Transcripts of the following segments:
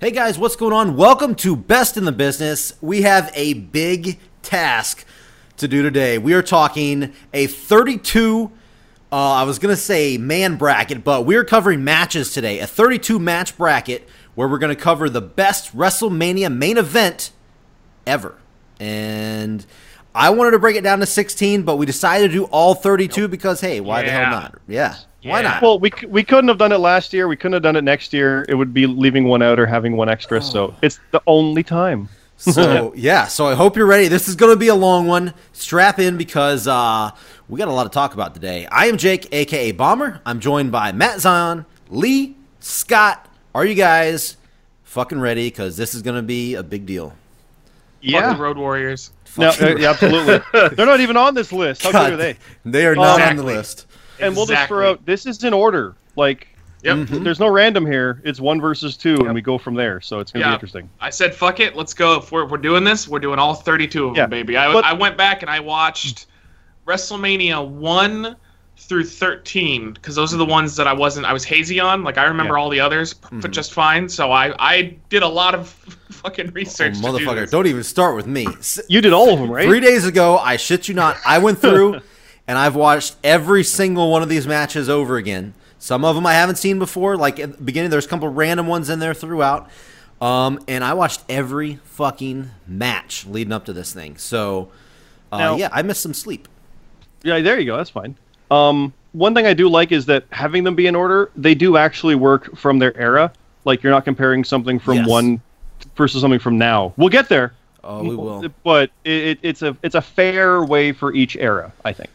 Hey guys, what's going on? Welcome to Best in the Business. We have a big task to do today. We are talking a 32 uh, I was going to say man bracket, but we're covering matches today. A 32 match bracket where we're going to cover the best WrestleMania main event ever. And I wanted to break it down to 16, but we decided to do all 32 because hey, why the hell not? Yeah. Why not? Well, we, we couldn't have done it last year. We couldn't have done it next year. It would be leaving one out or having one extra. Oh. So it's the only time. So yeah, so I hope you're ready. This is going to be a long one. Strap in because uh, we got a lot to talk about today. I am Jake, aka Bomber. I'm joined by Matt Zion, Lee, Scott. Are you guys fucking ready? Because this is going to be a big deal. Yeah, the Road Warriors. No, uh, yeah, absolutely. They're not even on this list. How God, good are they? They are not on the list. And we'll just throw out this is in order. Like, Yep. Mm-hmm. there's no random here. It's one versus two, and we go from there. So it's going to Yeah. be interesting. I said, fuck it, let's go. If we're, we're doing this, we're doing all 32 of Yeah, them, baby. I, but- I went back and I watched WrestleMania 1 through 13 because those are the ones that I wasn't, I was hazy on. Like, I remember Yeah. all the others p- just fine. So I, I did a lot of fucking Oh, research. to do motherfucker, this. don't even start with me. You did all of them, right? Three days ago, I shit you not, I went through and I've watched every single one of these matches over again. Some of them I haven't seen before. Like at the beginning, there's a couple random ones in there throughout. Um, and I watched every fucking match leading up to this thing. So, uh, Now- yeah, I missed some sleep. Yeah, there you go. That's fine. Um, one thing I do like is that having them be in order, they do actually work from their era. Like you're not comparing something from Yes. one versus something from now. We'll get there. Oh, we will. But it, it, it's a it's a fair way for each era, I think.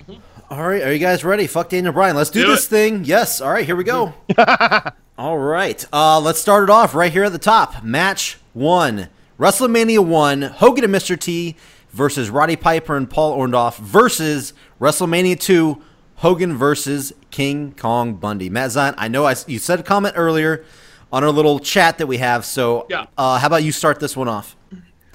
All right, are you guys ready? Fuck Daniel Bryan. Let's do, Do this it. thing. Yes. All right, here we go. All right. Uh, let's start it off right here at the top. Match one WrestleMania 1, Hogan and Mr. T versus Roddy Piper and Paul Orndorff versus WrestleMania 2, Hogan versus King Kong Bundy. Matt Zion, I know I, you said a comment earlier on our little chat that we have. So, Yeah. uh, how about you start this one off?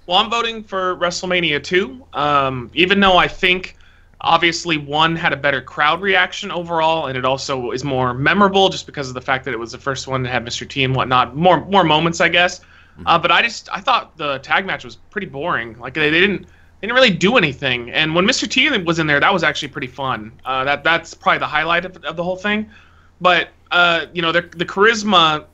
Well, I'm voting for WrestleMania 2. Um, even though I think obviously one had a better crowd reaction overall, and it also is more memorable just because of the fact that it was the first one that had Mr. T and whatnot. More more moments, I guess. Uh, but I just I thought the tag match was pretty boring. Like they, they didn't they didn't really do anything. And when Mr. T was in there, that was actually pretty fun. Uh, that that's probably the highlight of, of the whole thing. But uh, you know, the the charisma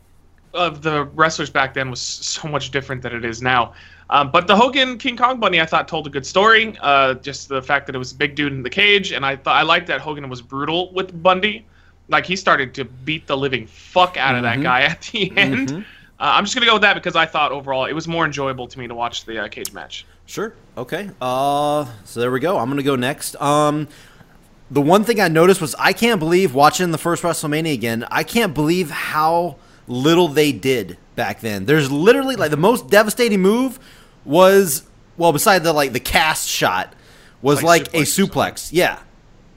of the wrestlers back then was so much different than it is now. Um, but the Hogan King Kong Bundy, I thought told a good story. Uh, just the fact that it was a big dude in the cage, and I thought I liked that Hogan was brutal with Bundy. Like he started to beat the living fuck out of that guy at the end. Uh, I'm just gonna go with that because I thought overall it was more enjoyable to me to watch the uh, cage match. Sure. Okay. Uh, so there we go. I'm gonna go next. Um, the one thing I noticed was I can't believe watching the first WrestleMania again. I can't believe how little they did back then. There's literally like the most devastating move was well, beside the like the cast shot was like, Like a suplex or suplex. Yeah,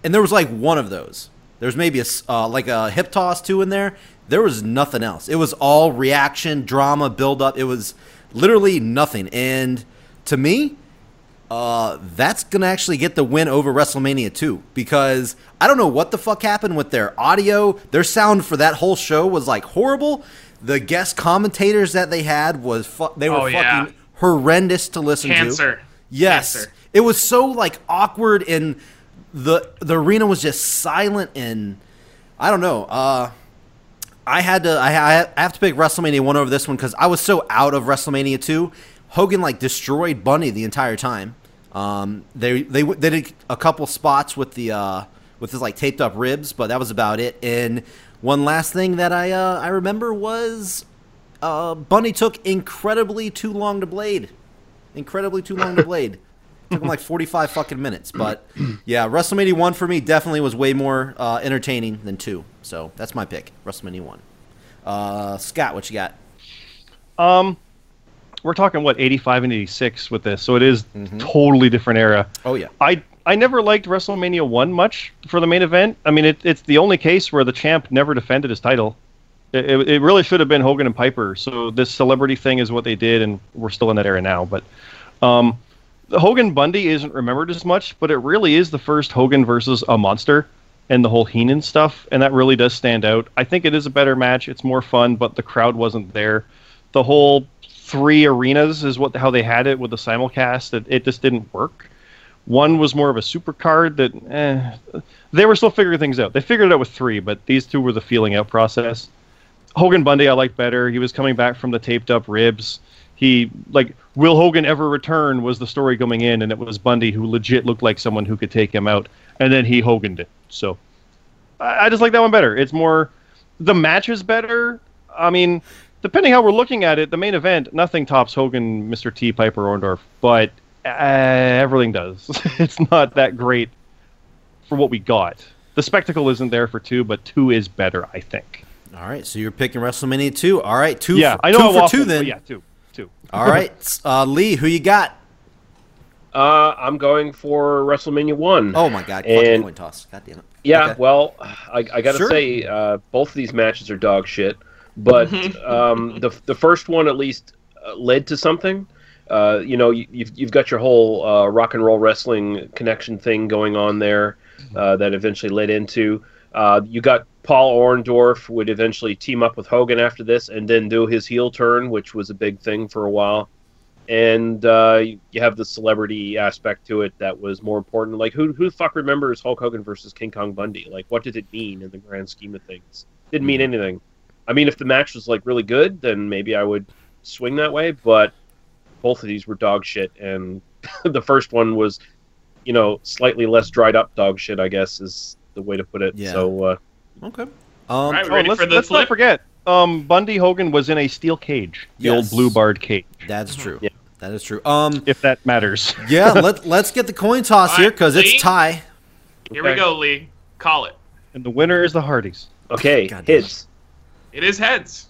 and there was like one of those. There's maybe a uh, like a hip toss too in there. There was nothing else. It was all reaction, drama, build up. It was literally nothing. And to me, uh, that's gonna actually get the win over WrestleMania 2 because I don't know what the fuck happened with their audio. Their sound for that whole show was like horrible. The guest commentators that they had was fu- they were Oh, yeah. fucking horrendous to listen to. Yes. Cancer. It was so like awkward and the the arena was just silent and I don't know. Uh I had to I, I have to pick WrestleMania 1 over this one cuz I was so out of WrestleMania 2. Hogan like destroyed Bundy the entire time. Um they they they did a couple spots with the uh with his like taped up ribs, but that was about it. And one last thing that I uh I remember was uh Bundy took incredibly too long to blade incredibly too long to blade. Took him like 45 fucking minutes. But yeah, WrestleMania 1 for me definitely was way more uh, entertaining than 2. So that's my pick, WrestleMania 1. Uh, Scott, what you got? Um, we're talking what 85 and 86 with this, so it is totally different era. Oh, yeah. I I never liked WrestleMania one much for the main event. I mean, it, it's the only case where the champ never defended his title. It, it, it really should have been Hogan and Piper. So this celebrity thing is what they did, and we're still in that era now. But um, the Hogan Bundy isn't remembered as much, but it really is the first Hogan versus a monster and the whole Heenan stuff, and that really does stand out. I think it is a better match. It's more fun, but the crowd wasn't there. the whole three arenas is what how they had it with the simulcast. It, it just didn't work. One was more of a super card that eh, they were still figuring things out. They figured it out with three, but these two were the feeling out process. Hogan Bundy I liked better. He was coming back from the taped up ribs. He like will Hogan ever return was the story coming in, and it was Bundy who legit looked like someone who could take him out, and then he Hoganed it. So I, I just like that one better. It's more the match is better. I mean, depending how we're looking at it, the main event nothing tops Hogan, Mr. T, Piper, Orndorff, but uh, everything does. it's not that great for what we got. The spectacle isn't there for two, but two is better, I think. All right, so you're picking WrestleMania two. All right, two. Yeah, for, I know two I for waffled, two then. Yeah, two, two. All right, uh, Lee, who you got? Uh, I'm going for WrestleMania one. Oh my God, And- coin toss. God damn it. Yeah, Okay. well, I, I got to Sure. say, uh, both of these matches are dog shit. But um, the the first one at least uh, led to something. Uh, you know, you, you've you've got your whole uh, rock and roll wrestling connection thing going on there uh, that eventually led into. Uh, you got Paul Orndorff would eventually team up with Hogan after this, and then do his heel turn, which was a big thing for a while. And uh, you you have the celebrity aspect to it that was more important. Like, who who the fuck remembers Hulk Hogan versus King Kong Bundy? Like, what did it mean in the grand scheme of things? Didn't mean anything. I mean, if the match was like really good, then maybe I would swing that way. But both of these were dog shit, and the first one was, you know, slightly less dried up dog shit. I guess is the way to put it. Yeah. So uh, Okay. Um, Right. Oh, let's, for let's not forget, um, Bundy Hogan was in a steel cage, the Yes. old blue barred cage, That's true. Yeah. That is true. Um, if that matters. yeah. let Let's get the coin toss All here because it's tie. Here we go, Lee. Call it. and the winner is the Hardys. okay, God damn. hits. It is heads.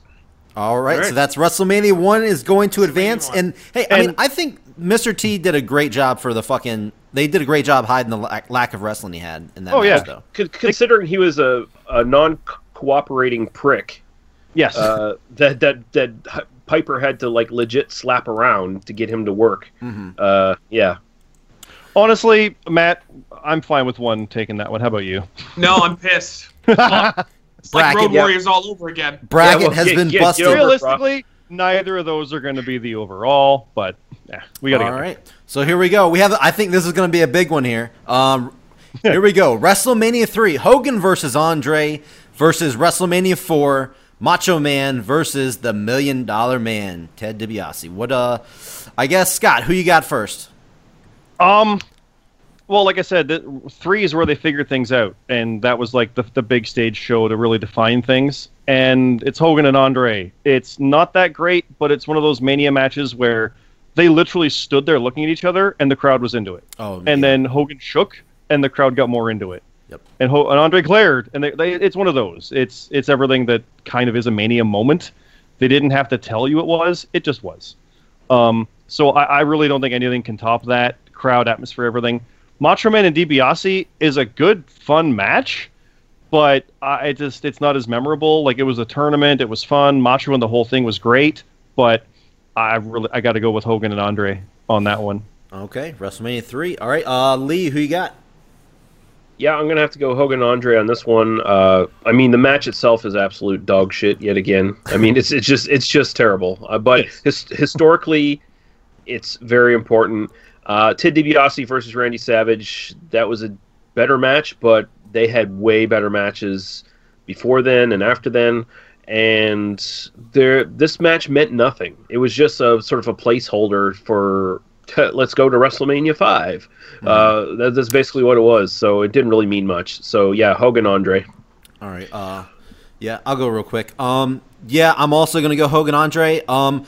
All right, All right. so that's WrestleMania one is going to advance, and hey, I And- mean, I think Mr. T did a great job for the fucking. They did a great job hiding the lack, lack of wrestling he had in that Oh, match, yeah. though. Considering he was a, a non cooperating prick, Yes. uh, that that that Piper had to like legit slap around to get him to work. Mhm. Uh, yeah. Honestly, Matt, I'm fine with one taking that one. How about you? No, I'm pissed. Fuck. It's like Bracket, Road yeah. Warriors all over again. Bracket Yeah, well, has get- been get- busted. get over Realistically, neither of those are going to be the overall, but yeah, we got to All go. right, so here we go. We have. I think this is going to be a big one here. Um, here we go. WrestleMania three: Hogan versus Andre versus WrestleMania four: Macho Man versus the Million Dollar Man, Ted DiBiase. What? Uh, I guess Scott, who you got first? Um, well, like I said, three is where they figured things out, and that was like the the big stage show to really define things. And it's Hogan and Andre. It's not that great, but it's one of those mania matches where they literally stood there looking at each other, and the crowd was into it. Oh, and yeah. then Hogan shook, and the crowd got more into it. Yep. And, Ho- and Andre glared, and they, they, it's one of those. It's it's everything that kind of is a mania moment. They didn't have to tell you it was; it just was. Um, so I, I really don't think anything can top that crowd atmosphere, everything. Macho Man and DiBiase is a good, fun match, but I it just it's not as memorable. Like it was a tournament, it was fun. Macho and the whole thing was great, but I really I got to go with Hogan and Andre on that one. Okay, WrestleMania three. All right, uh, Lee, who you got? Yeah, I'm gonna have to go Hogan and Andre on this one. Uh, I mean, the match itself is absolute dog shit yet again. I mean, it's it's just it's just terrible. Uh, but his, historically, it's very important. Uh, Ted DiBiase versus Randy Savage. That was a better match, but they had way better matches before then and after then. And there, this match meant nothing. It was just a sort of a placeholder for let's go to WrestleMania 5 Uh, that, that's basically what it was. So it didn't really mean much. So yeah, Hogan Andre. All right. Uh, yeah, I'll go real quick. Um, yeah, I'm also gonna go Hogan Andre. Um,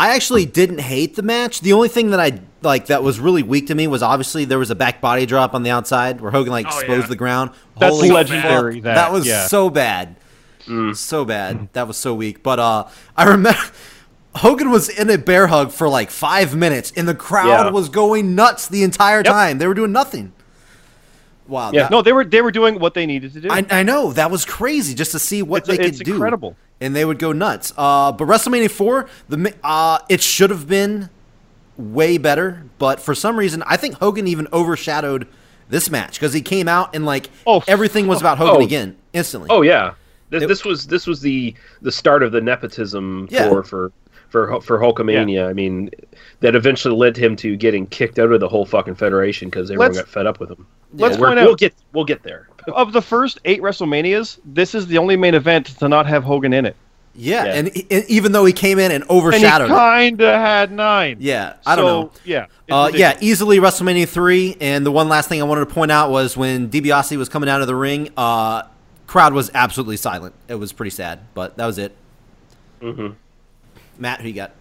I actually didn't hate the match. The only thing that I like that was really weak to me was obviously there was a back body drop on the outside where Hogan like Oh, exposed yeah. the ground. That's Holy legendary, that, that was yeah. so bad, so bad. That was so weak. But uh, I remember. Hogan was in a bear hug for like five minutes, and the crowd Yeah. was going nuts the entire time. They were doing nothing. Wow. Yeah. that- No, they were they were doing what they needed to do. I, I know that was crazy just to see what It's- they it's could do. incredible. And they would go nuts. Uh, but WrestleMania four, the ma- uh, it should have been way better, but for some reason, I think Hogan even overshadowed this match because he came out and like Oh, everything was about Hogan oh. again instantly. Oh yeah, this, It- this was this was the the start of the nepotism Yeah. for for for for Hulkamania. I mean, that eventually led him to getting kicked out of the whole fucking federation because everyone Let's- got fed up with him. Let's We're- point out we'll get we'll get there. Of the first eight WrestleManias, this is the only main event to not have Hogan in it. Yeah, Yeah. and, and even though he came in and overshadowed, And he overshadowed kind of had nine. Yeah, I don't So, know. Yeah. Uh, yeah, easily WrestleMania three. And the one last thing I wanted to point out was when DiBiase was coming out of the ring, uh, crowd was absolutely silent. It was pretty sad, but that was it. Mm-hmm. Matt, who you got?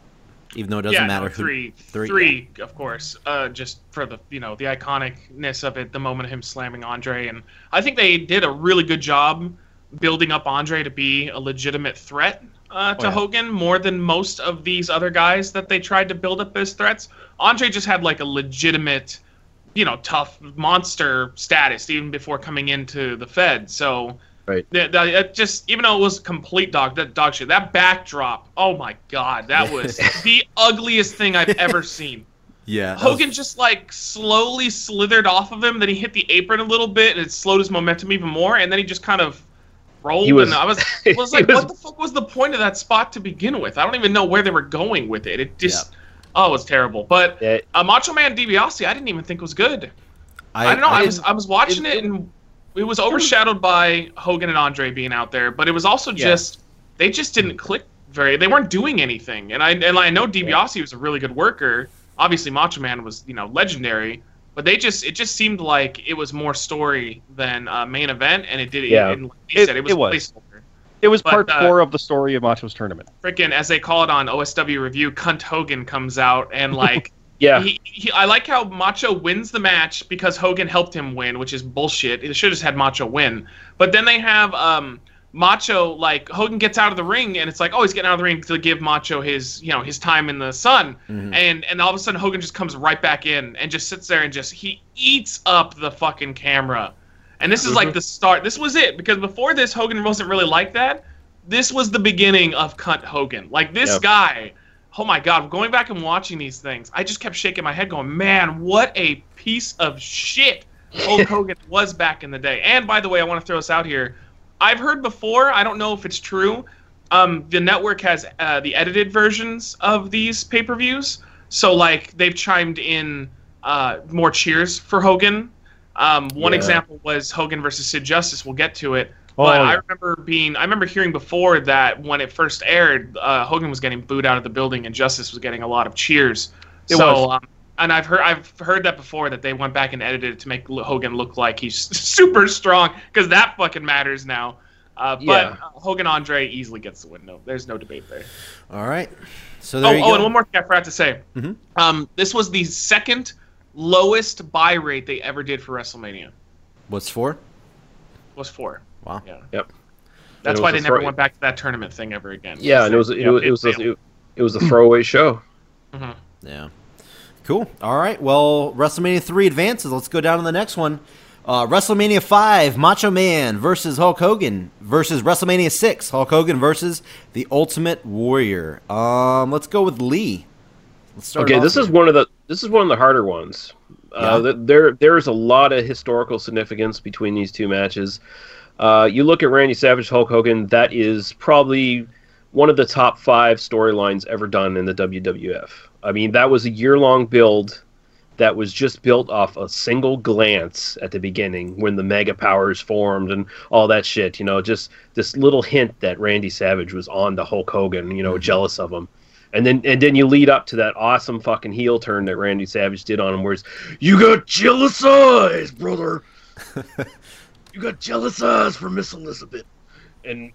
Even though it doesn't yeah, matter. no, who- three, three, three, of course. Uh, just for the you know the iconicness of it, the moment of him slamming Andre, and I think they did a really good job building up Andre to be a legitimate threat uh, to Oh, yeah. Hogan more than most of these other guys that they tried to build up as threats. Andre just had like a legitimate, you know, tough monster status even before coming into the Fed. So. Right. That, that, just even though it was complete dog that dog shit that backdrop oh my god that was the ugliest thing I've ever seen. Yeah. that was- Hogan just like slowly slithered off of him, then he hit the apron a little bit, and it slowed his momentum even more, and then he just kind of rolled. He was- and I was he was like, was- what the fuck was the point of that spot to begin with? I don't even know where they were going with it. It just oh, it was terrible. But Yeah, uh, Macho Man DiBiase, I didn't even think was good. I, don't know. I, was I was watching it, it- and it was overshadowed by Hogan and Andre being out there, but it was also Yeah. just they just didn't click very. They weren't doing anything, and I and I know DiBiase was a really good worker. Obviously, Macho Man was you know legendary, but they just it just seemed like it was more story than uh, main event, and it did. Yeah. and like It- said, it was, it was. It was But, part uh, four of the story of Macho's tournament. Freaking as they call it on OSW review, Cunt Hogan comes out and like. yeah. He, he, I like how Macho wins the match because Hogan helped him win, which is bullshit. They should have just had Macho win. But then they have um, Macho like Hogan gets out of the ring and it's like, oh, he's getting out of the ring to give Macho his you know his time in the sun, Mhm. and and all of a sudden Hogan just comes right back in and just sits there and just he eats up the fucking camera. And this is like Mhm. the start. This was it because before this Hogan wasn't really like that. This was the beginning of cunt Hogan. Like this Yep. guy oh my god going back and watching these things i just kept shaking my head going man what a piece of shit hulk hogan was back in the day. And by the way i want to throw this out here. I've heard before i don't know if it's true um, the network has uh, the edited versions of these pay-per-views. So like they've chimed in uh, more cheers for hogan. Um, one Yeah. example was hogan versus sid justice. We'll get to it Oh, but I remember being, I remember hearing before that when it first aired, uh, Hogan was getting booed out of the building and Justice was getting a lot of cheers. It so, was. Um, and I've heard, I've heard that before that they went back and edited it to make Hogan look like he's super strong because that fucking matters now. Uh, but Yeah. uh, Hogan Andre easily gets the win. No, there's no debate there. All right. So Oh, there you oh, go. and one more thing I forgot to say. Mhm. Um, this was the second lowest buy rate they ever did for WrestleMania. What's four? Was four. Wow. Yeah. Yep. That's why they never throw- went back to that tournament thing ever again. Yeah, and it was it, was it was a, it, it was a throwaway show. Mhm. Yeah. Cool. All right. Well, WrestleMania 3 advances. Let's go down to the next one. Uh, WrestleMania 5, Macho Man versus Hulk Hogan versus WrestleMania 6, Hulk Hogan versus The Ultimate Warrior. Um, let's go with Lee. Let's start. Okay, this here. is one of the this is one of the harder ones. Uh, Yeah. th- there there is a lot of historical significance between these two matches. Uh, you look at Randy Savage, Hulk Hogan. That is probably one of the top five storylines ever done in the WWF. I mean, that was a year long build that was just built off a single glance at the beginning when the mega powers formed and all that shit. You know, just this little hint that Randy Savage was on to Hulk Hogan. You know, jealous of him. And then and then you lead up to that awesome fucking heel turn that Randy Savage did on him, where it's you got jealous eyes, brother. you got jealous eyes for Miss Elizabeth. And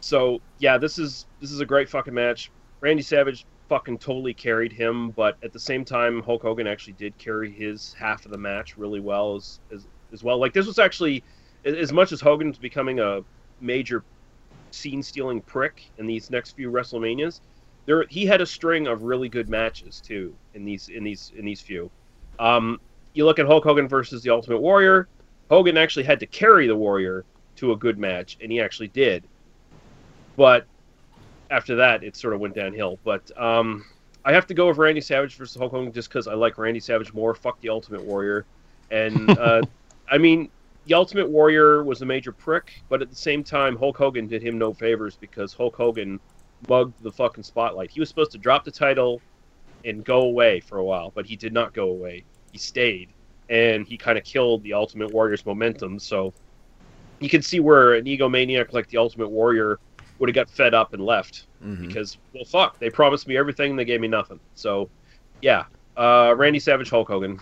so yeah, this is this is a great fucking match. Randy Savage fucking totally carried him, but at the same time, Hulk Hogan actually did carry his half of the match really well as as, as well. Like this was actually as much as Hogan's becoming a major scene stealing prick in these next few WrestleManias there he had a string of really good matches too in these in these in these few. Um, you look at Hulk Hogan versus the Ultimate Warrior. Hogan actually had to carry the Warrior to a good match, and he actually did. But after that, it sort of went downhill. But um, I have to go with Randy Savage versus Hulk Hogan just because I like Randy Savage more. Fuck the Ultimate Warrior, and uh, I mean the Ultimate Warrior was a major prick, but at the same time, Hulk Hogan did him no favors because Hulk Hogan mugged the fucking spotlight. He was supposed to drop the title and go away for a while, but he did not go away. He stayed, and he kind of killed the Ultimate Warrior's momentum. So you can see where an egomaniac like the Ultimate Warrior would have got fed up and left Mhm. because well, fuck, they promised me everything, and they gave me nothing. So yeah, uh, Randy Savage, Hulk Hogan.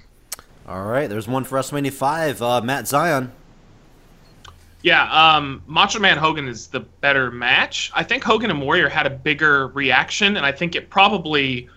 All right, there's one for WrestleMania five. Uh, Matt Zion. Yeah, um, Macho Man Hogan is the better match. I think Hogan and Warrior had a bigger reaction, and I think it probably,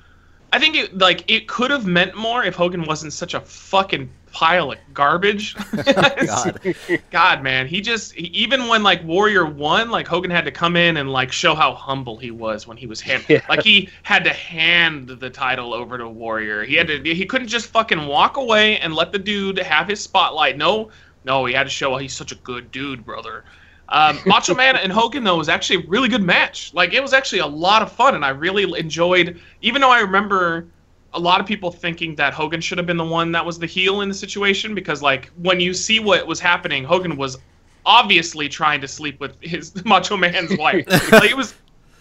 I think it like it could have meant more if Hogan wasn't such a fucking pile of garbage. God. God, man, he just he, even when like Warrior won, like Hogan had to come in and like show how humble he was when he was hand, Yeah. like he had to hand the title over to Warrior. He had to he couldn't just fucking walk away and let the dude have his spotlight. No, no, he had to show he's such a good dude, brother. Um, Macho Man and Hogan though was actually a really good match. Like it was actually a lot of fun, and I really enjoyed. Even though I remember a lot of people thinking that Hogan should have been the one that was the heel in the situation because like when you see what was happening, Hogan was obviously trying to sleep with his Macho Man's wife. like, it was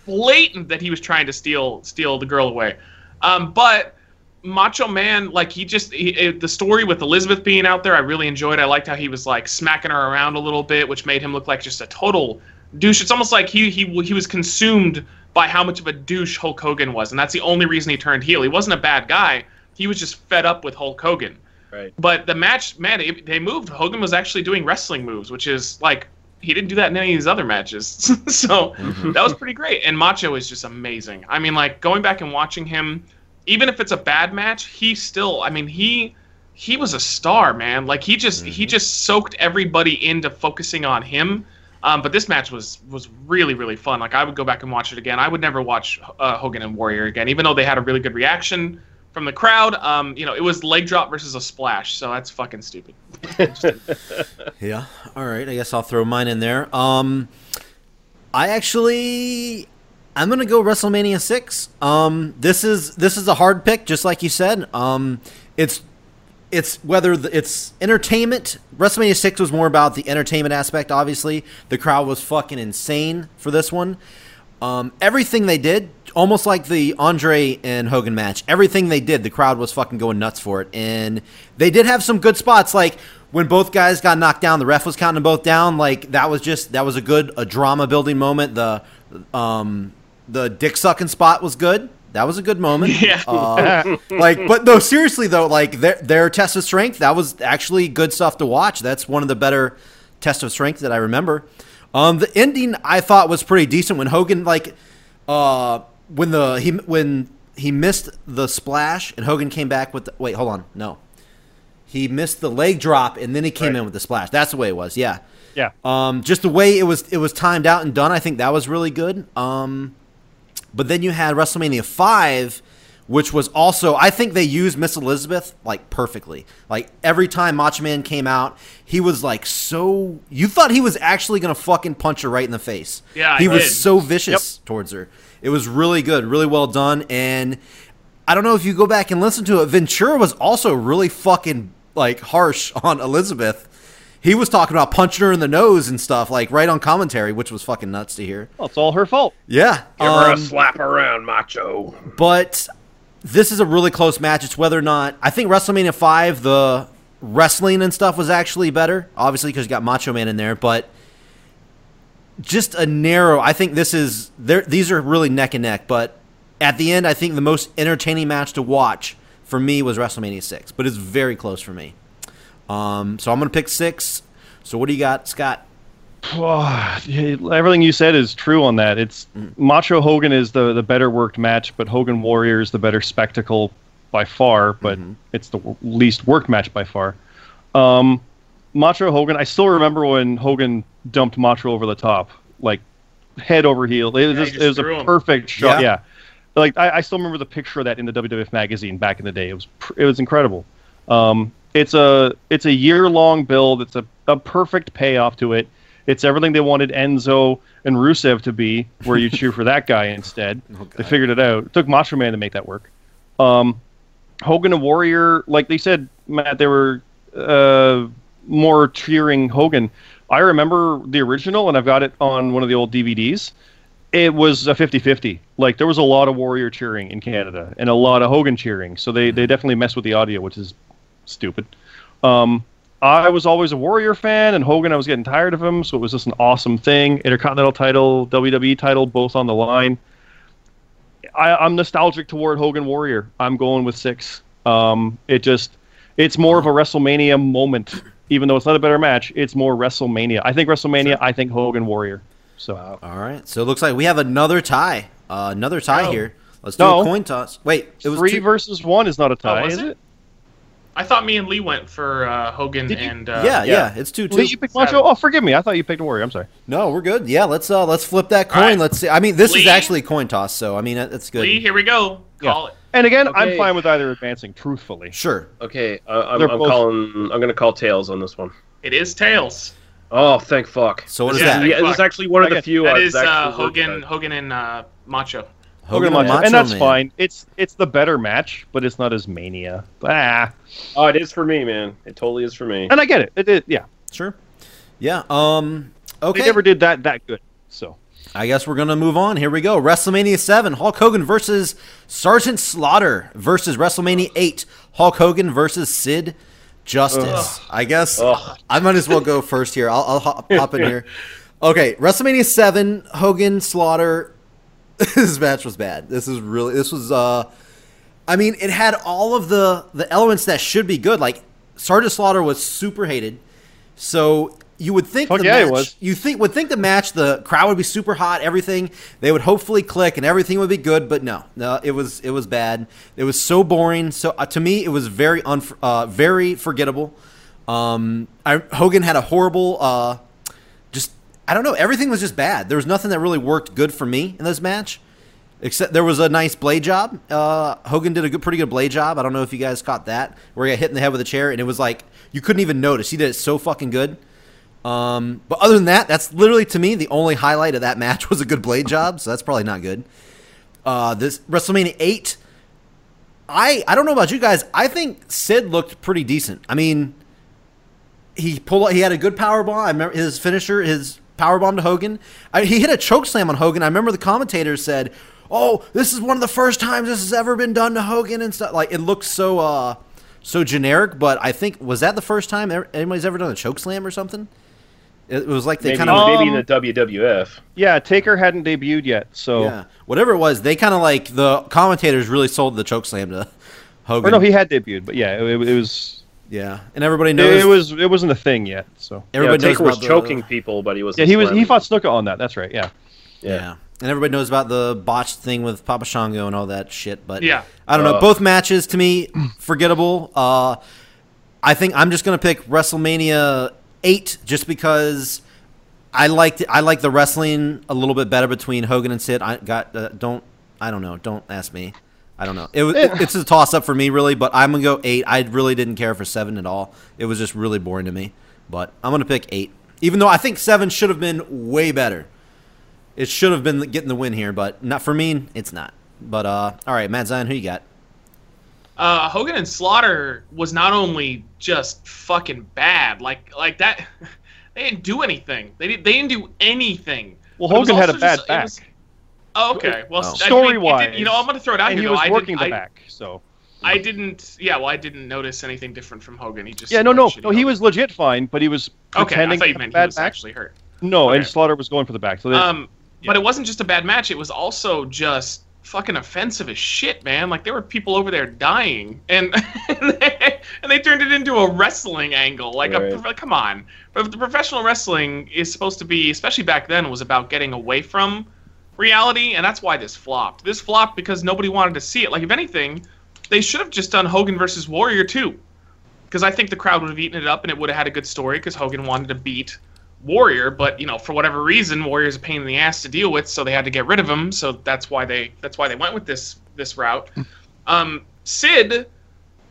blatant that he was trying to steal steal the girl away. Um, but Macho Man, like he just he, it, the story with Elizabeth being out there, I really enjoyed. I liked how he was like smacking her around a little bit, which made him look like just a total douche. It's almost like he he he was consumed by how much of a douche Hulk Hogan was, and that's the only reason he turned heel. He wasn't a bad guy. He was just fed up with Hulk Hogan. Right. But the match, man, it, they moved. Hogan was actually doing wrestling moves, which is like he didn't do that in any of his other matches. so mm-hmm. that was pretty great. And Macho is just amazing. I mean, like going back and watching him, even if it's a bad match, he still. I mean, he he was a star, man. Like he just he mm-hmm. just soaked everybody into focusing on him. Um, but this match was was really really fun. Like I would go back and watch it again. I would never watch uh, Hogan and Warrior again, even though they had a really good reaction from the crowd. Um, you know, it was leg drop versus a splash, so that's fucking stupid. Yeah. All right. I guess I'll throw mine in there. Um, I actually, I'm gonna go WrestleMania six. Um, this is this is a hard pick, just like you said. Um, it's it's whether the, it's entertainment. WrestleMania six was more about the entertainment aspect. Obviously, the crowd was fucking insane for this one. Um, everything they did, almost like the Andre and Hogan match, everything they did, the crowd was fucking going nuts for it. And they did have some good spots, like when both guys got knocked down, the ref was counting them both down. Like that was just that was a good a drama building moment. The um, the dick sucking spot was good. That was a good moment. Yeah. Uh, like, but no, seriously though, like their their test of strength, that was actually good stuff to watch. That's one of the better test of strength that I remember. Um, the ending I thought was pretty decent when Hogan like, uh, when the he when he missed the splash and Hogan came back with the, wait, hold on, no, he missed the leg drop and then he came Right. in with the splash. That's the way it was. Yeah. Yeah. Um, just the way it was, it was timed out and done. I think that was really good. Um, but then you had WrestleMania five, which was also I think they used Miss Elizabeth like perfectly. Like every time Macho Man came out, he was like so. You thought he was actually gonna fucking punch her right in the face. Yeah, I he was did. so vicious towards her. It was really good, really well done, and I don't know if you go back and listen to it. Ventura was also really fucking like harsh on Elizabeth. He was talking about punching her in the nose and stuff, like right on commentary, which was fucking nuts to hear. Well, it's all her fault. Yeah, Give her a um, slap around, Macho. but this is a really close match. It's whether or not I think WrestleMania five, the wrestling and stuff was actually better, obviously because you got Macho Man in there, but just a narrow. I think this is there. These are really neck and neck, but at the end, I think the most entertaining match to watch for me was WrestleMania six, but it's very close for me. Um, so I'm gonna pick six. So what do you got, Scott? Oh, everything you said is true on that. It's Macho Hogan is the the better worked match, but Hogan Warrior is the better spectacle by far. But it's the w- least worked match by far. Um, Macho Hogan. I still remember when Hogan dumped Macho over the top, like head over heel. It was, Yeah, just, just it was a threw him. perfect shot. Yeah. Yeah. Like I, I still remember the picture of that in the WWF magazine back in the day. It was pr- it was incredible. Um, it's a it's a year long build. It's a, a perfect payoff to it. It's everything they wanted Enzo and Rusev to be, where you cheer for that guy instead. They figured it out. It took Macho Man to make that work. Um, Hogan and Warrior, like they said, Matt, they were uh, more cheering Hogan. I remember the original, and I've got it on one of the old DVDs. it was a 50-50. Like there was a lot of Warrior cheering in Canada and a lot of Hogan cheering, so they they definitely messed with the audio, which is stupid. Um, I was always a Warrior fan, and Hogan, I was getting tired of him, so it was just an awesome thing. Intercontinental title, WWE title, both on the line. I, I'm nostalgic toward Hogan Warrior. I'm going with six. Um, it just, it's more of a WrestleMania moment, even though it's not a better match. It's more WrestleMania. I think WrestleMania. I think Hogan Warrior. So All right. So it looks like we have another tie. Uh, another tie No. here. Let's do No. a coin toss. Wait, it was three two- versus one is not a tie, was is it? it? I thought me and Lee went for uh, Hogan Did you? and uh, yeah, yeah, yeah. It's two two. Lee, you picked Macho. Oh, forgive me. I thought you picked Warrior. I'm sorry. No, we're good. Yeah, let's uh let's flip that coin. All right. Let's see. I mean, this is actually a coin toss, so I mean that- that's good. Lee. Here we go. Yeah. Call it. And again, I'm fine with either advancing. Truthfully, Sure. Okay, uh, I'm, I'm both- calling. I'm going to call tails on this one. It is tails. Oh, thank fuck. So what is Yeah, that? Yeah, this is actually one of the few. That I is was uh, Hogan. Hogan and uh, Macho. Hogan and Macho, Macho and that's Man. fine. It's it's the better match, but it's not as Mania. Ah, Oh, it is for me, man. It totally is for me. and I get it. It, it yeah. Sure. Yeah. Um. Okay. They never did that that good. So I guess we're gonna move on. Here we go. WrestleMania seven: Hulk Hogan versus Sergeant Slaughter versus WrestleMania eight: Hulk Hogan versus Sid Justice. I guess Ugh. I might as well go first here. I'll, I'll hop, hop in here. Okay, WrestleMania seven: Hogan Slaughter. this match was bad. This is really. This was. uh I mean, it had all of the the elements that should be good. Like Sergeant Slaughter was super hated, so you would think Fuck the yeah, match, you think would think the match, the crowd would be super hot, everything. They would hopefully click and everything would be good, but no, no, it was it was bad. It was so boring. So uh, to me, it was very unf- uh, very forgettable. Um, I, Hogan had a horrible, uh, I don't know. Everything was just bad. There was nothing that really worked good for me in this match. Except there was a nice blade job. Uh, Hogan did a good, pretty good blade job. I don't know if you guys caught that, where he got hit in the head with a chair, and it was like you couldn't even notice. He did it so fucking good. Um, but other than that, that's literally to me the only highlight of that match was a good blade job. So that's probably not good. Uh, this WrestleMania eight, I I don't know about you guys. I think Sid looked pretty decent. I mean, he pulled he had a good power bomb. I remember his finisher, his power bomb to Hogan. I, he hit a choke slam on Hogan. I remember the commentators said, "Oh, this is one of the first times this has ever been done to Hogan and stuff." Like it looks so uh so generic, but I think was that the first time anybody's ever done a choke slam or something? It was like they maybe, kind of maybe in Um, the WWF. yeah, Taker hadn't debuted yet, so yeah whatever it was. They kind of like the commentators really sold the choke slam to Hogan. or no, he had debuted, but yeah, it, it was yeah, and everybody knows it was it wasn't a thing yet. So everybody yeah, knows Taker was the- choking people, but he was. yeah, he was he fought Snuka on that. That's right. Yeah. Yeah. And everybody knows about the botched thing with Papa Shango and all that shit. But Yeah. I don't know. Uh. Both matches to me forgettable. Uh, I think I'm just gonna pick WrestleMania eight just because I liked I like the wrestling a little bit better between Hogan and Sid. I got uh, don't I don't know. Don't ask me. I don't know. It was it, it's a toss up for me really, but I'm gonna go eight. I really didn't care for seven at all. It was just really boring to me. But I'm gonna pick eight, even though I think seven should have been way better. It should have been getting the win here, but not for me. It's not. But uh, all right, Matt Zion, who you got? Uh, Hogan and Slaughter was not only just fucking bad, like like that. They didn't do anything. They didn't. They didn't do anything. Well, But it was Hogan had a bad just- it back. Oh, okay. Well, Oh. It Story-wise, you know, I'm gonna throw it out and here. he though. was I working didn't, the I, back, so I didn't. Yeah, well, I didn't notice anything different from Hogan. He just yeah, no, no, no. He was legit fine, but he was okay. I pretending thought you meant he was back. actually hurt. No, and Slaughter was going for the back. So they, Um, but it wasn't just a bad match. It was also just fucking offensive as shit, man. Like there were people over there dying, and and they, and they turned it into a wrestling angle. Like, a, Right. come on, but the professional wrestling is supposed to be, especially back then, was about getting away from reality, and that's why this flopped. This flopped because nobody wanted to see it. Like, if anything, they should have just done Hogan versus Warrior too, because I think the crowd would have eaten it up, and it would have had a good story. Because Hogan wanted to beat Warrior, but you know, for whatever reason, Warrior's a pain in the ass to deal with, so they had to get rid of him. So that's why they that's why they went with this this route. Um, Sid,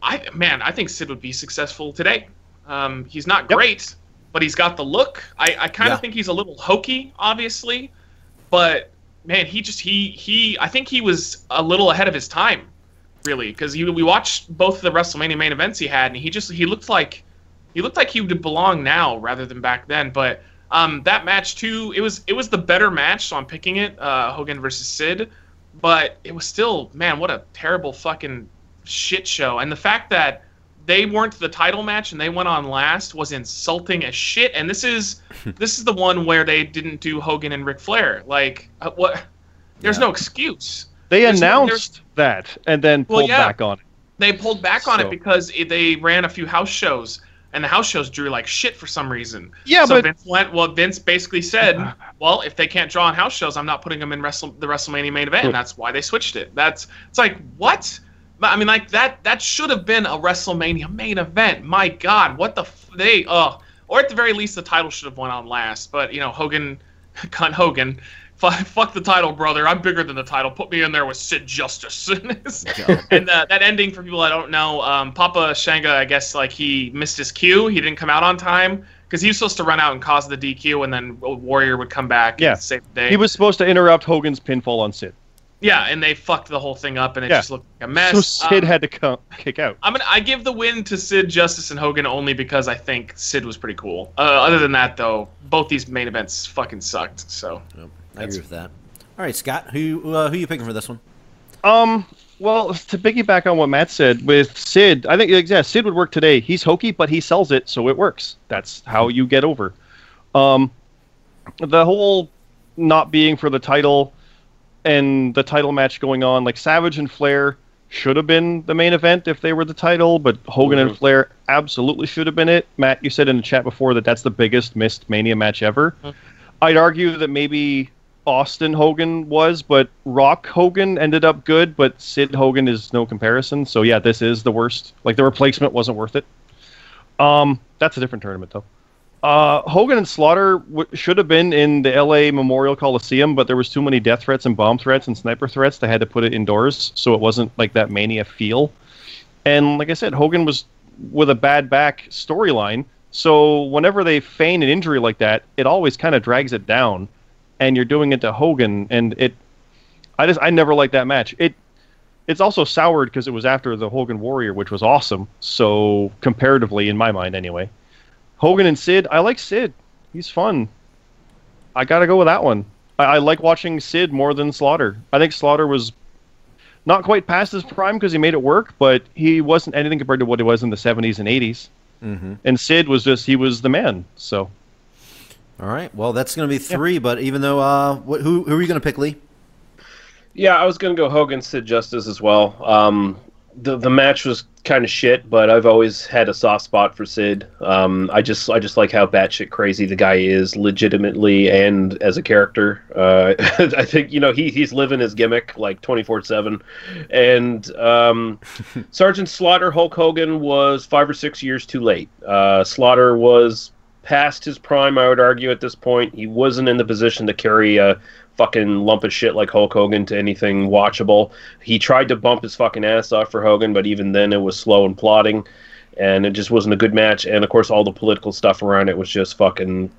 I man, I think Sid would be successful today. Um, he's not Yep. great, but he's got the look. I, I kind of Yeah. think he's a little hokey, obviously, but man, he just he he I think he was a little ahead of his time, really, because we watched both of the WrestleMania main events he had, and he just he looked like he looked like he would belong now rather than back then. But Um, that match too, it was it was the better match, so I'm picking it. Uh, Hogan versus Sid, but it was still man, what a terrible fucking shit show. And the fact that they weren't the title match and they went on last was insulting as shit. And this is this is the one where they didn't do Hogan and Ric Flair. Like uh, what? There's Yeah. no excuse. They There's no- announced that and then Well, pulled yeah. back on it. They pulled back on So- it because it, they ran a few house shows, and the house shows drew like shit for some reason. Yeah, so but Vince went. Well, Vince basically said, "Well, if they can't draw on house shows, I'm not putting them in Wrestle, the WrestleMania main event." And that's why they switched it. That's it's like what? But, I mean, like that. That should have been a WrestleMania main event. My God, what the f- they? Uh, or at the very least, the title should have went on last. But you know, Hogan, cunt Hogan. Fuck, fuck the title, brother. I'm bigger than the title. Put me in there with Sid Justice. and uh, that ending, for people that don't know, um, Papa Shango, I guess, like he missed his cue. He didn't come out on time because he was supposed to run out and cause the DQ, and then Warrior would come back Yeah. and save the day. He was supposed to interrupt Hogan's pinfall on Sid. Yeah, and they fucked the whole thing up, and it Yeah. just looked like a mess. So Sid Um, had to co- kick out. I'm gonna I give the win to Sid, Justice, and Hogan only because I think Sid was pretty cool. Uh, other than that, though, both these main events fucking sucked. So I agree with that. All right, Scott, who uh, who you picking for this one? Um, well, to piggyback on what Matt said with Sid, I think yeah, Sid would work today. He's hokey, but he sells it, so it works. That's how you get over. Um, the whole not being for the title and the title match going on, like Savage and Flair should have been the main event if they were the title, but Hogan and Mhm. Flair absolutely should have been it. Matt, you said in the chat before that that's the biggest missed Mania match ever. Mhm. I'd argue that maybe Austin Hogan was, but Rock Hogan ended up good, but Sid Hogan is no comparison. So yeah, this is the worst. Like the replacement wasn't worth it. Um, that's a different tournament though. Uh, Hogan and Slaughter w- should have been in the LA Memorial Coliseum, but there was too many death threats and bomb threats and sniper threats. They had to put it indoors, so it wasn't like that mania feel. And like I said, Hogan was with a bad back storyline. So whenever they feign an injury like that, it always kind of drags it down, and you're doing it to Hogan, and it. I just I never liked that match. It it's also soured because it was after the Hogan Warrior, which was awesome. So comparatively, in my mind, anyway. Hogan and Sid, I like Sid. He's fun. I gotta go with that one. I, I like watching Sid more than Slaughter. I think Slaughter was not quite past his prime because he made it work, but he wasn't anything compared to what he was in the 70s and 80s. Mm-hmm. And Sid was just, he was the man. So, All right. Well, that's going to be three. But even though, uh, what, who who are you going to pick, Lee? Yeah, I was gonna go Hogan Sid Justice as well. Um, the the match was kind of shit, but I've always had a soft spot for Sid. Um, I just I just like how batshit crazy the guy is, legitimately and as a character. Uh, I think you know he he's living his gimmick like twenty four seven, and um, Sergeant Slaughter Hulk Hogan was five or six years too late. Uh, Slaughter was past his prime, I would argue at this point. He wasn't in the position to carry a fucking lump of shit like Hulk Hogan to anything watchable. He tried to bump his fucking ass off for Hogan, but even then it was slow and plodding, and it just wasn't a good match. And of course, all the political stuff around it was just fucking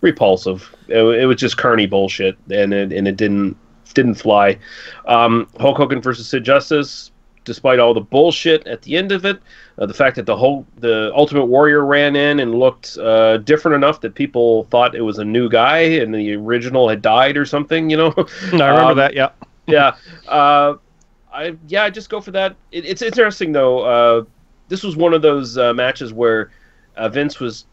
repulsive. It, it was just carny bullshit, and it and it didn't didn't fly. Um, Hulk Hogan versus Sid Justice. Despite all the bullshit at the end of it, uh, the fact that the whole the Ultimate Warrior ran in and looked uh, different enough that people thought it was a new guy and the original had died or something, you know. I remember Um, that, yeah. yeah. Uh, I yeah, I just go for that. It, it's interesting though. Uh, this was one of those uh, matches where uh, Vince was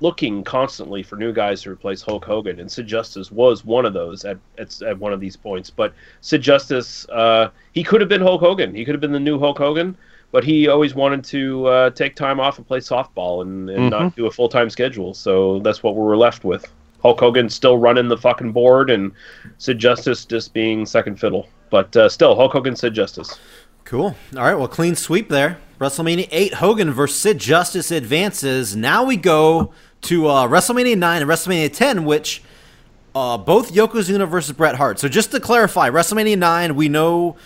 looking constantly for new guys to replace Hulk Hogan, and Sid Justice was one of those at at, at one of these points. But Sid Justice, uh, he could have been Hulk Hogan. He could have been the new Hulk Hogan. But he always wanted to uh, take time off and play softball and, and not do a full time schedule. So that's what we were left with. Hulk Hogan still running the fucking board, and Sid Justice just being second fiddle. But uh, still, Hulk Hogan, Sid Justice. Cool. All right. Well, clean sweep there. WrestleMania 8, Hogan versus Sid Justice advances. Now we go to uh, WrestleMania 9 and WrestleMania 10, which uh, both Yokozuna versus Bret Hart. So just to clarify, WrestleMania 9, we know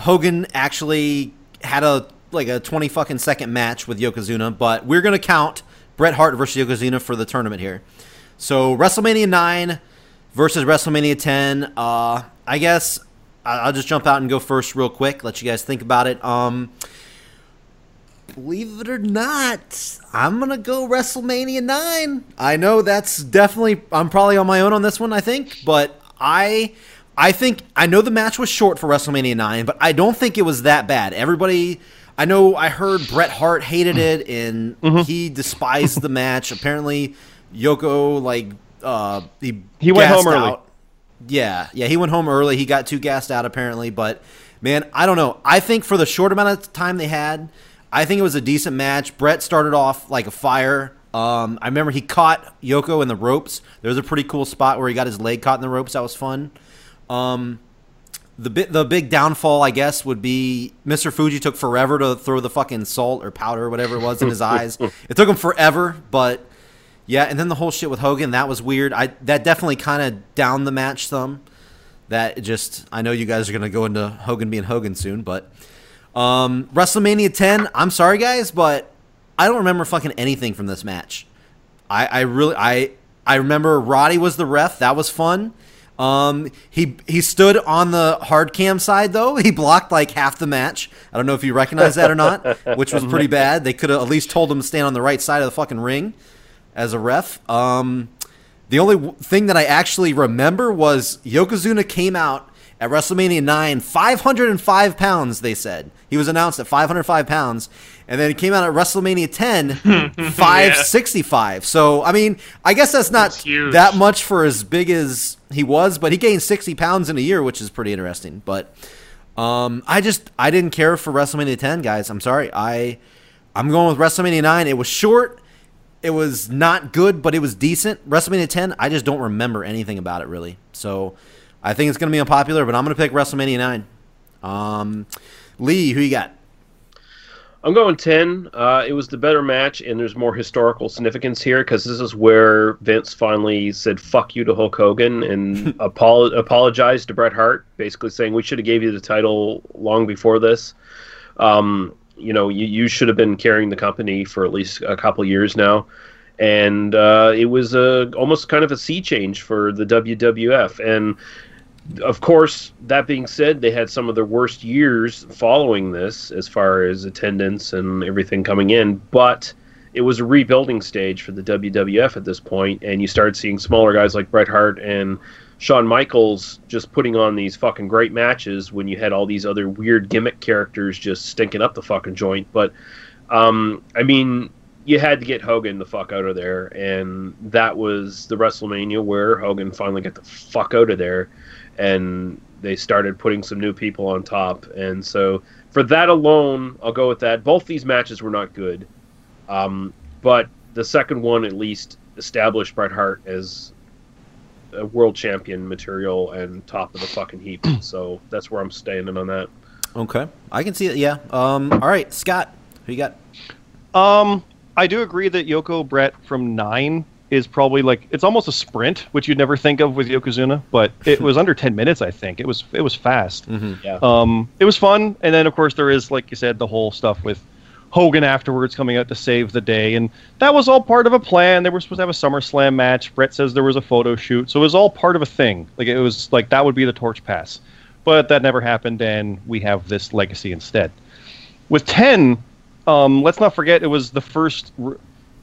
Hogan actually had a like a 20 fucking second match with Yokozuna, but we're going to count Bret Hart versus Yokozuna for the tournament here. So WrestleMania 9 versus WrestleMania 10. Uh, I guess I'll just jump out and go first real quick. Let you guys think about it. Um, believe it or not, I'm gonna go WrestleMania nine. I know that's definitely I'm probably on my own on this one, I think, but I I think I know the match was short for WrestleMania nine, but I don't think it was that bad. Everybody I know I heard Bret Hart hated it and Mm-hmm. he despised the match. Apparently Yoko like uh he He went home early. out. Yeah, yeah, he went home early. He got too gassed out apparently, but man, I don't know. I think for the short amount of time they had, I think it was a decent match. Bret started off like a fire. Um, I remember he caught Yoko in the ropes. There was a pretty cool spot where he got his leg caught in the ropes. That was fun. Um, the bit, the big downfall, I guess, would be Mr. Fuji took forever to throw the fucking salt or powder or whatever it was in his eyes. It took him forever, but yeah. And then the whole shit with Hogan that was weird. I that definitely kind of downed the match some. That just I know you guys are gonna go into Hogan being Hogan soon, but um, WrestleMania 10. I'm sorry guys, but I don't remember fucking anything from this match. I, I really I I remember Roddy was the ref. That was fun. Um, he he stood on the hard cam side though. He blocked like half the match. I don't know if you recognize that or not, which was pretty bad. They could have at least told him to stand on the right side of the fucking ring as a ref. Um, the only w- thing that I actually remember was Yokozuna came out at WrestleMania 9, 505 pounds, they said. He was announced at 505 pounds. And then he came out at WrestleMania 10, 565. So, I mean, I guess that's not that much for as big as he was, but he gained 60 pounds in a year, which is pretty interesting. But um, I just, I didn't care for WrestleMania 10, guys. I'm sorry. I, I'm going with WrestleMania 9. It was short. It was not good, but it was decent. WrestleMania 10, I just don't remember anything about it really. So I think it's going to be unpopular, but I'm going to pick WrestleMania 9. Um, Lee, who you got? I'm going 10. Uh, it was the better match, and there's more historical significance here because this is where Vince finally said "fuck you" to Hulk Hogan and apol- apologized to Bret Hart, basically saying we should have gave you the title long before this. Um, you know, you, you should have been carrying the company for at least a couple years now, and uh, it was a almost kind of a sea change for the WWF. And of course, that being said, they had some of their worst years following this as far as attendance and everything coming in, but it was a rebuilding stage for the WWF at this point, and you started seeing smaller guys like Bret Hart and Shawn Michaels just putting on these fucking great matches when you had all these other weird gimmick characters just stinking up the fucking joint. But, um, I mean, you had to get Hogan the fuck out of there, and that was the WrestleMania where Hogan finally got the fuck out of there and they started putting some new people on top. And so for that alone, I'll go with that. Both these matches were not good, um, but the second one at least established Bret Hart as a world champion material and top of the fucking heap. so that's where I'm standing on that. Okay, I can see it. Yeah. Um. All right, Scott, who you got? Um, I do agree that Yoko Bret from nine is probably like it's almost a sprint, which you'd never think of with Yokozuna, but it was under ten minutes. I think it was it was fast. Yeah. Um, it was fun, and then of course there is, like you said, the whole stuff with Hogan afterwards coming out to save the day, and that was all part of a plan. They were supposed to have a SummerSlam match. Bret says there was a photo shoot, so it was all part of a thing. Like it was like that would be the torch pass, but that never happened, and we have this legacy instead. With ten, um, let's not forget it was the first. r-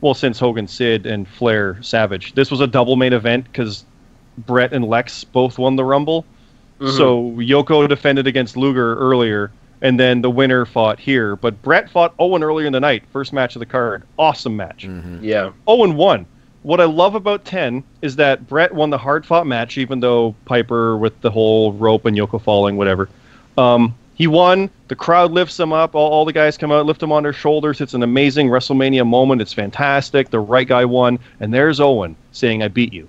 Well, since Hogan, Sid, and Flair, Savage, this was a double main event because Bret and Lex both won the Rumble. So Yoko defended against Luger earlier, and then the winner fought here. But Bret fought Owen earlier in the night, first match of the card. Awesome match. Yeah. Owen won. What I love about 10 is that Bret won the hard fought match, even though Piper with the whole rope and Yoko falling, whatever. Um, he won. The crowd lifts him up. All, all the guys come out, lift him on their shoulders. It's an amazing WrestleMania moment. It's fantastic. The right guy won. And there's Owen saying, I beat you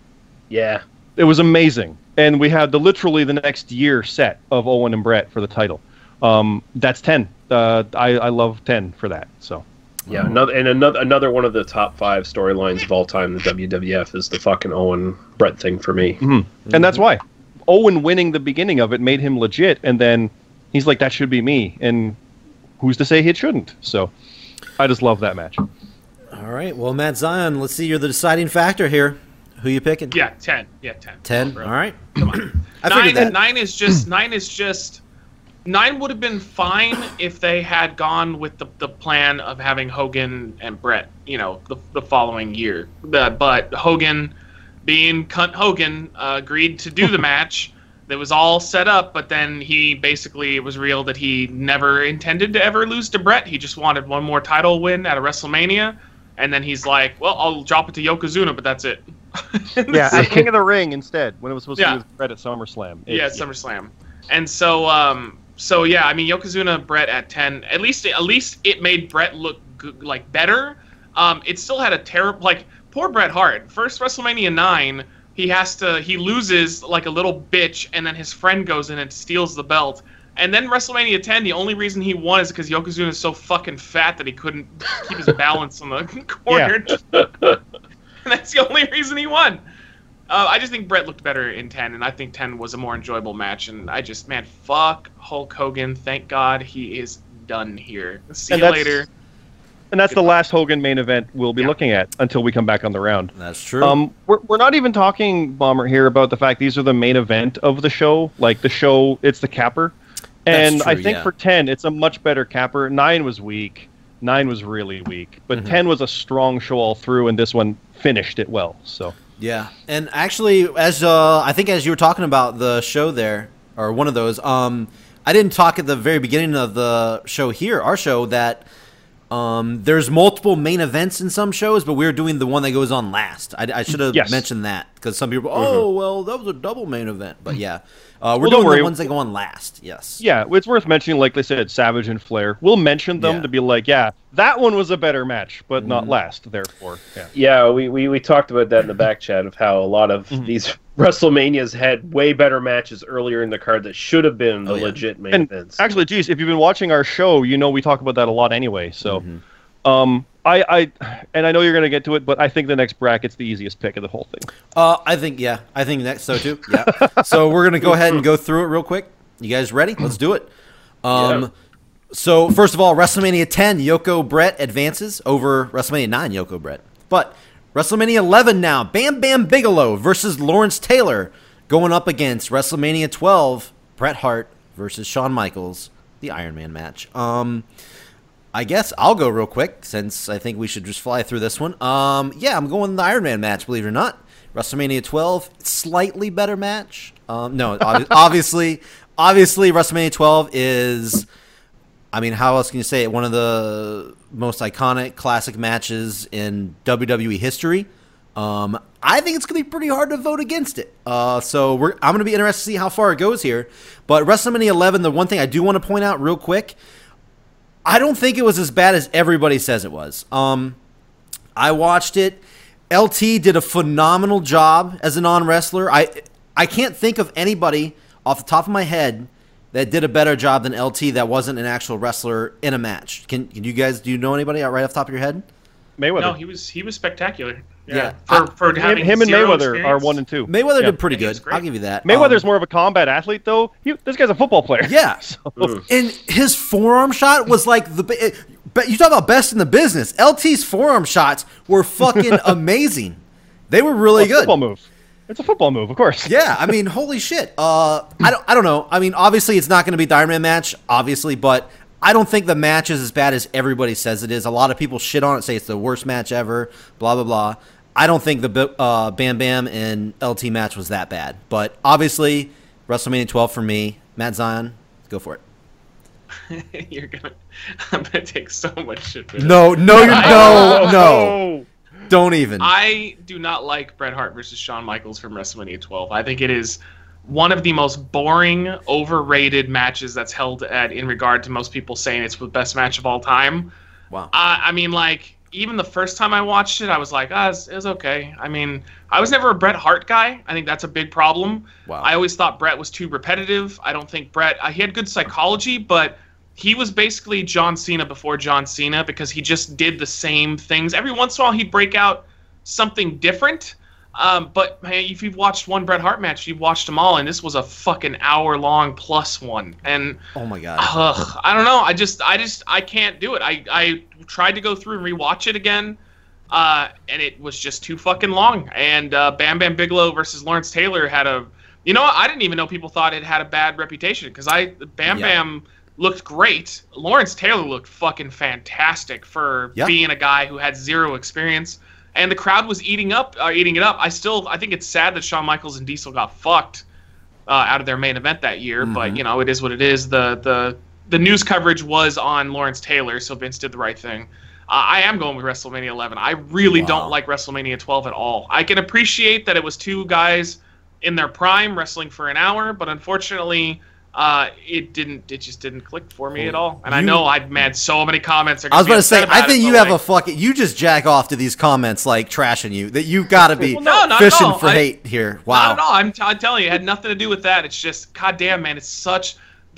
Yeah. it was amazing. And we had the literally the next year set of Owen and Bret for the title. Um, that's ten. Uh, I, I love ten for that. So Yeah, another and another another one of the top five storylines of all time. The WWF is the fucking Owen Bret thing for me. and that's why Owen winning the beginning of it made him legit. And then he's like, that should be me. And who's to say it shouldn't? So I just love that match. All right. Well, Matt Zion, let's see. You're the deciding factor here. Who you picking? Yeah, ten. Yeah, ten. Ten. Bro. All right. Come on. Nine, that. nine is just nine is just nine would have been fine if they had gone with the, the plan of having Hogan and Bret, you know, the, the following year. The, but Hogan, being cunt Hogan, uh, agreed to do the match. That was all set up, but then he basically it was real that he never intended to ever lose to Bret. He just wanted one more title win at a WrestleMania, and then he's like, "Well, I'll drop it to Yokozuna, but that's it." Yeah, at King of the Ring instead, when it was supposed Yeah. to be with Bret at SummerSlam. It- yeah, at SummerSlam. And so, um, so yeah, I mean Yokozuna Bret at ten. At least, at least it made Bret look good, like better. Um, it still had a terrible, like poor Bret Hart. First WrestleMania nine, he has to, he loses like a little bitch, and then his friend goes in and steals the belt. And then WrestleMania 10, the only reason he won is because Yokozuna is so fucking fat that he couldn't keep his balance on the corner. and that's the only reason he won. Uh, I just think Bret looked better in 10, and I think 10 was a more enjoyable match. And I just, man, fuck Hulk Hogan. Thank God he is done here. See And you later. And that's the last Hogan main event we'll be Yeah. looking at until we come back on the round. That's true. Um, we're, we're not even talking, Bomber, here about the fact these are the main event of the show. Like the show, it's the capper. And That's I think yeah. for 10, it's a much better capper. 9 was weak. 9 was really weak. But Mm-hmm. 10 was a strong show all through, and this one finished it well. So, Yeah, and actually, as uh, I think as you were talking about the show there, or one of those, um, I didn't talk at the very beginning of the show here, our show, that um, there's multiple main events in some shows, but we're doing the one that goes on last. I, I should have Yes. mentioned that because some people, oh, well, that was a double main event, but yeah, uh, we're Well, don't doing worry. the ones that go on last. Yes. yeah, it's worth mentioning, like they said, Savage and Flair. We'll mention them Yeah. to be like, yeah, that one was a better match, but Mm-hmm. not last, therefore. Yeah. Yeah, we, we, we talked about that in the back chat of how a lot of Mm-hmm. these WrestleManias had way better matches earlier in the card that should have been the Oh, yeah. legit main And events. actually, geez, if you've been watching our show, you know we talk about that a lot anyway. So, Mm-hmm. um, I, I, and I know you're going to get to it, but I think the next bracket's the easiest pick of the whole thing. Uh, I think yeah, I think next so too. Yeah. so we're gonna go ahead and go through it real quick. You guys ready? Let's do it. Um, Yeah. so first of all, WrestleMania 10, Yoko Bret advances over WrestleMania 9, Yoko Bret. But WrestleMania 11 now, Bam Bam Bigelow versus Lawrence Taylor going up against WrestleMania 12, Bret Hart versus Shawn Michaels, the Iron Man match. Um, I guess I'll go real quick since I think we should just fly through this one. Um, yeah, I'm going the Iron Man match, believe it or not. WrestleMania 12, slightly better match. Um, no, obvi- obviously, obviously, WrestleMania 12 is. I mean, how else can you say it? One of the most iconic, classic matches in WWE history. Um, I think it's going to be pretty hard to vote against it. Uh, so we're, I'm going to be interested to see how far it goes here. But WrestleMania 11, the one thing I do want to point out real quick, I don't think it was as bad as everybody says it was. Um, I watched it. LT did a phenomenal job as a non wrestler. I I can't think of anybody off the top of my head that did a better job than LT that wasn't an actual wrestler in a match. Can, can you guys do you know anybody right off the top of your head? Mayweather. No, he was he was spectacular. Yeah, Yeah. for for him, having him and Mayweather experience. are one and two. Mayweather Yeah. did pretty Yeah, he was good. I'll give you that. Mayweather's Um, more of a combat athlete, though. He, this guy's a football player. Yeah. So- And his forearm shot was like the. it- But you talk about best in the business. LT's forearm shots were fucking amazing. They were really Well, good. Football move. It's a football move, of course. Yeah, I mean, holy shit. Uh, I don't, I don't know. I mean, obviously, it's not going to be the Iron Man match, obviously, but I don't think the match is as bad as everybody says it is. A lot of people shit on it, say it's the worst match ever, blah blah blah. I don't think the uh, Bam Bam and LT match was that bad, but obviously, WrestleMania 12 for me. Matt Zion, go for it. You're gonna I'm gonna take so much shit for. No, no, you're, no, no, don't even. I do not like Bret Hart versus Shawn Michaels from WrestleMania 12. I think it is one of the most boring, overrated matches that's held at in regard to most people saying it's the best match of all time. Wow. I, I mean, like even the first time I watched it, I was like, ah, it's, it's okay. I mean, I was never a Bret Hart guy. I think that's a big problem. Wow. I always thought Bret was too repetitive. I don't think Bret. Uh, he had good psychology, but he was basically John Cena before John Cena because he just did the same things. Every once in a while, he'd break out something different. Um, but man, if you've watched one Bret Hart match, you've watched them all, and this was a fucking hour long plus one. And oh my god. Ugh, I don't know. I just, I just, I can't do it. I, I tried to go through and rewatch it again, uh, and it was just too fucking long. And uh, Bam Bam Bigelow versus Lawrence Taylor had a You know, what? I didn't even know people thought it had a bad reputation because I Bam Yeah. Bam looked great. Lawrence Taylor looked fucking fantastic for Yeah. being a guy who had zero experience, and the crowd was eating up, uh, eating it up. I still, I think it's sad that Shawn Michaels and Diesel got fucked uh, out of their main event that year, Mhm. but you know, it is what it is. The the the news coverage was on Lawrence Taylor, so Vince did the right thing. Uh, I am going with WrestleMania 11. I really Wow. don't like WrestleMania 12 at all. I can appreciate that it was two guys in their prime wrestling for an hour, but unfortunately, uh, it didn't. It just didn't click for me at all. And I know I've made so many comments. are I was about to say, I think it, you have a fucking. You just jack off to these comments like trashing you. That you got to be Well, no, fishing for I- hate here. Wow. at all. I'm, t- I'm telling you, it had nothing to do with that. It's just, goddamn, man, it's such.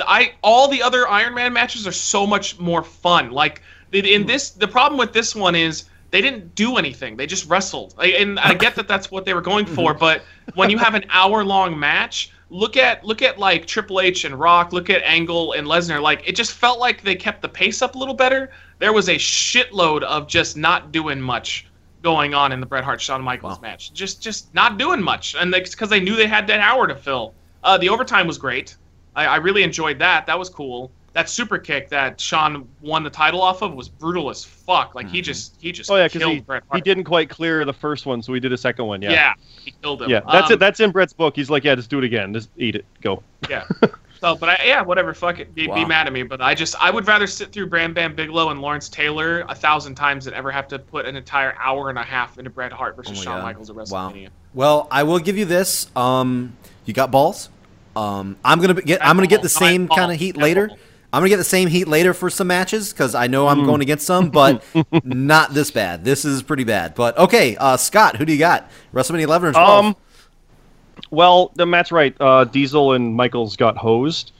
I all the other Iron Man matches are so much more fun. Like in- in this, the problem with this one is they didn't do anything. They just wrestled. And I get that that's what they were going for, but when you have an hour long match, look at look at like Triple H and Rock, look at Angle and Lesnar. Like it just felt like they kept the pace up a little better. There was a shitload of just not doing much going on in the Bret Hart Shawn Michaels Wow. match. Just just not doing much, and because they knew they had that hour to fill. Uh, the overtime was great. I, I really enjoyed that. That was cool. That super kick that Shawn won the title off of was brutal as fuck. Like he just he just Oh yeah, because killed he, Bret he didn't quite clear the first one, so we did a second one. yeah. Yeah, he killed him. yeah. That's Um, it. That's in Bret's book. He's like, yeah, just do it again. Just eat it. Go. Yeah. So, but I, yeah, whatever. Fuck it. Be, be mad at me, but I just I would rather sit through Bam Bam Bigelow and Lawrence Taylor a thousand times than ever have to put an entire hour and a half into Bret Hart versus Oh Shawn God. Michaels at Wow. WrestleMania. Well, I will give you this. Um, you got balls. Um, I'm gonna get. I'm gonna get the same kind of heat later. I'm gonna get the same heat later for some matches because I know I'm going against some, but not this bad. This is pretty bad. But okay, uh, Scott, who do you got? WrestleMania 11 or 12? Um, well, the Matt's right. Uh, Diesel and Michaels got hosed.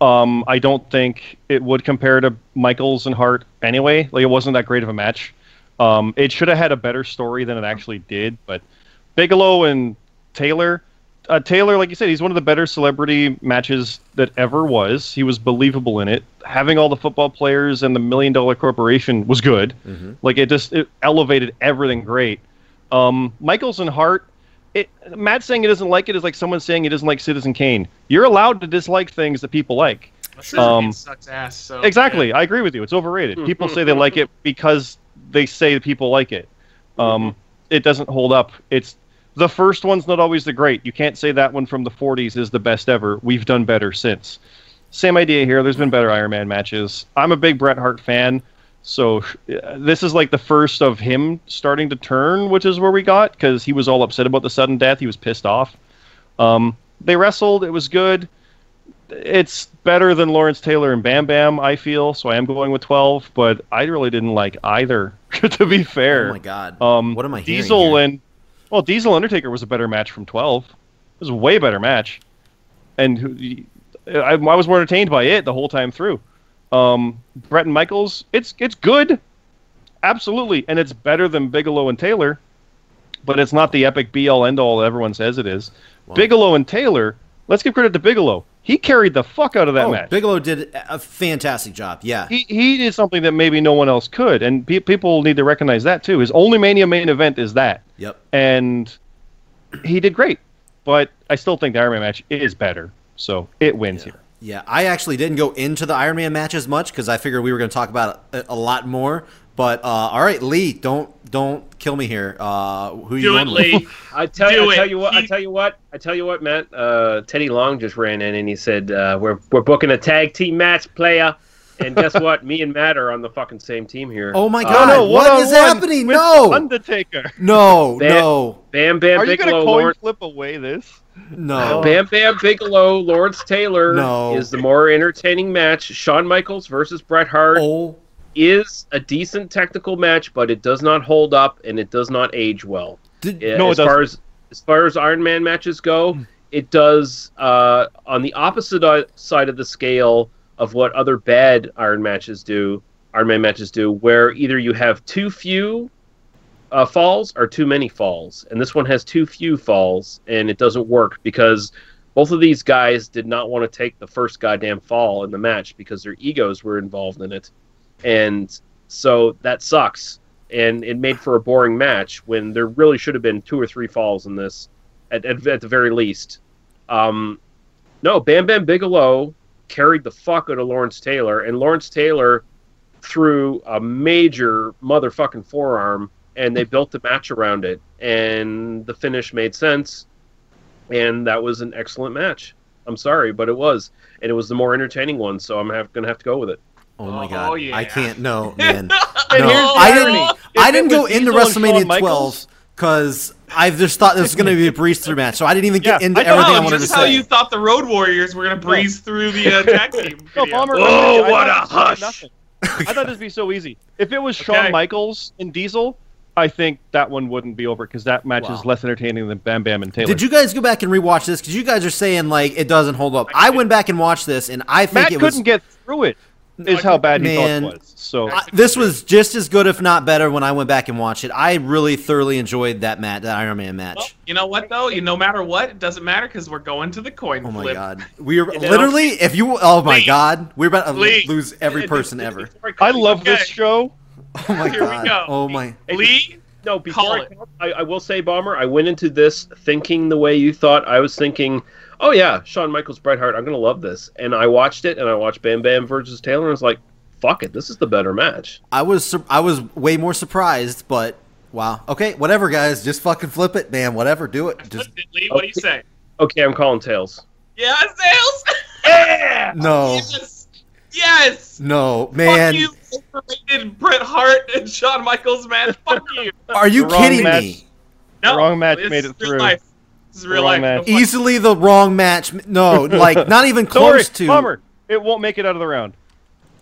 Um, I don't think it would compare to Michaels and Hart anyway. Like it wasn't that great of a match. Um, it should have had a better story than it actually did. But Bigelow and Taylor, uh, Taylor, like you said, he's one of the better celebrity matches that ever was. He was believable in it. Having all the football players and the million dollar corporation was good. Like it just it elevated everything great. Um, Michaels and Hart, it, Matt saying he doesn't like it is like someone saying he doesn't like Citizen Kane. You're allowed to dislike things that people like. Citizen Um, Kane sucks ass. So Exactly, yeah. I agree with you. It's overrated. People say they like it because they say that people like it. Um, it doesn't hold up. It's the first one's not always the great. You can't say that one from the 40s is the best ever. We've done better since. Same idea here. There's been better Iron Man matches. I'm a big Bret Hart fan, so uh, this is like the first of him starting to turn, which is where we got because he was all upset about the sudden death. He was pissed off. Um, they wrestled. It was good. It's better than Lawrence Taylor and Bam Bam, I feel. So I am going with 12, but I really didn't like either, to be fair. oh my God. Um, what am I Diesel and well, Diesel Undertaker was a better match from 12. It was a way better match, and I, I was more entertained by it the whole time through. Um, Bret and Michaels, it's it's good, absolutely, and it's better than Bigelow and Taylor, but it's not the epic be all end all everyone says it is. Wow. Bigelow and Taylor, let's give credit to Bigelow. He carried the fuck out of that oh, match Bigelow did a fantastic job. Yeah. he, he did something that maybe no one else could, and pe- people need to recognize that too. His only Mania main event is that, Yep. and he did great. But I still think the Iron Man match is better, so it wins here. Yeah, I actually didn't go into the Iron Man match as much because I figured we were going to talk about a lot more. But uh, all right, Lee, don't don't kill me here. Uh, who you Do it, going with? Lee. I tell, Do I tell it. you what. I tell you what. I tell you what, Matt. Uh, Teddy Long just ran in and he said, uh, "We're we're booking a tag team match, player." And guess what? Me and Matt are on the fucking same team here. Oh my Uh, God, no, what one-on-one happening? with No, Undertaker. no, Bam- no, Bam Bam Are you gonna coin Lawrence, flip away this? no. Bam Bam Bigelow, Lawrence Taylor No. is the more entertaining match. Shawn Michaels versus Bret Hart Oh, is a decent technical match, but it does not hold up and it does not age well. did, Yeah, No, as far as as far as Iron Man matches go, it does uh, on the opposite uh, side of the scale of what other bad Iron matches do. Iron Man matches do, where either you have too few uh, falls or too many falls, and this one has too few falls, and it doesn't work because both of these guys did not want to take the first goddamn fall in the match because their egos were involved in it, and so that sucks and it made for a boring match when there really should have been two or three falls in this at, at, at the very least Um, no, Bam Bam Bigelow carried the fuck out of Lawrence Taylor, and Lawrence Taylor threw a major motherfucking forearm, and they built the match around it, and the finish made sense, and that was an excellent match. I'm sorry, but it was, and it was the more entertaining one, so I'm have, gonna have to go with it. Oh my Oh, god, yeah. I can't. No, man. no, And here's the I didn't. If I didn't go into Diesel WrestleMania 12 because I just thought this was going to be a breeze through match, so I didn't even get Yeah, into I know. everything I Oh, wanted to say. just how you thought the Road Warriors were gonna breeze through the uh, tag team. No. Bomber. Oh, what a this would be hush. nothing. I thought this would be so easy. If it was Okay. Shawn Michaels and Diesel, I think that one wouldn't be over because that match Wow. is less entertaining than Bam Bam and Taylor. Did you guys go back and rewatch this? Because you guys are saying like it doesn't hold up. I went back and watched this, and I think Matt it couldn't was. get through it. No, Is how bad he Man. thought it was. So I- this was just as good, if not better, when I went back and watched it. I really thoroughly enjoyed that match, that Iron Man match. Well, you know what though? You no matter what, it doesn't matter because we're going to the coin Oh my flip. god, we are You know? literally. If you, oh my Lee. god, we're about to Lee. lose every person ever. I love Okay. this show. Oh my Here we god. go. Oh my. Lee, No, before Call I, it. I, I will say, Bomber, I went into this thinking the way you thought. I was thinking, oh yeah, Shawn Michaels, Bret Hart, I'm gonna love this. And I watched it, and I watched Bam Bam versus Taylor, and I was like, fuck it, this is the better match. I was sur- I was way more surprised, but wow. Okay, whatever, guys. Just fucking flip it, man. Whatever, do it. Just Lee, what do you say? Okay, I'm calling tails. Yeah, sales. Yeah. no, yes, yes. no, man. Fuck you, overrated Bret Hart and Shawn Michaels match. Fuck you. Are you The kidding me? No, wrong match made it through. Life. This is real wrong life. match. Easily the wrong match. No, like not even Don't close to. Bummer. It won't make it out of the round.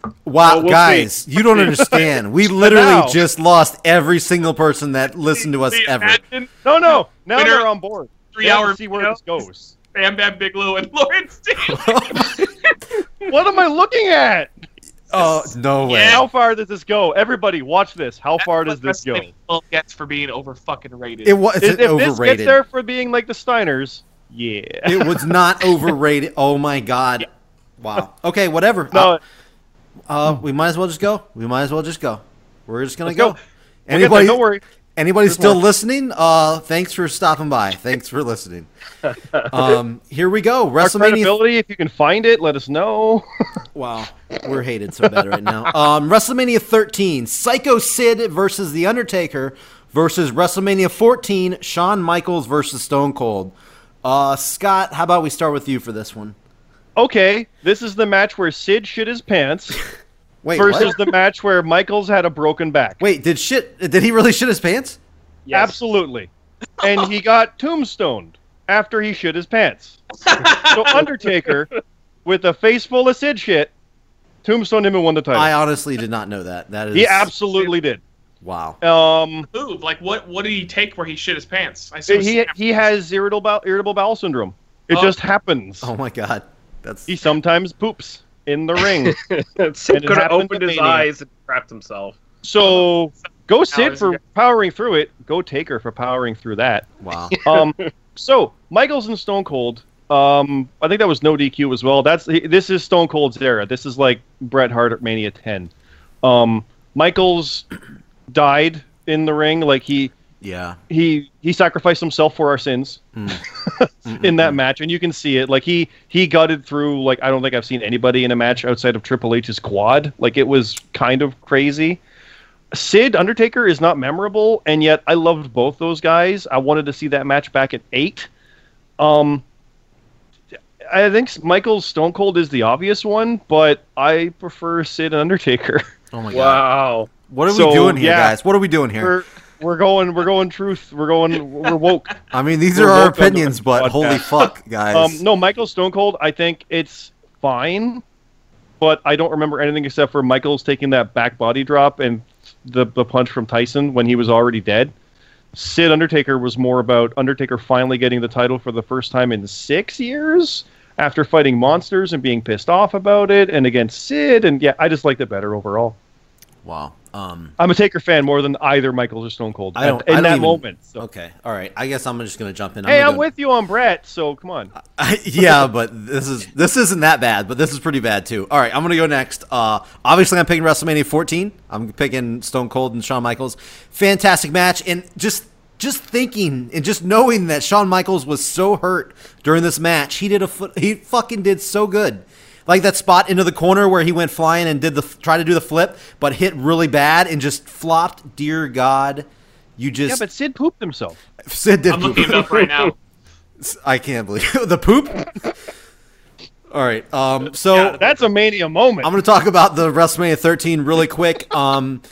Wow, Well, we'll guys, you don't understand. We literally now- just lost every single person that listened to us Lee, ever. imagine No, no. Now Winner- they're on board. Three They have see where video. this goes. Bam Bam Bigelow and Lawrence Taylor. What am I looking at? Oh no way! Yeah. How far does this go? Everybody, watch this. How far does this go? That's gets for being over fucking rated. It was If, if this gets there for being like the Steiners, yeah. It was not overrated. Oh my god! Wow. Okay, whatever. no, Uh, uh, we might as well just go. We might as well just go. We're just gonna Let's go. go. we'll there, don't worry. Anybody still listening? Uh, thanks for stopping by. Thanks for listening. Um, here we go. Our WrestleMania. credibility, if you can find it, let us know. Wow, we're hated so bad right now. Um, WrestleMania 13, Psycho Sid versus The Undertaker versus WrestleMania 14, Shawn Michaels versus Stone Cold. Uh, Scott, how about we start with you for this one? okay, this is the match where Sid shit his pants Wait, versus what? the match where Michaels had a broken back. Wait, did shit? Did he really shit his pants? Yes. Absolutely. And he got tombstoned after he shit his pants. So Undertaker, with a face full of Sid shit, tombstoned him and won the title. I honestly did not know that. That is he absolutely did. wow. Um, move. Like what? What did he take where he shit his pants? I assume he he has irritable bowel, irritable bowel syndrome. It Oh. just happens. Oh my god, that's He sometimes poops in the ring. Sid And could have opened his eyes and crapped himself. So go Sid for powering through it. Go Taker for powering through that. wow. Um, so Michaels and Stone Cold. Um, I think that was no DQ as well. That's this is Stone Cold's era. This is like Bret Hart at Mania 10. Um, Michaels died in the ring. Like he Yeah. he he sacrificed himself for our sins in that match, and you can see it. Like he he gutted through. Like I don't think I've seen anybody in a match outside of Triple H's quad. Like it was kind of crazy. Sid Undertaker is not memorable, and yet I loved both those guys. I wanted to see that match back at eight. Um, I think Michael's Stone Cold is the obvious one, but I prefer Sid and Undertaker. Oh my god. Wow. What are So, we doing here, yeah. guys? What are we doing here? We're going we're going truth. We're going we're woke. I mean, these we're are our woke on the opinions, but podcast. holy fuck, guys. Um, no, Michael Stone Cold. I think it's fine, but I don't remember anything except for Michael's taking that back body drop and the the punch from Tyson when he was already dead. Sid Undertaker was more about Undertaker finally getting the title for the first time in six years after fighting monsters and being pissed off about it, and against Sid. And yeah, I just liked it better overall. Wow. Um. I'm a Taker fan more than either Michaels or Stone Cold I don't. in I don't that even- moment. So. Okay. All right. I guess I'm just gonna jump in. Hey, gonna I'm go- with you on Bret. So come on. yeah, but this is this isn't that bad, but this is pretty bad too. All right, I'm gonna go next. Uh, obviously, I'm picking WrestleMania 14. I'm picking Stone Cold and Shawn Michaels. Fantastic match, and just just thinking and just knowing that Shawn Michaels was so hurt during this match, he did a. He fucking did so good. Like that spot into the corner where he went flying and did the try to do the flip, but hit really bad and just flopped. Dear God, you just Yeah, but Sid pooped himself. Sid did I'm poop. looking it up right now. I can't believe the poop. All right, um, so Yeah, that's a mania moment. I'm going to talk about the WrestleMania 13 really quick. Um,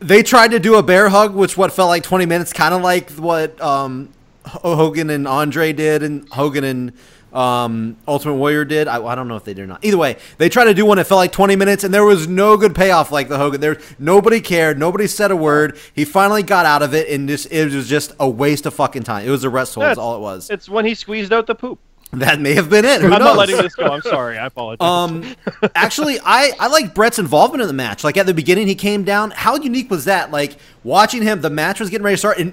they tried to do a bear hug, which what felt like 20 minutes, kind of like what um, Hogan and Andre did, and Hogan and um, Ultimate Warrior did. I, I don't know if they did or not. Either way, they tried to do one that felt like 20 minutes, and there was no good payoff like the Hogan. There, nobody cared. Nobody said a word. He finally got out of it, and just it was just a waste of fucking time. It was a wrestle. That's all it was. It's when he squeezed out the poop. That may have been it. Who I'm knows? not letting this go. I'm sorry. I apologize. Um, actually, I I like Bret's involvement in the match. Like at the beginning, he came down. How unique was that? Like watching him, the match was getting ready to start, and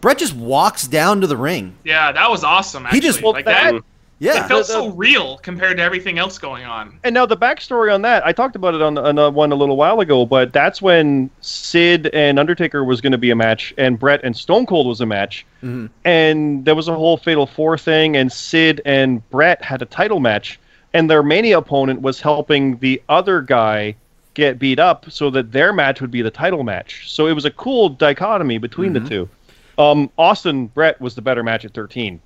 Bret just walks down to the ring. Yeah, that was awesome. Actually. He just- like that- that. Yeah, It felt The- so real compared to everything else going on. And now the backstory on that, I talked about it on, on uh, one a little while ago, but that's when Sid and Undertaker was going to be a match, and Bret and Stone Cold was a match, Mhm. and there was a whole Fatal Four thing, and Sid and Bret had a title match, and their Mania opponent was helping the other guy get beat up so that their match would be the title match. So it was a cool dichotomy between the two. Um, Austin Bret was the better match at 13,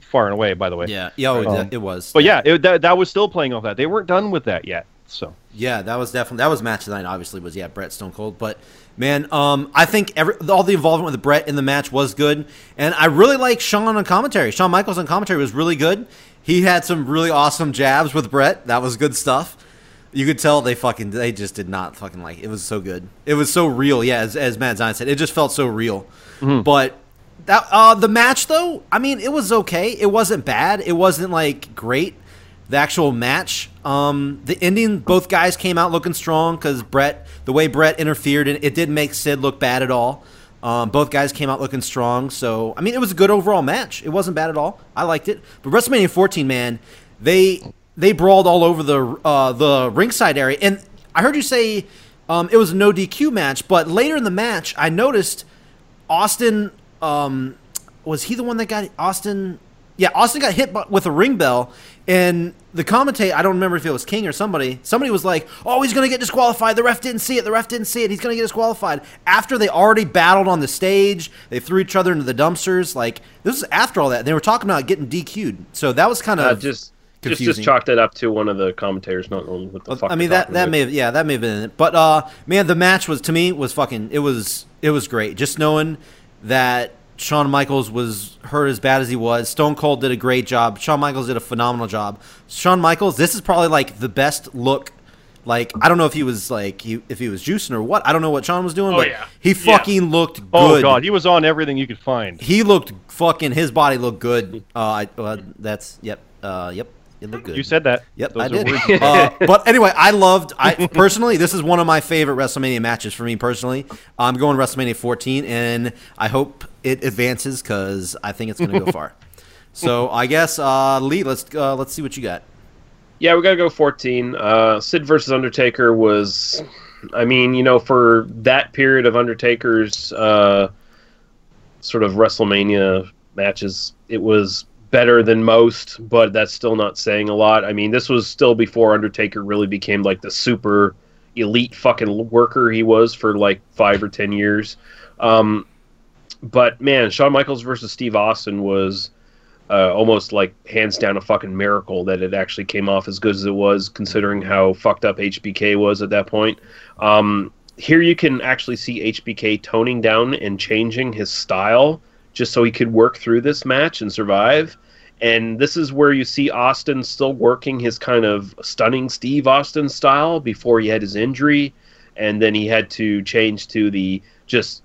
far and away, by the way. yeah, yeah. It, Um, it was. But yeah, it, that, that was still playing off that. They weren't done with that yet. So Yeah, that was definitely that was match of the night. Obviously, was yeah Bret Stone Cold, but man, um, I think every all the involvement with Bret in the match was good, and I really like Shawn on commentary. Shawn Michaels on commentary was really good. He had some really awesome jabs with Bret. That was good stuff. You could tell they fucking they just did not fucking like it. it was so good. It was so real. Yeah, as, as Matt Zion said, it just felt so real. But that uh, the match though, I mean, it was okay. It wasn't bad. It wasn't like great. The actual match, um, the ending, both guys came out looking strong because Bret, the way Bret interfered, and it didn't make Sid look bad at all. Um, both guys came out looking strong, so I mean, it was a good overall match. It wasn't bad at all. I liked it. But WrestleMania 14, man, they they brawled all over the uh, the ringside area, and I heard you say um, it was a no DQ match, but later in the match, I noticed Austin um, was he the one that got Austin? Yeah, Austin got hit with a ring bell, and the commentator I don't remember if it was King or somebody. Somebody was like, "Oh, he's gonna get disqualified. The ref didn't see it. The ref didn't see it. He's gonna get disqualified." After they already battled on the stage, they threw each other into the dumpsters. Like this is after all that. They were talking about getting DQ'd. So that was kind Uh, of just just confusing. just chalk that up to one of the commentators not knowing what the fuck. I mean that that about. may have, yeah that may have been it. But uh, man, the match was to me was fucking it was it was great. Just knowing that Shawn Michaels was hurt as bad as he was. Stone Cold did a great job. Shawn Michaels did a phenomenal job. Shawn Michaels, this is probably like the best look. Like I don't know if he was like he, if he was juicing or what. I don't know what Shawn was doing, Oh, but yeah. he Yeah. fucking looked good. Oh god, he was on everything you could find. He looked fucking. His body looked good. Uh, I, uh that's yep. Uh, yep. It looked good. You said that. Yep, Those I did. uh, but anyway, I loved. I personally, this is one of my favorite WrestleMania matches for me personally. I'm going WrestleMania 14, and I hope it advances because I think it's going to go far. So I guess uh, Lee, let's uh, let's see what you got. Yeah, we gotta go 14. Uh, Sid versus Undertaker was, I mean, you know, for that period of Undertaker's uh, sort of WrestleMania matches, it was better than most, but that's still not saying a lot. I mean, this was still before Undertaker really became like the super elite fucking worker he was for like five or ten years. Um, but man, Shawn Michaels versus Steve Austin was uh, almost like hands down a fucking miracle that it actually came off as good as it was, considering how fucked up HBK was at that point. Um, here you can actually see HBK toning down and changing his style just so he could work through this match and survive. And this is where you see Austin still working his kind of stunning Steve Austin style before he had his injury, and then he had to change to the just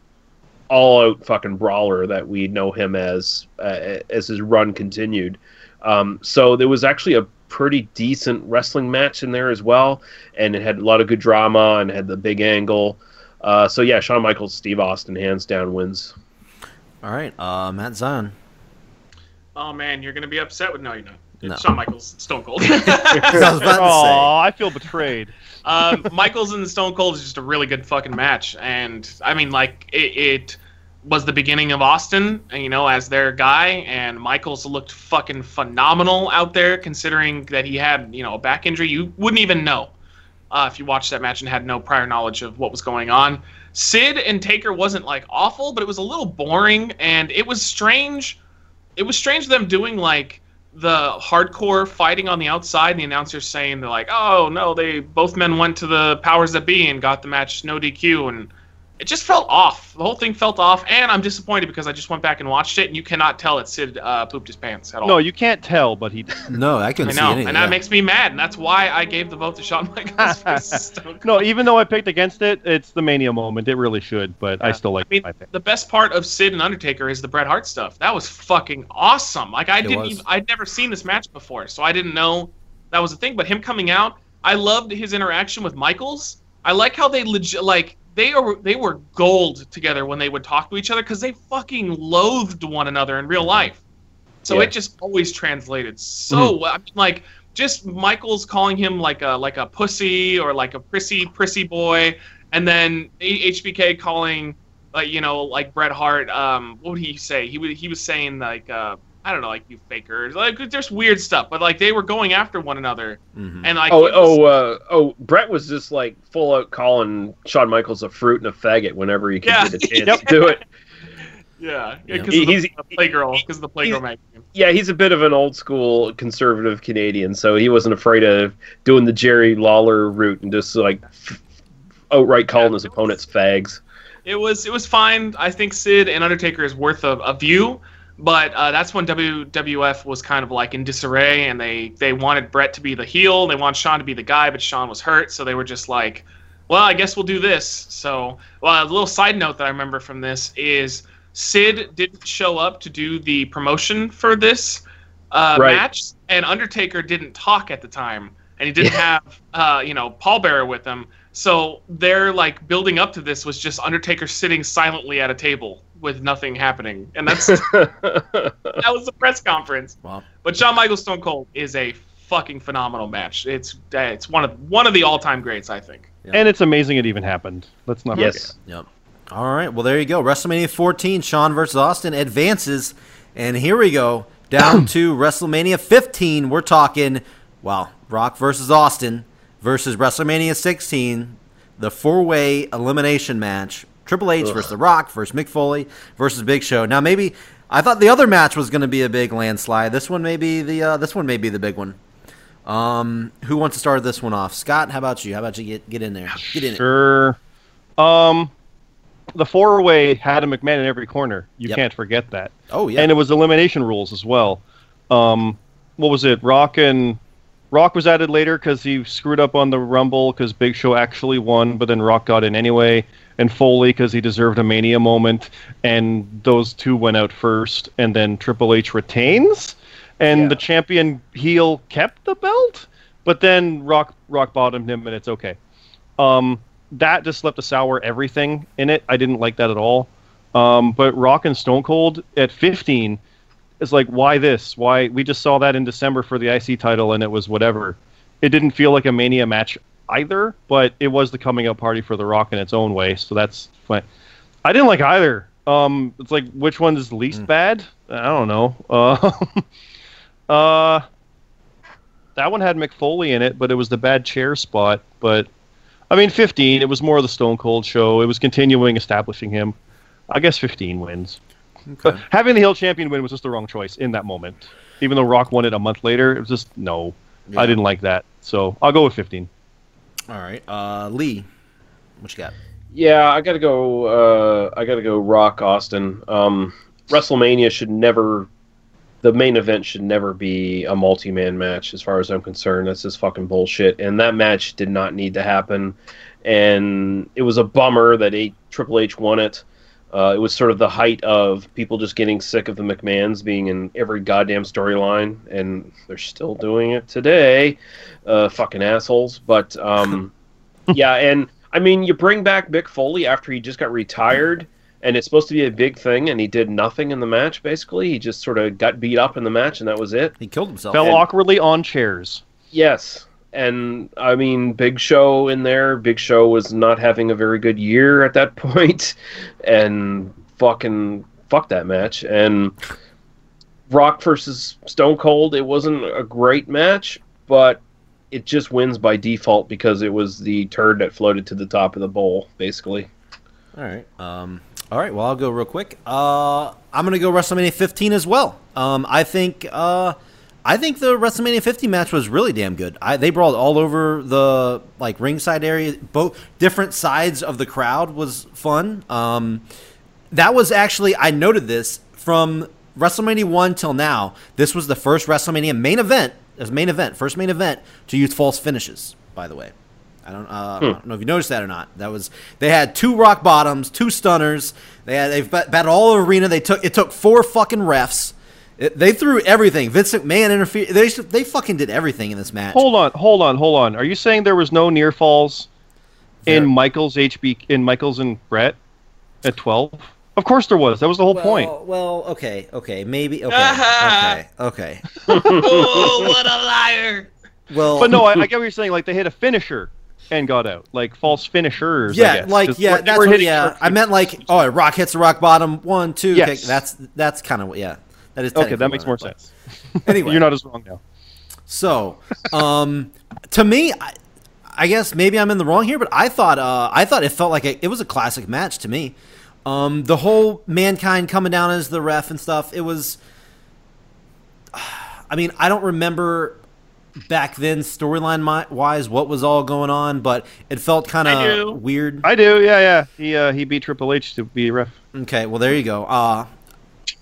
all out fucking brawler that we know him as uh, as his run continued. Um, so there was actually a pretty decent wrestling match in there as well, and it had a lot of good drama and had the big angle. Uh, so yeah, Shawn Michaels, Steve Austin, hands down wins. All right, uh, Matt Zion. Oh man, you're gonna be upset with no, you're not. No. Shawn Michaels, Stone Cold. I was about to Oh, I feel betrayed. um, Michaels and Stone Cold is just a really good fucking match, and I mean, like it, it was the beginning of Austin, you know, as their guy, and Michaels looked fucking phenomenal out there, considering that he had, you know, a back injury. You wouldn't even know uh, if you watched that match and had no prior knowledge of what was going on. Sid and Taker wasn't like awful, but it was a little boring, and it was strange. It was strange them doing like the hardcore fighting on the outside, and the announcers saying they're like, "Oh no, they both men went to the powers that be and got the match no DQ," and it just felt off. The whole thing felt off, and I'm disappointed because I just went back and watched it, and you cannot tell that Sid uh, pooped his pants at all. No, you can't tell, but he. No, I I couldn't see know, any. and yeah. that makes me mad, and that's why I gave the vote to Shawn Michaels. no, even though I picked against it, it's the Mania moment. It really should, but I still like I mean, my the best part of Sid and Undertaker is the Bret Hart stuff. That was fucking awesome. Like I didn't, was. even, I'd never seen this match before, so I didn't know that was a thing. But him coming out, I loved his interaction with Michaels. I like how they legit, like they are, they were gold together when they would talk to each other because they fucking loathed one another in real life. So Yeah. it just always translated so well. I mean, like just Michaels calling him like a like a pussy or like a prissy prissy boy, and then HBK calling like you know like Bret Hart. Um, what would he say? He was he was saying like uh, I don't know like you fakers. Like there's weird stuff, but like they were going after one another, Mhm. and like Oh, was- oh, uh, oh! Bret was just like full out calling Shawn Michaels a fruit and a faggot whenever he could Yeah. get a chance to do it. yeah, Yeah. because He- of the, he's- the Playgirl, because the Playgirl magazine. Yeah, he's a bit of an old school conservative Canadian, so he wasn't afraid of doing the Jerry Lawler route and just like outright calling his opponents fags. It was it was fine. I think Sid and Undertaker is worth a, a view, but uh, that's when WWF was kind of like in disarray, and they they wanted Bret to be the heel, they wanted Shawn to be the guy, but Shawn was hurt, so they were just like, well, I guess we'll do this. So, well, a little side note that I remember from this is Sid didn't show up to do the promotion for this uh, Right. match, and Undertaker didn't talk at the time, and he didn't have uh, you know Paul Bearer with him. So their like building up to this was just Undertaker sitting silently at a table with nothing happening, and that's that was the press conference. Wow. But Shawn Michaels Stone Cold is a fucking phenomenal match. It's uh, it's one of one of the all time greats, I think. And it's amazing it even happened. Let's not yes. Yep. All right. Well, there you go. WrestleMania 14, Shawn versus Austin advances, and here we go down to WrestleMania 15. We're talking, well, Rock versus Austin versus WrestleMania 16, the four-way elimination match. Triple H Ugh. versus The Rock versus Mick Foley versus Big Show. Now, maybe I thought the other match was going to be a big landslide. This one may be the uh, this one may be the big one. Um, who wants to start this one off? Scott, how about you? How about you get get in there? Get in it. Sure. Um, the four way had a McMahon in every corner. You Yep. can't forget that. Oh yeah. And it was elimination rules as well. Um, what was it? Rock and Rock was added later because he screwed up on the Rumble because Big Show actually won, but then Rock got in anyway, and Foley because he deserved a Mania moment, and those two went out first, and then Triple H retains, and Yeah. the champion heel kept the belt, but then Rock Rock bottomed him, and it's okay. Um, that just left a sour everything in it. I didn't like that at all. Um, but Rock and Stone Cold at 15 is like, why this? Why we just saw that in December for the IC title and it was whatever. It didn't feel like a Mania match either, but it was the coming out party for The Rock in its own way, so that's fine. I didn't like either. Um, it's like which one is least bad? I don't know. Uh, uh, that one had Mick Foley in it, but it was the bad chair spot. But I mean, 15. It was more of the Stone Cold show. It was continuing establishing him. I guess 15 wins. But having the heel champion win was just the wrong choice in that moment. Even though Rock won it a month later, it was just no. Yeah. I didn't like that. So I'll go with 15. All right, uh, Lee, what you got? Yeah, I gotta go. Uh, I gotta go. Rock Austin. Um, WrestleMania should never. The main event should never be a multi-man match, as far as I'm concerned. That's just fucking bullshit. And that match did not need to happen. And it was a bummer that a Triple H won it. Uh, it was sort of the height of people just getting sick of the McMahons being in every goddamn storyline, and they're still doing it today. Uh, fucking assholes. But um, yeah, and I mean, you bring back Mick Foley after he just got retired, and it's supposed to be a big thing, and he did nothing in the match. Basically, he just sort of got beat up in the match, and that was it. He killed himself. Fell And- awkwardly on chairs. Yes, and I mean, Big Show in there. Big Show was not having a very good year at that point, and fucking fuck that match. And Rock versus Stone Cold, it wasn't a great match, but it just wins by default because it was the turd that floated to the top of the bowl, basically. All right. Um, all right. Well, I'll go real quick. Uh, I'm gonna go WrestleMania 15 as well. Um, I think uh, I think the WrestleMania 50 match was really damn good. I, they brawled all over the like ringside area. Both different sides of the crowd was fun. Um, that was actually I noted this from WrestleMania one till now. This was the first WrestleMania main event as main event, first main event to use false finishes. By the way, I don't, uh, I don't know if you noticed that or not. That was they had two rock bottoms, two stunners. They had they've battled all over arena. They took it took four fucking refs. It, they threw everything. Vince McMahon interfered. They they fucking did everything in this match. Hold on, hold on, hold on. Are you saying there was no near falls in Michaels HB in Michaels and Bret at twelve? Of course there was. That was the whole well, point. Well, okay, okay, maybe, okay, okay, okay. oh, what a liar! Well, But no, I, I get what you're saying. Like they hit a finisher and got out, like false finishers. I Yeah, guess. like 'Cause yeah, that's what, yeah. short I meant like oh, rock hits the rock bottom one two. Yes. Okay, that's that's kind of what yeah. That is Okay, that makes more I sense. Anyway, You're not as wrong now. So, um, to me, I, I guess maybe I'm in the wrong here, but I thought uh, I thought it felt like a, it was a classic match to me. Um, the whole mankind coming down as the ref and stuff. It was. I mean, I don't remember back then storyline wise what was all going on, but it felt kind of weird. I do. Yeah, yeah. He uh, he beat Triple H to be ref. Okay, well there you go. Uh,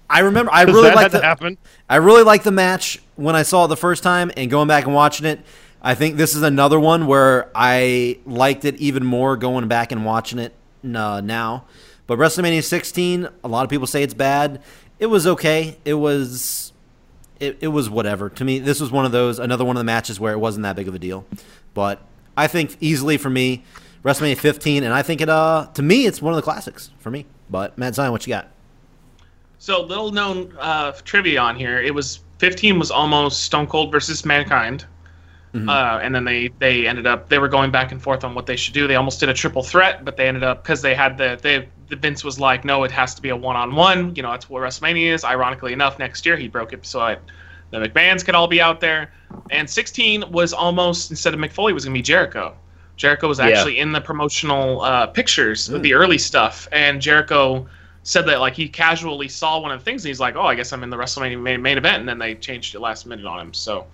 I remember I really that liked had to the, happen? I really liked the match when I saw it the first time, and going back and watching it, I think this is another one where I liked it even more going back and watching it uh, now. But WrestleMania 16, a lot of people say it's bad. It was okay. It was, it, it was whatever to me. This was one of those another one of the matches where it wasn't that big of a deal. But I think easily for me, WrestleMania 15, and I think it uh to me it's one of the classics for me. But Matt Zion, what you got? So little known uh, trivia on here. It was 15 was almost Stone Cold versus Mankind, uh, and then they they ended up they were going back and forth on what they should do. They almost did a triple threat, but they ended up because they had the they the Vince was like, no, it has to be a one on one. You know, that's what WrestleMania is. Ironically enough, next year he broke it so that the McMahon's could all be out there. And 16 was almost instead of Mick Foley was gonna be Jericho. Jericho was Yeah. actually in the promotional uh, pictures of the early stuff, and Jericho said that like he casually saw one of the things and he's like, "Oh, I guess I'm in the WrestleMania main, main event," and then they changed it last minute on him. So,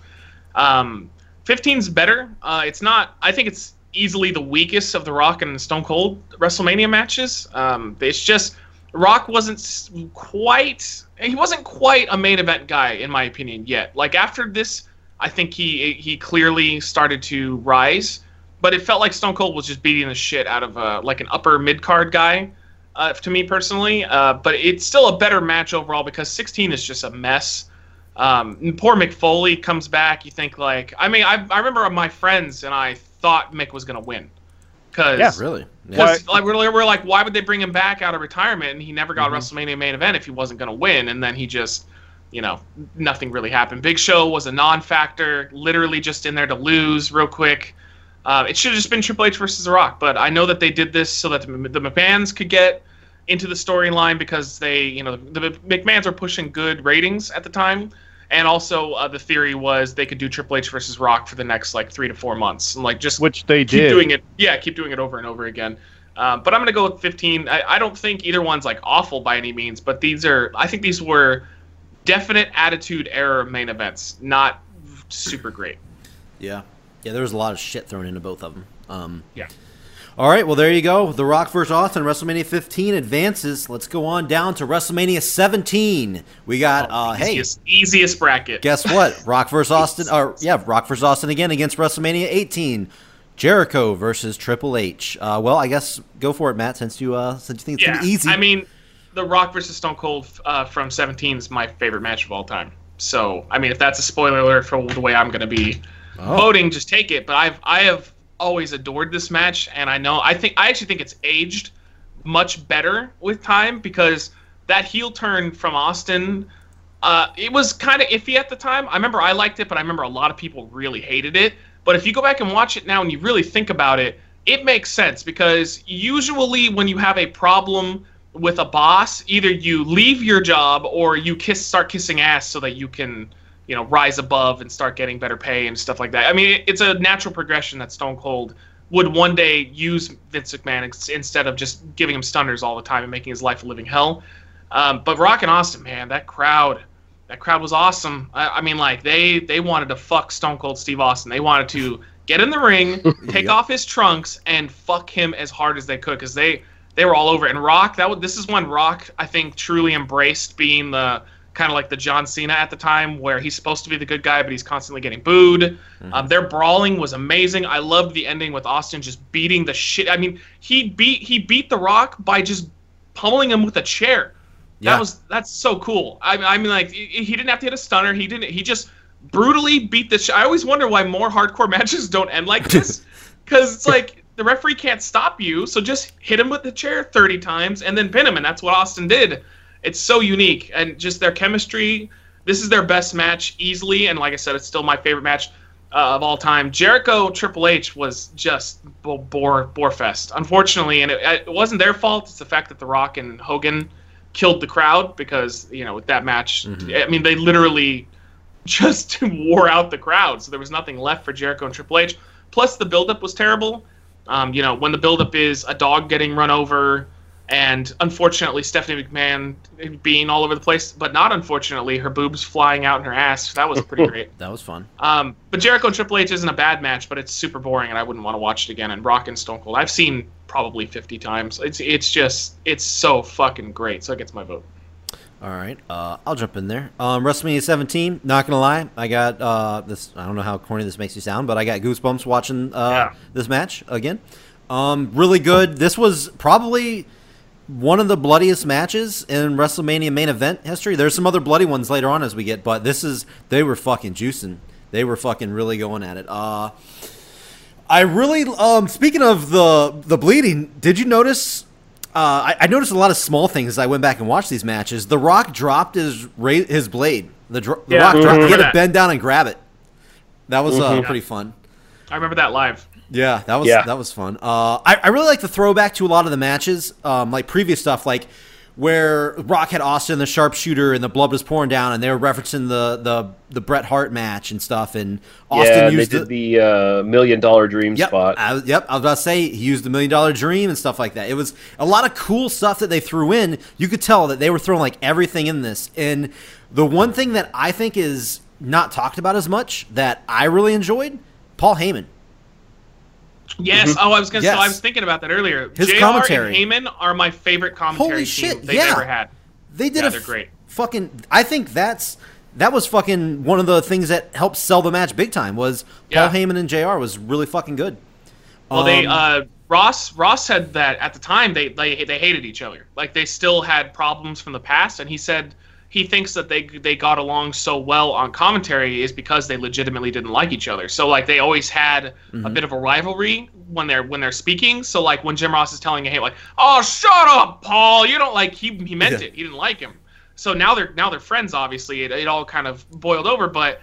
um, 15's better. Uh, it's not. I think it's easily the weakest of the Rock and Stone Cold WrestleMania matches. Um, it's just Rock wasn't quite. He wasn't quite a main event guy in my opinion yet. Like after this, I think he he clearly started to rise. But it felt like Stone Cold was just beating the shit out of uh, like an upper mid card guy uh, to me personally. Uh, but it's still a better match overall because 16 is just a mess. Um, poor Mick Foley comes back. You think like, I mean, I, I remember my friends and I thought Mick was gonna win because Yeah, Really? because like we're, we're like, why would they bring him back out of retirement? And he never got Mhm. a WrestleMania main event if he wasn't gonna win. And then he just, you know, nothing really happened. Big Show was a non-factor, literally just in there to lose real quick. Uh, it should have just been Triple H versus The Rock, but I know that they did this so that the, the McMahons could get into the storyline because they, you know, the, McMahons were pushing good ratings at the time, and also uh, the theory was they could do Triple H versus Rock for the next like three to four months, and like just Which they keep did. doing it. Yeah, keep doing it over and over again. Um, but I'm gonna go with 15. I, I don't think either one's like awful by any means, but these are. I think these were definite Attitude Era main events, not super great. Yeah. Yeah, there was a lot of shit thrown into both of them. Um, Yeah. All right, well, there you go. The Rock versus Austin, WrestleMania 15 advances. Let's go on down to WrestleMania 17. We got, uh, hey, easiest, easiest bracket. guess what? Rock versus Austin, or yeah, Rock versus Austin again against WrestleMania 18. Jericho versus Triple H. Uh, well, I guess go for it, Matt, since you uh, since you think it's yeah, easy. I mean, The Rock versus Stone Cold uh, from 17 is my favorite match of all time. So, I mean, if that's a spoiler alert for the way I'm going to be Oh. voting, just take it. But I've I have always adored this match, and I know I think I actually think it's aged much better with time because that heel turn from Austin. Uh, it was kind of iffy at the time. I remember I liked it, but I remember a lot of people really hated it. But if you go back and watch it now and you really think about it, it makes sense because usually when you have a problem with a boss, either you leave your job or you kiss start kissing ass so that you can, you know, rise above and start getting better pay and stuff like that. I mean, it's a natural progression that Stone Cold would one day use Vince McMahon instead of just giving him stunners all the time and making his life a living hell. Um, but Rock and Austin, man, that crowd, that crowd was awesome. I, I mean, like they they wanted to fuck Stone Cold Steve Austin. They wanted to get in the ring, take off his trunks, and fuck him as hard as they could because they they were all over it. And Rock, that was, this is when Rock, I think, truly embraced being the kind of like the John Cena at the time, where he's supposed to be the good guy, but he's constantly getting booed. Um, their brawling was amazing. I loved the ending with Austin just beating the shit. I mean, he beat he beat The Rock by just pummeling him with a chair. Yeah. That was that's so cool. I, I mean, like he he didn't have to hit a stunner. He didn't. He just brutally beat the. Sh- I always wonder why more hardcore matches don't end like this, because it's like the referee can't stop you, so just hit him with the chair thirty times and then pin him, and that's what Austin did. It's so unique and just their chemistry. This is their best match easily, and like I said, it's still my favorite match uh, of all time. Jericho Triple H was just bo- bore bore fest, unfortunately, and it, it wasn't their fault. It's the fact that The Rock and Hogan killed the crowd because you know with that match, I mean they literally just wore out the crowd, so there was nothing left for Jericho and Triple H. Plus the buildup was terrible. Um, you know when the buildup is a dog getting run over. And unfortunately, Stephanie McMahon being all over the place, but not unfortunately, her boobs flying out in her ass. That was pretty great. That was fun. Um, but Jericho and Triple H isn't a bad match, but it's super boring, and I wouldn't want to watch it again. And Rock and Stone Cold, I've seen probably 50 times. It's it's just it's so fucking great. So it gets my vote. All right, uh, I'll jump in there. Um, WrestleMania 17. Not gonna lie, I got uh, this. I don't know how corny this makes you sound, but I got goosebumps watching uh, Yeah. this match again. Um, really good. This was probably one of the bloodiest matches in WrestleMania main event history. There's some other bloody ones later on as we get, but this is they were fucking juicing. They were fucking really going at it. Uh, I really um speaking of the the bleeding, did you notice uh, I, I noticed a lot of small things as I went back and watched these matches. The Rock dropped his ra- his blade. The, dro- the Yeah, Rock dropped. He had to bend down and grab it. That was uh, Mhm. pretty fun. I remember that live. Yeah, that was Yeah. that was fun. Uh, I, I really like the throwback to a lot of the matches, um, like previous stuff, like where Rock had Austin the sharpshooter and the blood was pouring down, and they were referencing the the, the Bret Hart match and stuff. And Austin yeah, they used did the uh, million dollar dream Yep, spot. I, yep. I was about to say he used the million dollar dream and stuff like that. It was a lot of cool stuff that they threw in. You could tell that they were throwing like everything in this. And the one thing that I think is not talked about as much that I really enjoyed, Paul Heyman. Yes. Oh, I was gonna. Yes. So I was thinking about that earlier. His J.R. commentary. and Heyman are my favorite commentary Holy team shit, they've yeah. ever had. They did Yeah, a they're great. fucking. I think that's that was fucking one of the things that helped sell the match big time. Was Yeah. Paul Heyman and J.R. was really fucking good. Well, they Um, uh, Ross Ross said that at the time they, they they hated each other. Like they still had problems from the past, and he said he thinks that they they got along so well on commentary is because they legitimately didn't like each other. So like they always had a Mm-hmm. bit of a rivalry when they're when they're speaking. So like when Jim Ross is telling him like, "Oh, shut up, Paul," you don't like he he meant Yeah. it. He didn't like him. So now they're now they're friends. Obviously, it, it all kind of boiled over, but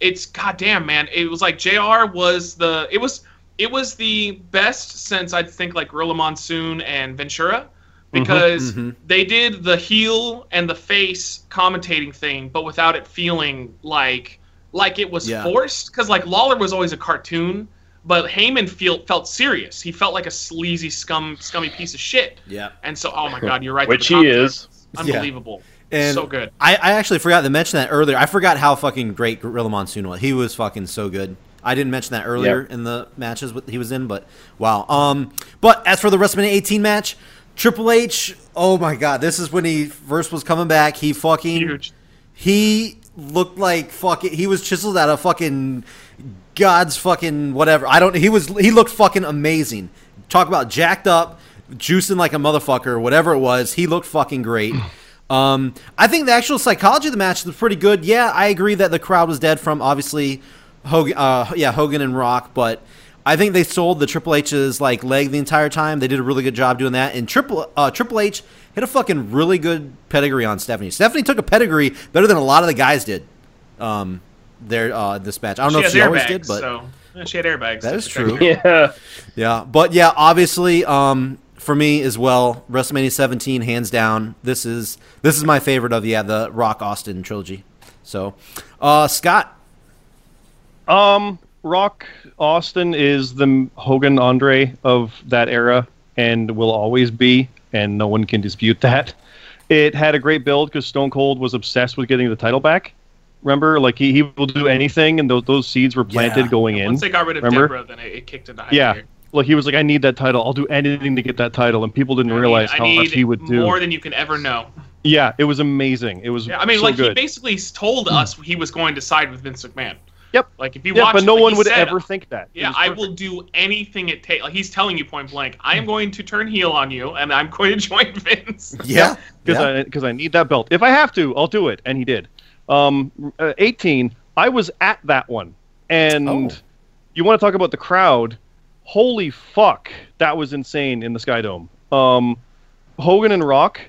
it's goddamn man. It was like J.R. was the it was it was the best since I think like Gorilla Monsoon and Ventura because mhm. they did the heel and the face commentating thing, but without it feeling like like it was Yeah. forced. Because like Lawler was always a cartoon, but Heyman feel, felt serious. He felt like a sleazy scum scummy piece of shit. Yeah. And so, oh my god, you're right. Which he is. unbelievable. And so good. I, I actually forgot to mention that earlier. I forgot how fucking great Gorilla Monsoon was. He was fucking so good. I didn't mention that earlier Yep. in the matches what he was in, but wow. Um, but as for the WrestleMania 18 match, Triple H. Oh my god, this is when he first was coming back. He fucking Huge. he looked like fucking. He was chiseled out of fucking God's fucking whatever. I don't. He was. He looked fucking amazing. Talk about jacked up, juicing like a motherfucker. Whatever it was, he looked fucking great. Um, I think the actual psychology of the match was pretty good. Yeah, I agree that the crowd was dead from obviously Hogan. Uh, yeah, Hogan and Rock, but. I think they sold the Triple H's like leg the entire time. They did a really good job doing that. And Triple uh, Triple H hit a fucking really good pedigree on Stephanie. Stephanie took a pedigree better than a lot of the guys did. Um, there uh, this match. I don't know if has she always airbags, did, but so yeah, she had airbags. That to is protect true. Yeah. yeah. But yeah, obviously, um, for me as well. WrestleMania 17, hands down. This is this is my favorite of yeah the Rock Austin trilogy. So, uh, Scott, Um, Rock Austin is the Hogan Andre of that era and will always be, and no one can dispute that. It had a great build because Stone Cold was obsessed with getting the title back. Remember, like he, he will do anything, and those those seeds were planted Yeah. going in. Once they got rid of Remember? Debra, then it, it kicked into high Yeah. gear. Like he was like, I need that title. I'll do anything to get that title, and people didn't I realize how much he would do. more than you can ever know. yeah, it was amazing. It was. Yeah, I mean, so like he basically told us he was going to side with Vince McMahon. Yep. Like if you yeah, watch, but no like, one would said, ever think that. Yeah, I will do anything it takes. Like he's telling you point blank, I am going to turn heel on you, and I'm going to join Vince. yeah, because yeah. I because I need that belt. If I have to, I'll do it, and he did. Um, uh, 18. I was at that one, and Oh. you want to talk about the crowd? Holy fuck, that was insane in the Sky Dome. Um, Hogan and Rock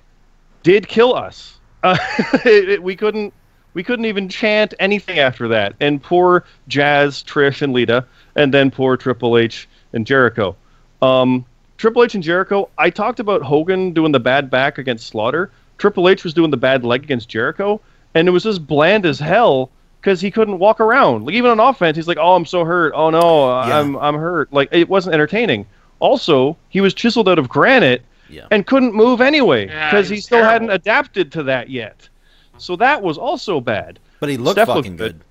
did kill us. Uh, it- it- we couldn't we couldn't even chant anything after that. And poor Jazz, Trish, and Lita, and then poor Triple H and Jericho. Um, Triple H and Jericho. I talked about Hogan doing the bad back against Slaughter. Triple H was doing the bad leg against Jericho, and it was just bland as hell because he couldn't walk around. Like even on offense, he's like, "Oh, I'm so hurt. Oh no, Yeah. I'm I'm hurt." Like it wasn't entertaining. Also, he was chiseled out of granite Yeah. and couldn't move anyway because he he still terrible. hadn't adapted to that yet. So that was also bad. but he looked Steph looked fucking good. good.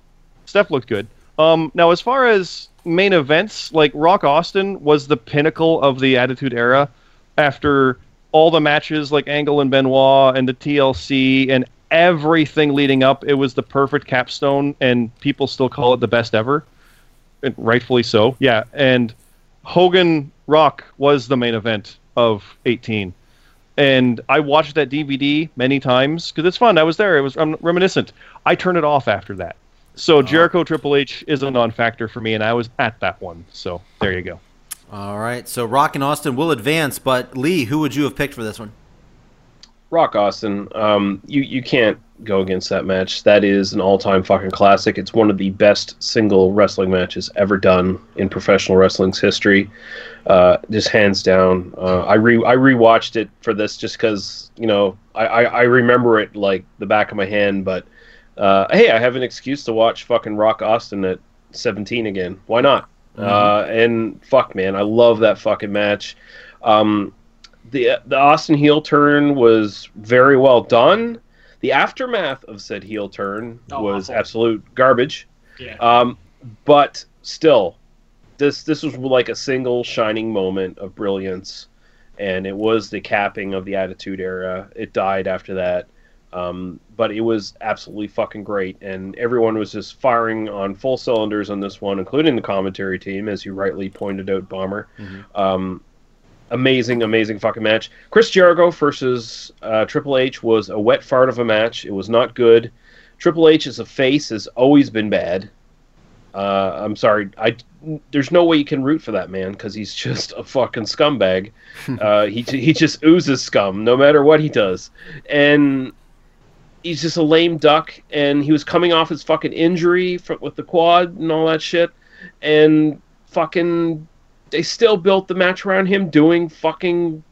Steph looked good. Um, now, as far as main events, like Rock Austin was the pinnacle of the Attitude Era after all the matches like Angle and Benoit and the TLC and everything leading up. It was the perfect capstone, and people still call it the best ever, and rightfully so. Yeah, and Hogan Rock was the main event of 18 and I watched that DVD many times because it's fun. I was there. It was I'm reminiscent. I turned it off after that. So Jericho Triple H is a non-factor for me, and I was at that one. So there you go. All right, so Rock and Austin will advance, but Lee, who would you have picked for this one? Rock Austin, um, you you can't go against that match. That is an all-time fucking classic. It's one of the best single wrestling matches ever done in professional wrestling's history. Uh, just hands down. Uh, I re I rewatched it for this just because you know I, I I remember it like the back of my hand. But uh, hey, I have an excuse to watch fucking Rock Austin at 17 again. Why not? Uh, and fuck, man, I love that fucking match. Um, the the Austin heel turn was very well done. The aftermath of said heel turn Oh, was awful. absolute garbage. Yeah. Um, but still, this this was like a single shining moment of brilliance, and it was the capping of the Attitude Era. It died after that, um, but it was absolutely fucking great, and everyone was just firing on full cylinders on this one, including the commentary team, as you rightly pointed out, Bomber. Um, amazing, amazing fucking match. Chris Jericho versus uh, Triple H was a wet fart of a match. It was not good. Triple H as a face has always been bad. Uh, I'm sorry. I there's no way you can root for that man because he's just a fucking scumbag. uh, he he just oozes scum no matter what he does, and he's just a lame duck. And he was coming off his fucking injury fr with the quad and all that shit, and fucking they still built the match around him doing fucking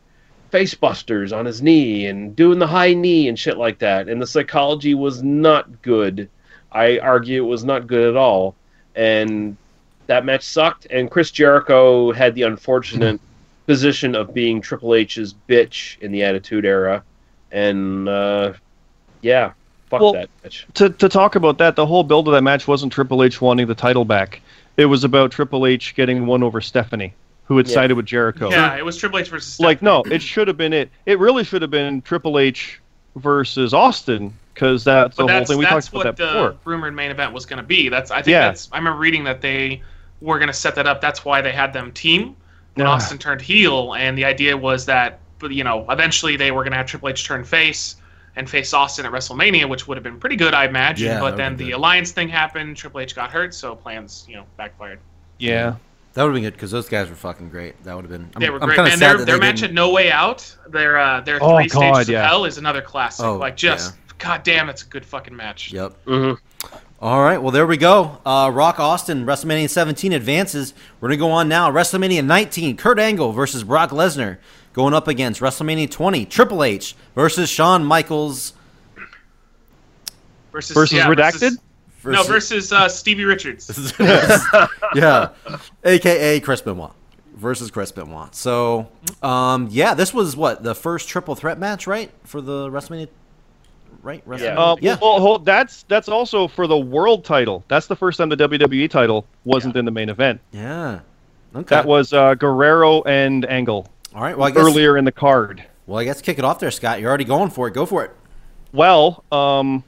face busters on his knee and doing the high knee and shit like that. And the psychology was not good. I argue it was not good at all. And that match sucked. And Chris Jericho had the unfortunate position of being Triple H's bitch in the Attitude Era. And uh, yeah, fuck Well, that match. To to talk about that, the whole build of that match wasn't Triple H wanting the title back. It was about Triple H getting one over Stephanie, who had Yeah. sided with Jericho. Yeah, it was Triple H versus. Like no, it should have been it. It really should have been Triple H versus Austin because that's but the whole thing we talked about what that the before. rumored main event was going to be. That's I think Yeah. that's. I remember reading that they were going to set that up. That's why they had them team when Ah. Austin turned heel, and the idea was that, you know, eventually they were going to have Triple H turn face and face Austin at WrestleMania, which would have been pretty good, I imagine. Yeah, but then the good. alliance thing happened. Triple H got hurt, so plans, you know, backfired. Yeah. That would have been good because those guys were fucking great. That would have been. I'm, They were I'm great, man. Their their they match didn't- at No Way Out, their uh, their Oh, three God, stages yeah. of hell is another classic. Oh, like just, god damn, it's a good fucking match. Yep. hmm All right, well there we go. Uh, Rock Austin, WrestleMania 17 advances. We're gonna go on now. WrestleMania 19, Kurt Angle versus Brock Lesnar. Going up against WrestleMania 20, Triple H versus Shawn Michaels Versus, Versus yeah, Redacted? no, versus uh, Stevie Richards. yeah, aka Chris Benoit versus Chris Benoit. So, um, yeah, this was what the first triple threat match, right, for the WrestleMania, right? WrestleMania? Yeah. Uh, yeah. Well, hold, that's that's also for the world title. That's the first time the WWE title wasn't in the main event. yeah. Okay. That was uh, Guerrero and Angle all right. Well, I guess earlier in the card. Well, I guess kick it off there, Scott. You're already going for it. Go for it. Well, um,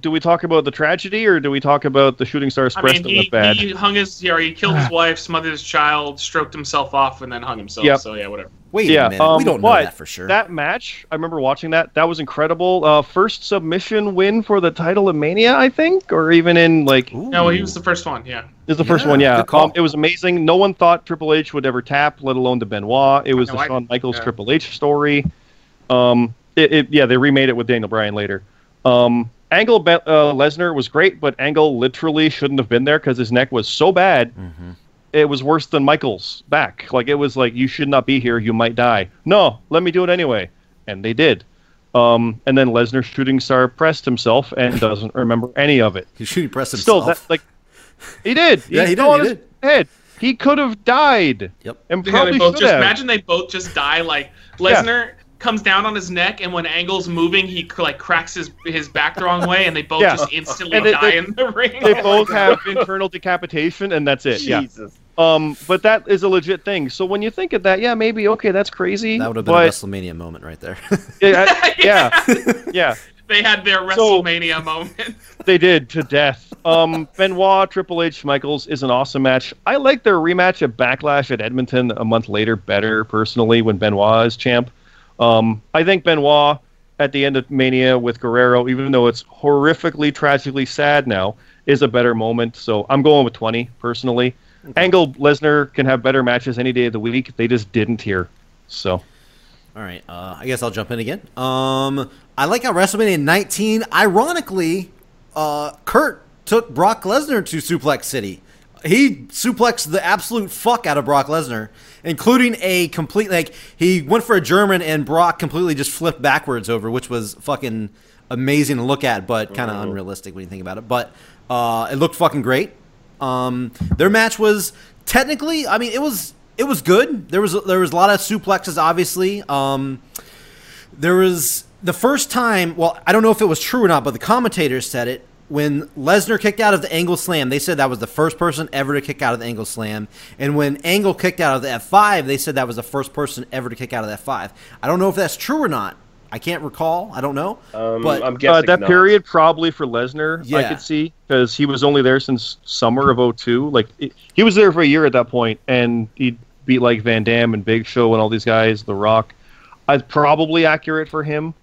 do we talk about the tragedy or do we talk about the shooting star I express mean, that he, went bad? he hung his, yeah, he killed his wife, smothered his child, stroked himself off, and then hung himself. Yep. So yeah, whatever. Wait yeah, a minute. um, we don't know but that for sure. That match, I remember watching that. That was incredible. Uh, first submission win for the title of Mania, I think, or even in like Ooh. No, he was the first one. Yeah. It was the first Yeah, one. Yeah, um, it was amazing. No one thought Triple H would ever tap, let alone the Benoit. It was No, the I- Shawn Michaels yeah. Triple H story. Um, it, it, yeah, they remade it with Daniel Bryan later. Um, Angle Be- uh, Lesnar was great, but Angle literally shouldn't have been there because his neck was so bad. Mm-hmm. It was worse than Michaels' back. Like it was like you should not be here. You might die. No, let me do it anyway, and they did. Um, and then Lesnar shooting star pressed himself and doesn't remember any of it. He shooting press Still, himself. that like he did. Yeah, he did, he did. Head. He could have died. Yep. And Yeah, probably they both should just have. imagine they both just die. Like Lesnar comes down on his neck, and when Angle's moving, he like cracks his his back the wrong way, and they both Yeah. just instantly And die they- in the ring. They both have internal decapitation, and that's it. Yeah. Um, but that is a legit thing. So when you think of that, yeah, maybe okay, that's crazy. that would have been but, a WrestleMania moment right there. yeah, yeah, yeah. They had their So- WrestleMania moment. They did to death. Um, Benoit, Triple H, Michaels is an awesome match. I like their rematch at Backlash at Edmonton a month later better, personally, when Benoit is champ. Um, I think Benoit at the end of Mania with Guerrero, even though it's horrifically, tragically sad now, is a better moment. So I'm going with 20, personally. Angle Lesnar can have better matches any day of the week. They just didn't here. So All right, uh, I guess I'll jump in again. Um, I like how WrestleMania 19, ironically, uh, Kurt took Brock Lesnar to Suplex City. He suplexed the absolute fuck out of Brock Lesnar, including a complete like he went for a German and Brock completely just flipped backwards over, which was fucking amazing to look at, but kind of unrealistic when you think about it. But uh, it looked fucking great. Um, their match was technically, I mean, it was it was good. There was there was a lot of suplexes, obviously. Um, there was the first time. Well, I don't know if it was true or not, but the commentators said it when Lesnar kicked out of the Angle Slam. They said that was the first person ever to kick out of the Angle Slam, and when Angle kicked out of the F five, they said that was the first person ever to kick out of the F five. I don't know if that's true or not. I can't recall. I don't know. Um, but I'm uh, that not. period probably for Lesnar, I could see because he was only there since summer of 02. Like it- he was there for a year at that point, and he beat like Van Dam and Big Show and all these guys, The Rock. Uh, probably accurate for him.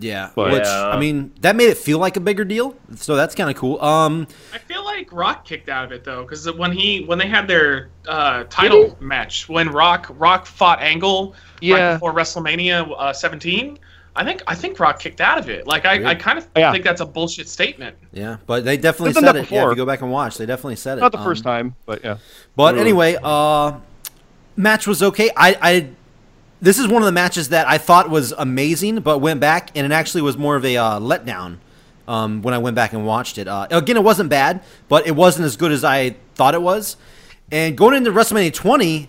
Yeah, But- which Yeah. I mean, that made it feel like a bigger deal. So that's kind of cool. Um, I feel like Rock kicked out of it though, because when he when they had their uh, title match, when Rock Rock fought Angle Yeah. right before WrestleMania uh, 17, I think I think Rock kicked out of it. Like I, I kind of Yeah. think that's a bullshit statement. yeah, but they definitely said that it. Yeah, if you go back and watch, they definitely said it. Not the Um, first time, but yeah. But Mm. anyway, uh, match was okay. I, I, this is one of the matches that I thought was amazing, but went back and it actually was more of a uh, letdown um, when I went back and watched it. Uh, again, it wasn't bad, but it wasn't as good as I thought it was. And going into WrestleMania 20,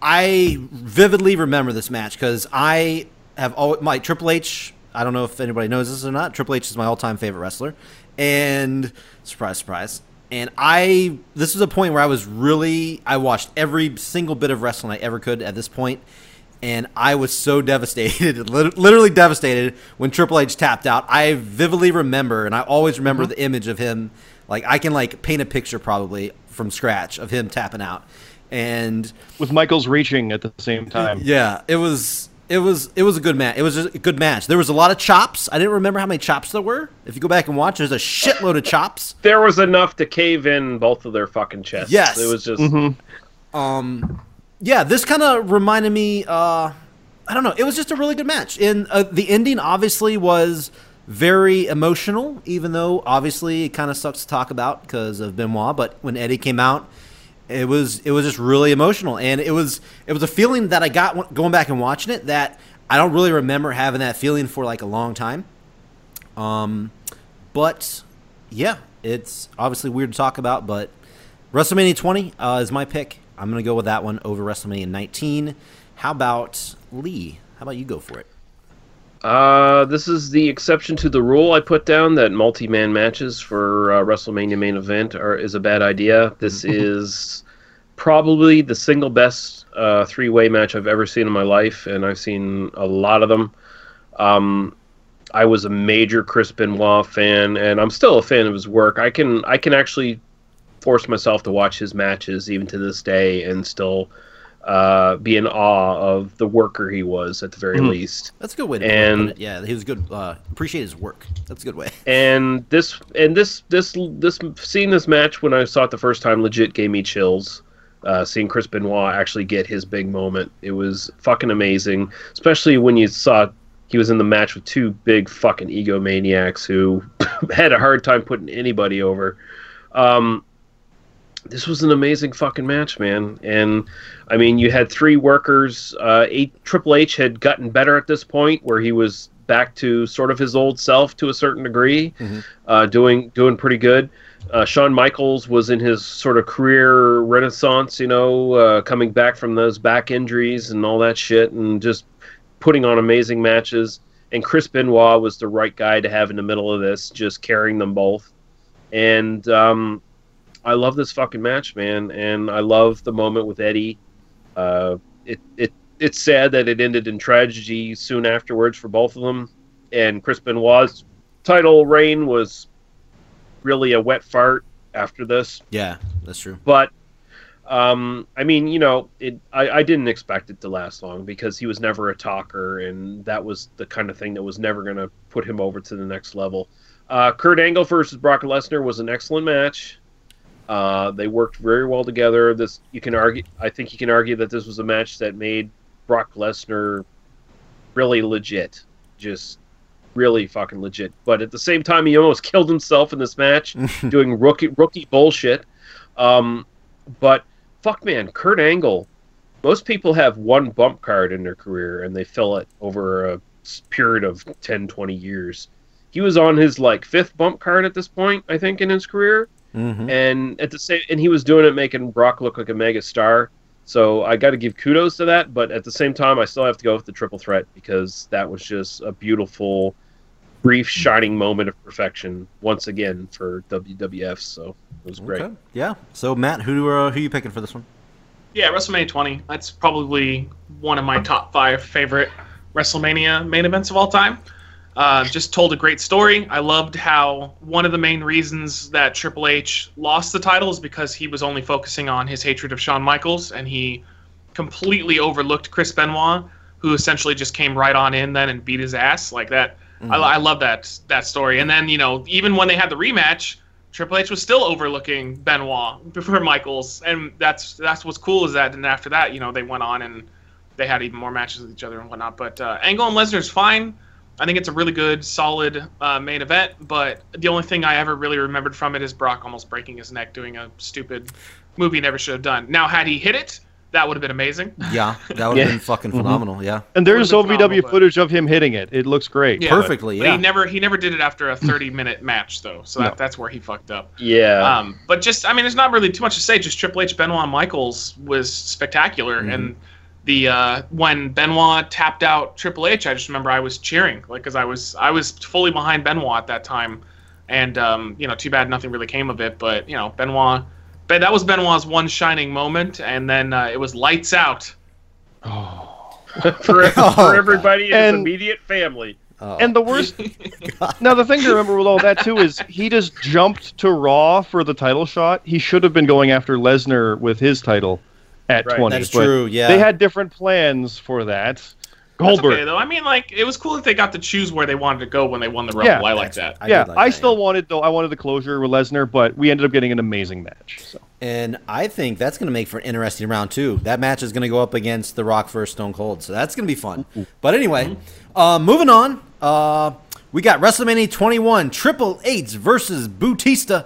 I vividly remember this match because I have always, my Triple H. I don't know if anybody knows this or not. Triple H is my all-time favorite wrestler, and surprise, surprise. And I, this was a point where I was really, I watched every single bit of wrestling I ever could at this point, and I was so devastated, literally devastated when Triple H tapped out. I vividly remember, and I always remember the image of him. Like I can like paint a picture probably from scratch of him tapping out, and With Michaels reaching at the same time. yeah, it was it was it was a good match. It was a good match. There was a lot of chops. I didn't remember how many chops there were. If you go back and watch, there's a shitload of chops. There was enough to cave in both of their fucking chests. Yes. It was just. Mm-hmm. Um, yeah, this kind of reminded me. Uh, I don't know. It was just a really good match. And uh, the ending obviously was very emotional, even though obviously it kind of sucks to talk about because of Benoit. But when Eddie came out it was it was just really emotional, and it was it was a feeling that I got going back and watching it that I don't really remember having that feeling for like a long time. Um, but yeah, it's obviously weird to talk about, but WrestleMania 20 uh, is my pick. I'm gonna go with that one over WrestleMania 19. How about Lee? How about you go for it? Uh, this is the exception to the rule I put down that multi-man matches for uh, WrestleMania main event are is a bad idea. This is probably the single best uh, three-way match I've ever seen in my life, and I've seen a lot of them. Um, I was a major Chris Benoit fan, and I'm still a fan of his work. I can I can actually force myself to watch his matches even to this day and still uh, be in awe of the worker he was at the very Mhm. least. That's a good way to And- it. Yeah, he was good. Uh, appreciate his work. That's a good way. And this and this this this seeing this match when I saw it the first time legit gave me chills. Uh, seeing Chris Benoit actually get his big moment, it was fucking amazing. Especially when you saw he was in the match with two big fucking egomaniacs who had a hard time putting anybody over. Um, this was an amazing fucking match, man. And I mean, you had three workers. Uh, eight, Triple H had gotten better at this point, where he was back to sort of his old self to a certain degree, Mhm. uh, doing doing pretty good. Uh, Shawn Michaels was in his sort of career renaissance, you know, uh, coming back from those back injuries and all that shit, and just putting on amazing matches. And Chris Benoit was the right guy to have in the middle of this, just carrying them both. And um, I love this fucking match, man, and I love the moment with Eddie. Uh, it it it's sad that it ended in tragedy soon afterwards for both of them, and Chris Benoit's title reign was really a wet fart after this. Yeah, that's true. But um, I mean, you know, it. I, I didn't expect it to last long because he was never a talker, and that was the kind of thing that was never going to put him over to the next level. Uh, Kurt Angle versus Brock Lesnar was an excellent match. Uh, they worked very well together. This you can argue. I think you can argue that this was a match that made Brock Lesnar really legit, just really fucking legit. But at the same time, he almost killed himself in this match doing rookie rookie bullshit. Um, but fuck, man, Kurt Angle. Most people have one bump card in their career and they fill it over a period of 10, 20 years. He was on his like fifth bump card at this point, I think, in his career, Mm-hmm. and at the same, and he was doing it making Brock look like a mega star. So I got to give kudos to that, but at the same time, I still have to go with the triple threat because that was just a beautiful, brief, shining moment of perfection once again for WWF. So it was great. Okay. Yeah. So Matt, who uh, who you picking for this one? Yeah, WrestleMania 20. That's probably one of my top five favorite WrestleMania main events of all time. Uh, just told a great story. I loved how one of the main reasons that Triple H lost the title is because he was only focusing on his hatred of Shawn Michaels, and he completely overlooked Chris Benoit, who essentially just came right on in then and beat his ass like that. I, I love that that story. And then you know, even when they had the rematch, Triple H was still overlooking Benoit before Michaels, and that's that's what's cool is that. And after that, you know, they went on and they had even more matches with each other and whatnot. But uh, Angle and Lesnar's fine. I think it's a really good, solid uh, main event. But the only thing I ever really remembered from it is Brock almost breaking his neck doing a stupid movie he never should have done. Now, had he hit it, that would have been amazing. Yeah, that would have Yeah. been fucking phenomenal. Yeah. And there's OVW phenomenal, but- footage of him hitting it. It looks great. Yeah. Perfectly. But Yeah. he never he never did it after a 30 minute match though, so that, No. that's where he fucked up. Yeah. Um, but just, I mean, there's not really too much to say. Just Triple H, Benoit, Michaels was spectacular, Mhm. and the uh, when Benoit tapped out Triple H, I just remember I was cheering, like, because I was I was fully behind Benoit at that time, and um, you know, too bad nothing really came of it. But you know, Benoit, but that was Benoit's one shining moment, and then uh, it was lights out. for, Oh, for everybody in his And- immediate family. Oh. And the worst. now the thing to remember with all that too is he just jumped to Raw for the title shot. He should have been going after Lesnar with his title at Right. 20. That's but true. Yeah. They had different plans for that. That's Goldberg. okay though. I mean, like, it was cool that they got to choose where they wanted to go when they won the Rumble. Yeah. I like that. I yeah, like I that, still yeah. wanted though. I wanted the closure with Lesnar, but we ended up getting an amazing match. So. And I think that's going to make for an interesting round too. That match is going to go up against The Rock versus Stone Cold, so that's going to be fun. But anyway, uh, moving on. Uh, we got WrestleMania 21, Triple H versus Batista,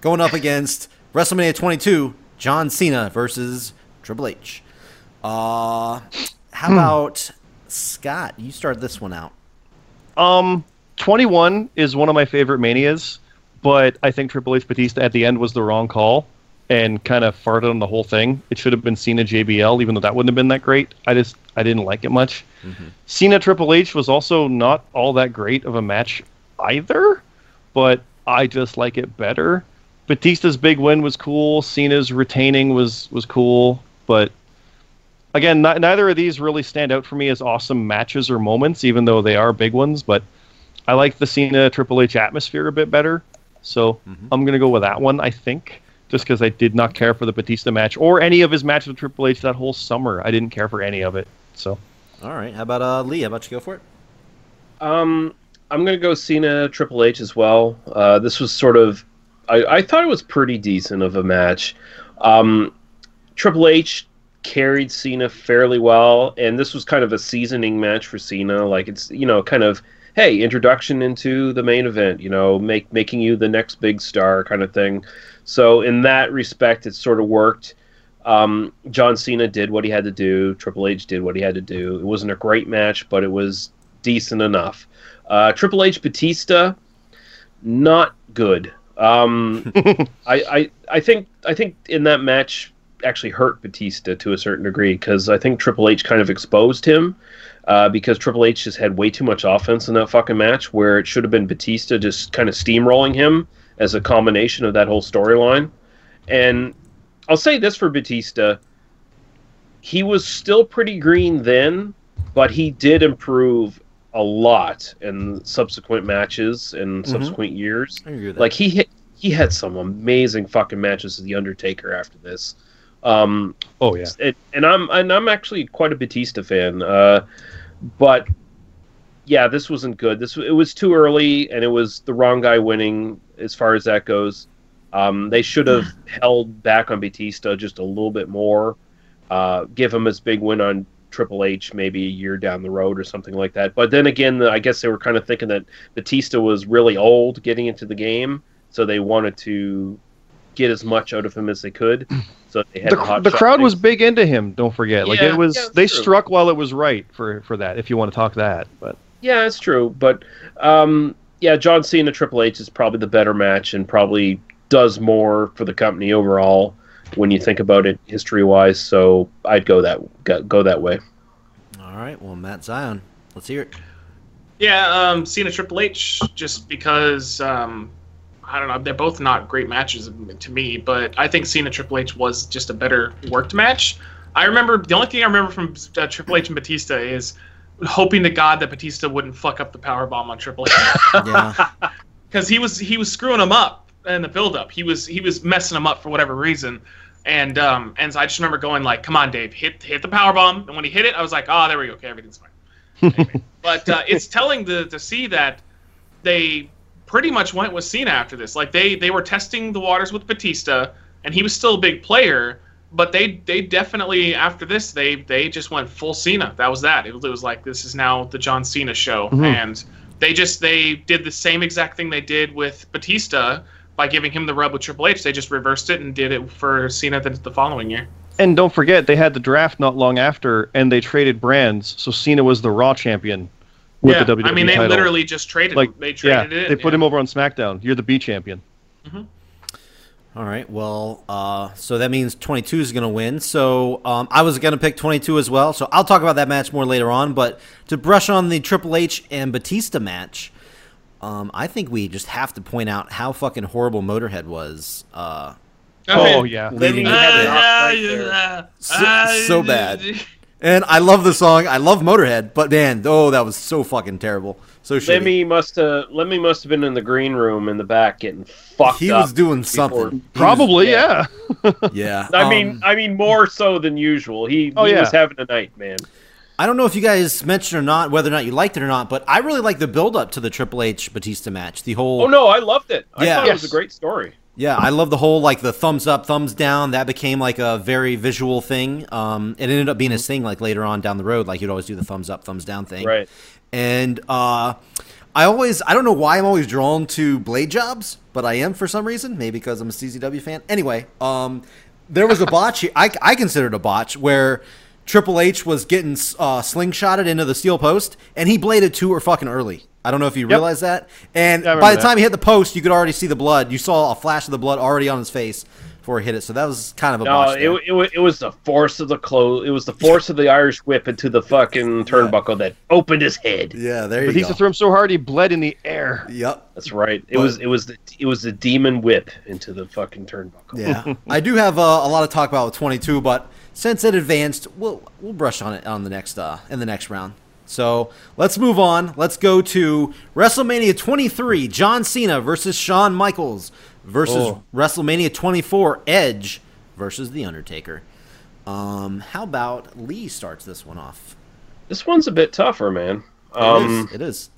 going up against WrestleMania 22, John Cena versus Triple H. Uh, how about Scott? You start this one out. Um, 21 is one of my favorite manias, but I think Triple H Batista at the end was the wrong call and kind of farted on the whole thing. It should have been Cena JBL, even though that wouldn't have been that great. I just I didn't like it much. Cena Triple H was also not all that great of a match either, but I just like it better. Batista's big win was cool. Cena's retaining was was cool, but again, not, neither of these really stand out for me as awesome matches or moments, even though they are big ones. But I like the Cena Triple H atmosphere a bit better, so I'm gonna go with that one. I think just because I did not care for the Batista match or any of his matches with Triple H that whole summer. I didn't care for any of it. So All right. How about uh, Lee? How about you go for it? Um, I'm gonna go Cena Triple H as well. Uh, this was sort of, I, I thought it was pretty decent of a match. Um, Triple H carried Cena fairly well, and this was kind of a seasoning match for Cena. Like it's you know kind of hey introduction into the main event. You know, make making you the next big star kind of thing. So in that respect, it sort of worked. Um, John Cena did what he had to do. Triple H did what he had to do. It wasn't a great match, but it was decent enough. Uh, Triple H Batista, not good. Um, I, I I think I think in that match actually hurt Batista to a certain degree because I think Triple H kind of exposed him uh, because Triple H just had way too much offense in that fucking match where it should have been Batista just kind of steamrolling him as a combination of that whole storyline. And I'll say this for Batista, he was still pretty green then, but he did improve a lot in subsequent matches and subsequent years. I agree. Like he hit, he had some amazing fucking matches with the Undertaker after this. Um, oh yeah, and, and I'm and I'm actually quite a Batista fan. Uh, but yeah, this wasn't good. This it was too early, and it was the wrong guy winning as far as that goes. Um, they should have held back on Batista just a little bit more. Uh, give him his big win on Triple H maybe a year down the road or something like that. But then again, I guess they were kind of thinking that Batista was really old getting into the game, so they wanted to get as much out of him as they could. So they had the, the crowd thing. was big into him. Don't forget, like it was yeah, they true. struck while it was right for for that. If you want to talk that, but Yeah, it's true. But um, yeah, John Cena Triple H is probably the better match and probably does more for the company overall when you think about it history wise. So I'd go that go, go that way. All right. Well, Matt Zion, let's hear it. Yeah, um, Cena Triple H, just because um, I don't know, they're both not great matches to me, but I think Cena Triple H was just a better worked match. I remember the only thing I remember from uh, Triple H and Batista is hoping to God that Batista wouldn't fuck up the power bomb on Triple H Yeah. because he was he was screwing him up in the build up. He was he was messing him up for whatever reason. And um and so I just remember going like, "Come on, Dave, hit hit the power bomb." And when he hit it, I was like, "Oh, there we go. Okay, everything's fine." Anyway, but uh, it's telling to to see that they pretty much went with Cena after this. Like they they were testing the waters with Batista, and he was still a big player. But they they definitely after this they they just went full Cena. That was that. It it was like this is now the John Cena show, and they just they did the same exact thing they did with Batista by giving him the rub with Triple H. They just reversed it and did it for Cena the, the following year. and don't forget they had the draft not long after, and they traded brands, so Cena was the Raw champion with yeah, the WWE I mean they title. literally just traded. like they yeah, traded it. they put yeah. him over on SmackDown. You're the B champion. All right. Well, uh, so that means 22 is going to win. So um, I was going to pick 22 as well. So I'll talk about that match more later on. But to brush on the Triple H and Batista match, um, I think we just have to point out how fucking horrible Motorhead was. Uh, Oh yeah, leading you up had to- it off right. So- so bad. and I love the song. I love Motorhead. But man, oh, that was so fucking terrible. So shitty. Lemmy must have Lemmy must have been in the green room in the back getting fucked he up. was doing before- something. He was- probably yeah. yeah. I Um, mean, I mean more so than usual. He, Oh, he yeah. was having a night, man. I don't know if you guys mentioned or not, whether or not you liked it or not, but I really like the build up to the Triple H Batista match. The whole Oh no, I loved it. I Yeah. thought it was a great story. Yeah, I love the whole like the thumbs up, thumbs down. That became like a very visual thing. Um, it ended up being his thing like later on down the road. Like he'd always do the thumbs up, thumbs down thing. Right. And uh, I always, I don't know why I'm always drawn to blade jobs, but I am for some reason. Maybe because I'm a CZW fan. Anyway, um, there was a botch. I I considered a botch where Triple H was getting uh, slingshotted into the steel post, and he bladed two or fucking early. I don't know if you realize that. And Yeah, by remember the time he hit the post, you could already see the blood. You saw a flash of the blood already on his face before he hit it. So that was kind of a No, it, it, it was the force of the close. It was the force of the Irish whip into the fucking turnbuckle that opened his head. yeah, there you Batista go. threw him so hard he bled in the air. Yep. That's right. It But- was it was the it was the demon whip into the fucking turnbuckle. Yeah, I do have uh, a lot of talk about with 22, but since it advanced, we'll we'll brush on it on the next uh, in the next round. So let's move on. Let's go to WrestleMania 23: John Cena versus Shawn Michaels versus Oh. WrestleMania 24: Edge versus The Undertaker. Um, how about Lee starts this one off? This one's a bit tougher, man. Um, is. It is.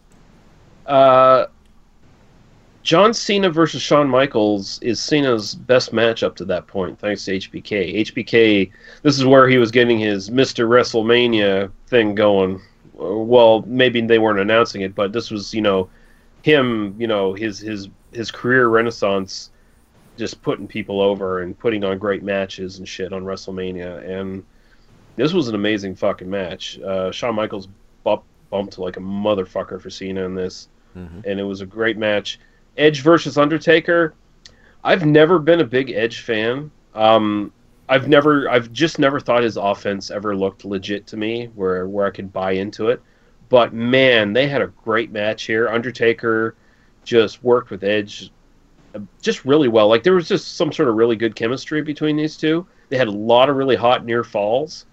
uh, John Cena versus Shawn Michaels is Cena's best match up to that point, thanks to HBK. HBK, this is where he was getting his Mr. WrestleMania thing going. Well, maybe they weren't announcing it, but this was, you know, him, you know, his his his career renaissance, just putting people over and putting on great matches and shit on WrestleMania. And this was an amazing fucking match. Uh, Shawn Michaels bump, bumped like a motherfucker for Cena in this Mhm. and it was a great match. Edge versus Undertaker. I've never been a big Edge fan. Um, I've never, I've just never thought his offense ever looked legit to me, where where I could buy into it. But man, they had a great match here. Undertaker just worked with Edge just really well. Like there was just some sort of really good chemistry between these two. They had a lot of really hot near falls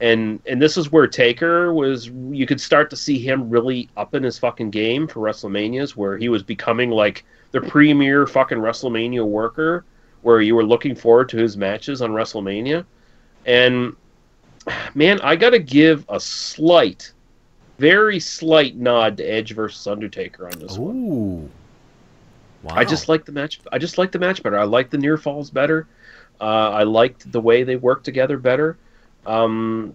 and and this is where Taker was. You could start to see him really up in his fucking game for WrestleManias, where he was becoming like the premier fucking WrestleMania worker, where you were looking forward to his matches on WrestleMania. And man, I got to give a slight, very slight nod to Edge versus Undertaker on this one. Ooh. Wow. I just like the match. I just like the match better. I like the near falls better. Uh, I liked the way they worked together better. Um,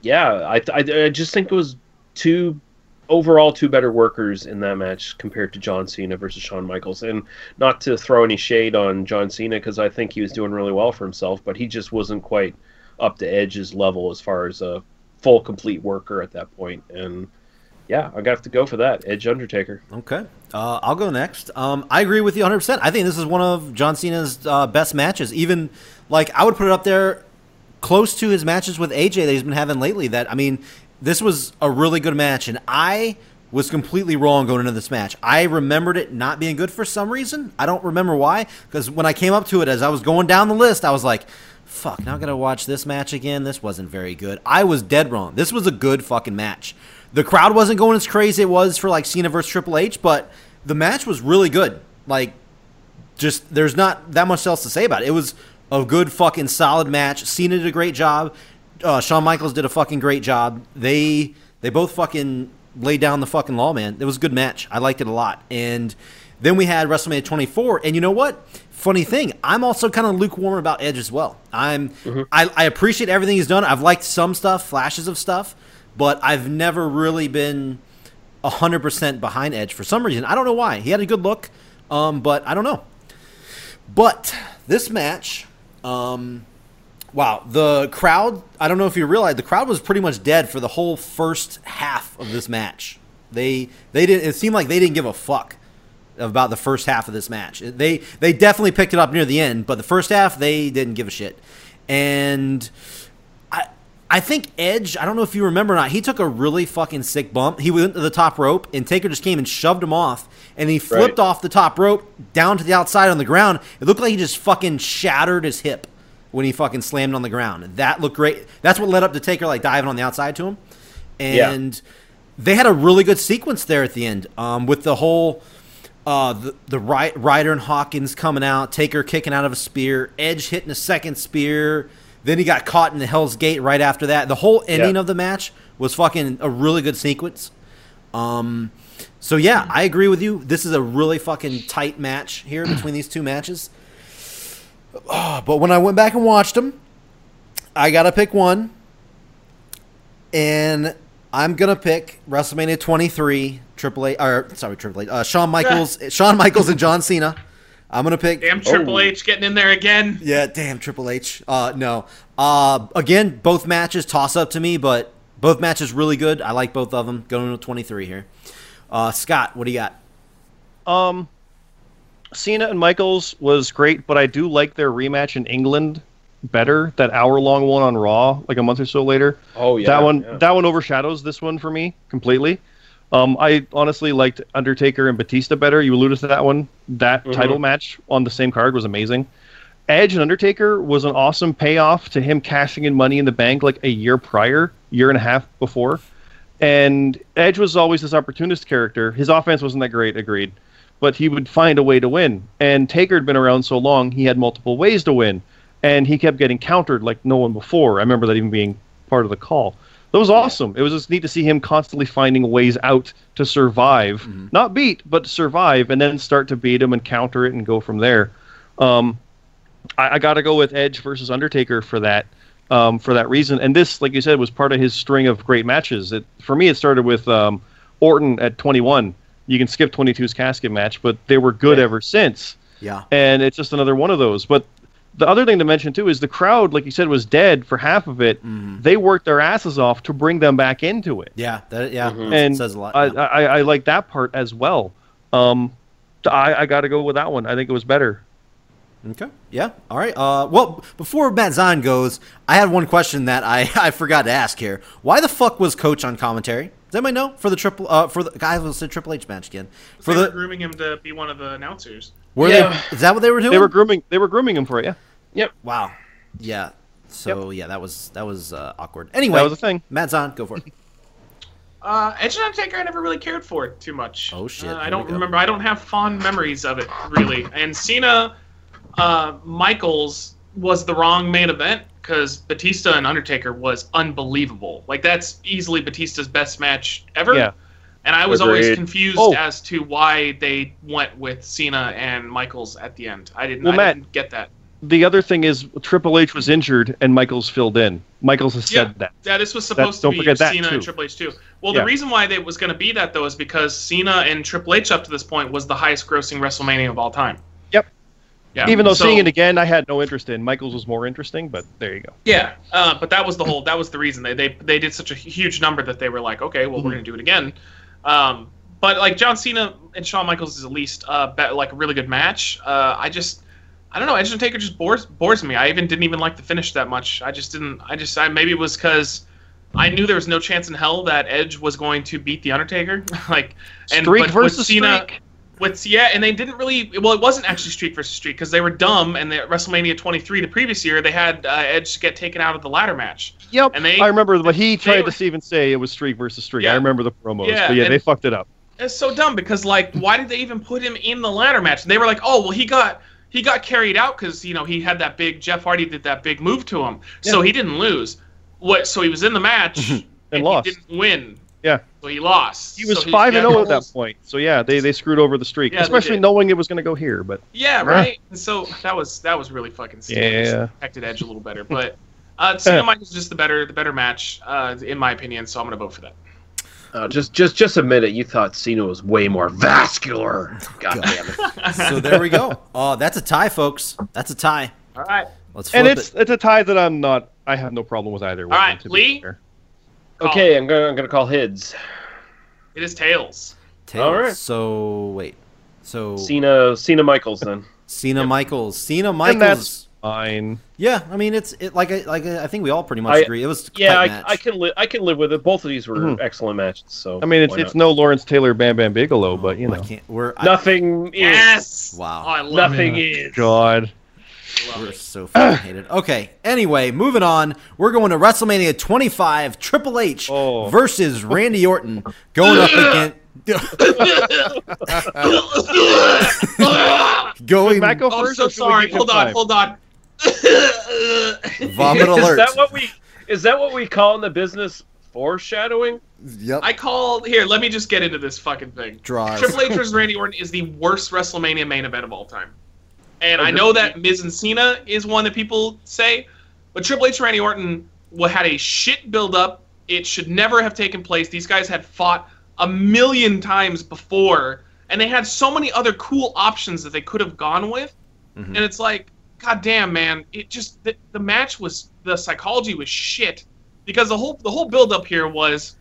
yeah, I, I I just think it was two overall two better workers in that match compared to John Cena versus Shawn Michaels. And not to throw any shade on John Cena because I think he was doing really well for himself, but he just wasn't quite up to Edge's level as far as a full complete worker at that point. And yeah, I got to go for that Edge Undertaker. Okay. Uh, I'll go next. Um, I agree with you 100%. I think this is one of John Cena's uh, best matches. Even, like, I would put it up there close to his matches with AJ that he's been having lately. That, I mean, this was a really good match, and I was completely wrong going into this match. I remembered it not being good for some reason. I don't remember why, because when I came up to it, as I was going down the list, I was like, fuck, now I gotta watch this match again. This wasn't very good. I was dead wrong. This was a good fucking match. The crowd wasn't going as crazy it was for like Cena versus Triple H, but the match was really good. Like, just there's not that much else to say about it. It was a good fucking solid match. Cena did a great job. Uh, Shawn Michaels did a fucking great job. They they both fucking laid down the fucking law, man. It was a good match. I liked it a lot. And then we had WrestleMania 24, and you know what? Funny thing, I'm also kind of lukewarm about Edge as well. I'm I, I appreciate everything he's done. I've liked some stuff, flashes of stuff, but I've never really been 100% behind Edge for some reason. I don't know why. He had a good look, um, but I don't know. But this match, um, wow, the crowd, I don't know if you realize, the crowd was pretty much dead for the whole first half of this match. They they didn't it seemed like they didn't give a fuck about the first half of this match. They they definitely picked it up near the end, but the first half they didn't give a shit. And I think Edge, I don't know if you remember or not, he took a really fucking sick bump. He went to the top rope and Taker just came and shoved him off and he flipped Right. off the top rope down to the outside on the ground. It looked like he just fucking shattered his hip when he fucking slammed on the ground. That looked great. That's what led up to Taker like diving on the outside to him. And they had a really good sequence there at the end um, with the whole uh, the the Ry- Ryder and Hawkins coming out, Taker kicking out of a spear, Edge hitting a second spear. Then he got caught in the Hell's Gate right after that. The whole ending Yeah. of the match was fucking a really good sequence. Um, so yeah, I agree with you. This is a really fucking tight match here between these two matches. Oh, but when I went back and watched them, I gotta pick one, and I'm gonna pick WrestleMania 23, Triple H, or sorry, Triple H, uh, Shawn Michaels, Shawn Michaels and John Cena. I'm gonna pick. Damn Triple Oh. H getting in there again. Yeah, damn Triple H. Uh, no. Uh, again, both matches toss up to me, but both matches really good. I like both of them. Going with 23 here. Uh, Scott, what do you got? Um, Cena and Michaels was great, but I do like their rematch in England better. That hour long one on Raw, like a month or so later. Oh yeah, that one yeah. that one overshadows this one for me completely. Um, I honestly liked Undertaker and Batista better. You alluded to that one. That Mhm. title match on the same card was amazing. Edge and Undertaker was an awesome payoff to him cashing in Money in the Bank like a year prior, year and a half before. And Edge was always this opportunist character. His offense wasn't that great, agreed, but he would find a way to win. And Taker had been around so long, he had multiple ways to win, and he kept getting countered like no one before. I remember that even being part of the call. That was awesome. It was just neat to see him constantly finding ways out to survive, not beat, but survive, and then start to beat him and counter it and go from there. Um, I, I got to go with Edge versus Undertaker for that. Um, for that reason, and this, like you said, was part of his string of great matches. It, for me, it started with um, Orton at 21. You can skip 22's casket match, but they were good Yeah. ever since Yeah. and it's just another one of those. But the other thing to mention too is the crowd, like you said, was dead for half of it. They worked their asses off to bring them back into it, Yeah. That, yeah. Mhm. that and says a lot. I, yeah. I, I like that part as well. Um, I, I got to go with that one. I think it was better. Okay. Yeah. All right. Uh, well, before Matt Zahn goes, I had one question that I, I forgot to ask here. Why the fuck was Coach on commentary? Does anybody know for the triple? Uh, for the guy who said Triple H match again? For they were the grooming him to be one of the announcers. Were Yeah. they? Is that what they were doing? They were grooming. They were grooming him for it. Yeah, Yep. Wow. Yeah. So yeah, that was that was uh, awkward. Anyway, that was a thing. Matt on. go for it. Uh, Edge and Undertaker, I never really cared for it too much. Oh, shit, Uh, I don't remember. I don't have fond memories of it really. And Cena, uh, Michaels was the wrong main event because Batista and Undertaker was unbelievable. Like that's easily Batista's best match ever. Yeah. And I was always confused Oh. as to why they went with Cena and Michaels at the end. I didn't. Well, I Matt- didn't get that. The other thing is Triple H was injured and Michaels filled in. Michaels has Yeah. said that. Yeah, this was supposed don't to be forget that, Cena and. Triple H too. Well, Yeah. the reason why it was going to be that though is because Cena and Triple H up to this point was the highest grossing WrestleMania of all time. Yep. Yeah. Even though so- seeing it again, I had no interest in. Michaels was more interesting, but there you go. Yeah, uh, but that was the whole. That was the reason they they they did such a huge number that they were like, okay, well, we're Mhm. going to do it again. Um, but like John Cena and Shawn Michaels is at least uh, like a really good match. Uh, I just. I don't know. Edge and Taker just bores bores me. I even didn't even like the finish that much. I just didn't. I just. I maybe it was because I knew there was no chance in hell that Edge was going to beat the Undertaker. like and Streak but versus Cena, streak. With yeah, and they didn't really. Well, it wasn't actually streak versus streak because they were dumb. And at WrestleMania 23, the previous year, they had uh, Edge get taken out of the ladder match. Yep. And they- I remember but he tried were- to even say it was streak versus streak. Yeah. I remember the promos. Yeah, but yeah, they fucked it up. It's so dumb because like, why did they even put him in the ladder match? And they were like, oh, well, he got he got carried out because you know he had that big Jeff Hardy did that big move to him, so he didn't lose. What? So he was in the match and, lost. He didn't win. Yeah. So he lost. He was So five and zero at that point. So yeah, they, they screwed over the streak, Yeah, especially knowing it was going to go here. But Yeah, right. And so that was that was really fucking stupid. Yeah. Just Protected Edge a little better, but uh, Cena Michaels is just the better the better match uh, in my opinion. So I'm gonna vote for that. Uh, just just just admit it. You thought Cena was way more vascular. God damn it. So there we go. Oh, that's a tie, folks. That's a tie. All right. Let's flip and it's it. it's a tie that I'm not. I have no problem with either. one, right, to be Lee? Fair. Okay, I'm gonna I'm gonna call Hids. It is tails. Tails. all right. So wait. So Cena Cena Michaels then. Cena Michaels. Cena And Michaels. that's fine. Yeah, I mean it's it like I like I think we all pretty much I- agree. It was Yeah, I. I can live I can live with it. Both of these were Mhm. excellent matches. So I mean, it's it's no Lawrence Taylor, Bam Bam Bigelow, but you I know, can't. We're I- nothing. is. Yes. Wow. Oh, I love Nothing it. is. God. Love We're it. so fucking hated. Okay. Anyway, moving on. We're going to WrestleMania 25. Triple H Oh. versus Randy Orton going up against. going Matt go Oh, I'm so or should we sorry. Hold on, time? hold on. vomit alert. Is that what we is that what we call in the business foreshadowing? Yep. I call here. Let me just get into this fucking thing. Draws. Triple H versus Randy Orton is the worst WrestleMania main event of all time. And I know that Miz and Cena is one that people say, but Triple H and Randy Orton had a shit build up. It should never have taken place. These guys had fought a million times before, and they had so many other cool options that they could have gone with, Mhm. and it's like, god damn, man, it just the, the match was the psychology was shit because the whole the whole build up here was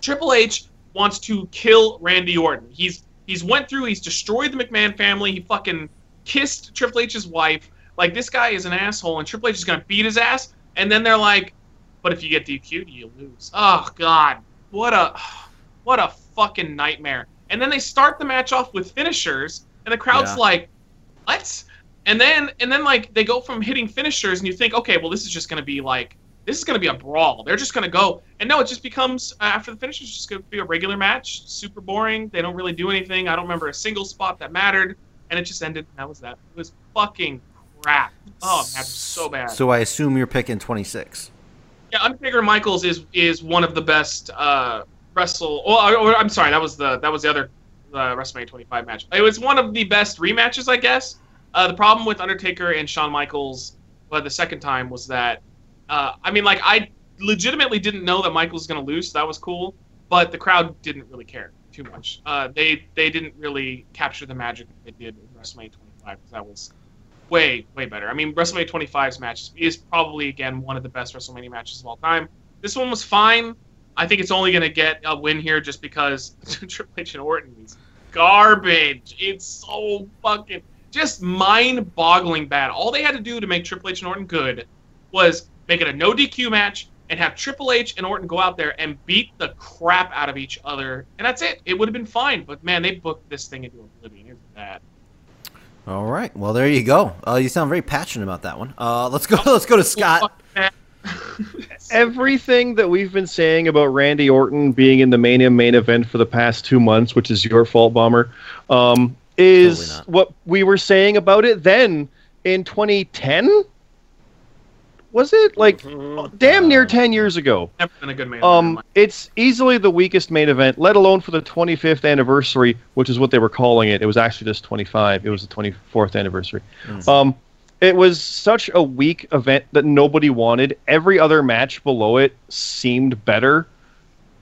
Triple H wants to kill Randy Orton. He's he's went through, he's destroyed the McMahon family. He fucking kissed Triple H's wife. Like this guy is an asshole, and Triple H is gonna beat his ass. And then they're like, "But if you get DQ'd, you lose." Oh God, what a what a fucking nightmare. And then they start the match off with finishers, and the crowd's Yeah. like, "What?" And then and then like they go from hitting finishers, and you think, "Okay, well this is just gonna be like." This is going to be a brawl. They're just going to go. And no, it just becomes, uh, after the finish, it's just going to be a regular match. Super boring. They don't really do anything. I don't remember a single spot that mattered. And it just ended. And that was that. It was fucking crap. Oh, man, so bad. So I assume you're picking 26. Yeah, Undertaker Michaels is is one of the best uh, wrestle. Well, or- I'm sorry, that was the that was the other uh, WrestleMania 25 match. It was one of the best rematches, I guess. Uh, the problem with Undertaker and Shawn Michaels, well, the second time was that, uh, I mean, like I legitimately didn't know that Michaels was going to lose, so that was cool. But the crowd didn't really care too much. Uh, they they didn't really capture the magic that they did in WrestleMania 25 because that was way way better. I mean, WrestleMania 25's match is probably again one of the best WrestleMania matches of all time. This one was fine. I think it's only going to get a win here just because Triple H and Orton is garbage. It's so fucking just mind-boggling bad. All they had to do to make Triple H and Orton good was make it a no DQ match and have Triple H and Orton go out there and beat the crap out of each other, and that's it. It would have been fine, but man, they booked this thing into oblivion. It was bad. All right. Well, there you go. Uh, you sound very passionate about that one. Uh, let's go. Let's go to Scott. Everything that we've been saying about Randy Orton being in the Mania main event for the past two months, which is your fault, Bomber, um, is Totally what we were saying about it then in 2010. Was it like damn near 10 years ago? Never been a good man. Um, it's easily the weakest main event, let alone for the 25th anniversary, which is what they were calling it. It was actually just 25. It was the 24th anniversary. Um, it was such a weak event that nobody wanted. Every other match below it seemed better.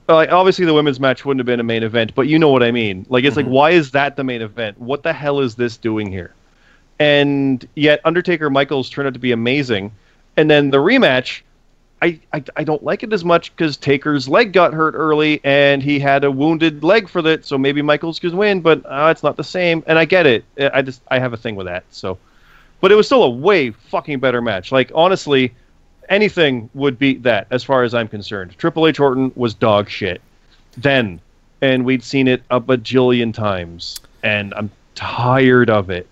Like obviously the women's match wouldn't have been a main event, but you know what I mean. Like it's like why is that the main event? What the hell is this doing here? And yet Undertaker Michaels turned out to be amazing. And then the rematch, I, I, I don't like it as much because Taker's leg got hurt early and he had a wounded leg for that, so maybe Michaels could win, but uh, it's not the same. And I get it. I just I have a thing with that. So, but it was still a way fucking better match. Like honestly, anything would beat that as far as I'm concerned. Triple H Orton was dog shit then, and we'd seen it a bajillion times, and I'm tired of it.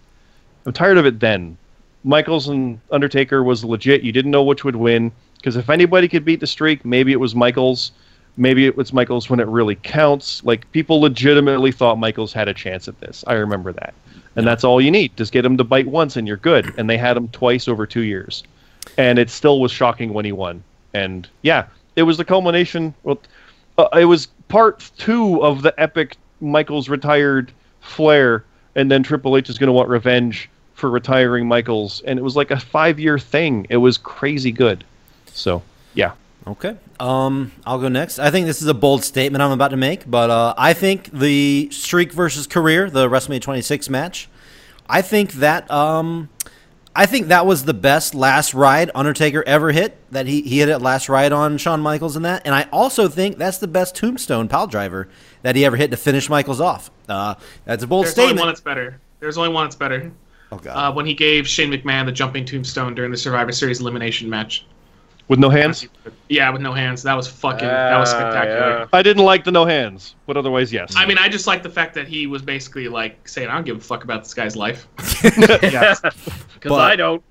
I'm tired of it then. Michaels and Undertaker was legit. You didn't know which would win because if anybody could beat the streak, maybe it was Michaels. Maybe it was Michaels when it really counts. Like people legitimately thought Michaels had a chance at this. I remember that, and that's all you need. Just get him to bite once, and you're good. And they had him twice over two years, and it still was shocking when he won. And yeah, it was the culmination. Well, uh, it was part two of the epic Michaels retired Flair, and then Triple H is going to want revenge for retiring Michaels, and it was like a five year thing. It was crazy good. So yeah, Okay. Um, I'll go next. I think this is a bold statement I'm about to make, but uh, I think the streak versus career, the WrestleMania 26 match, I think that um, I think that was the best last ride Undertaker ever hit. That he he hit it last ride on Shawn Michaels in that, and I also think that's the best Tombstone pile driver that he ever hit to finish Michaels off. Uh, that's a bold There's only statement. one that's better. There's only one that's better. Oh God. Uh, when he gave Shane McMahon the jumping tombstone during the Survivor Series elimination match. with no hands. Yeah, with no hands. That was fucking. that was Ah, spectacular. yeah. I didn't like the no hands, but otherwise yes. I mean, I just like the fact that he was basically like saying, "I don't give a fuck about this guy's life." Because But- I don't.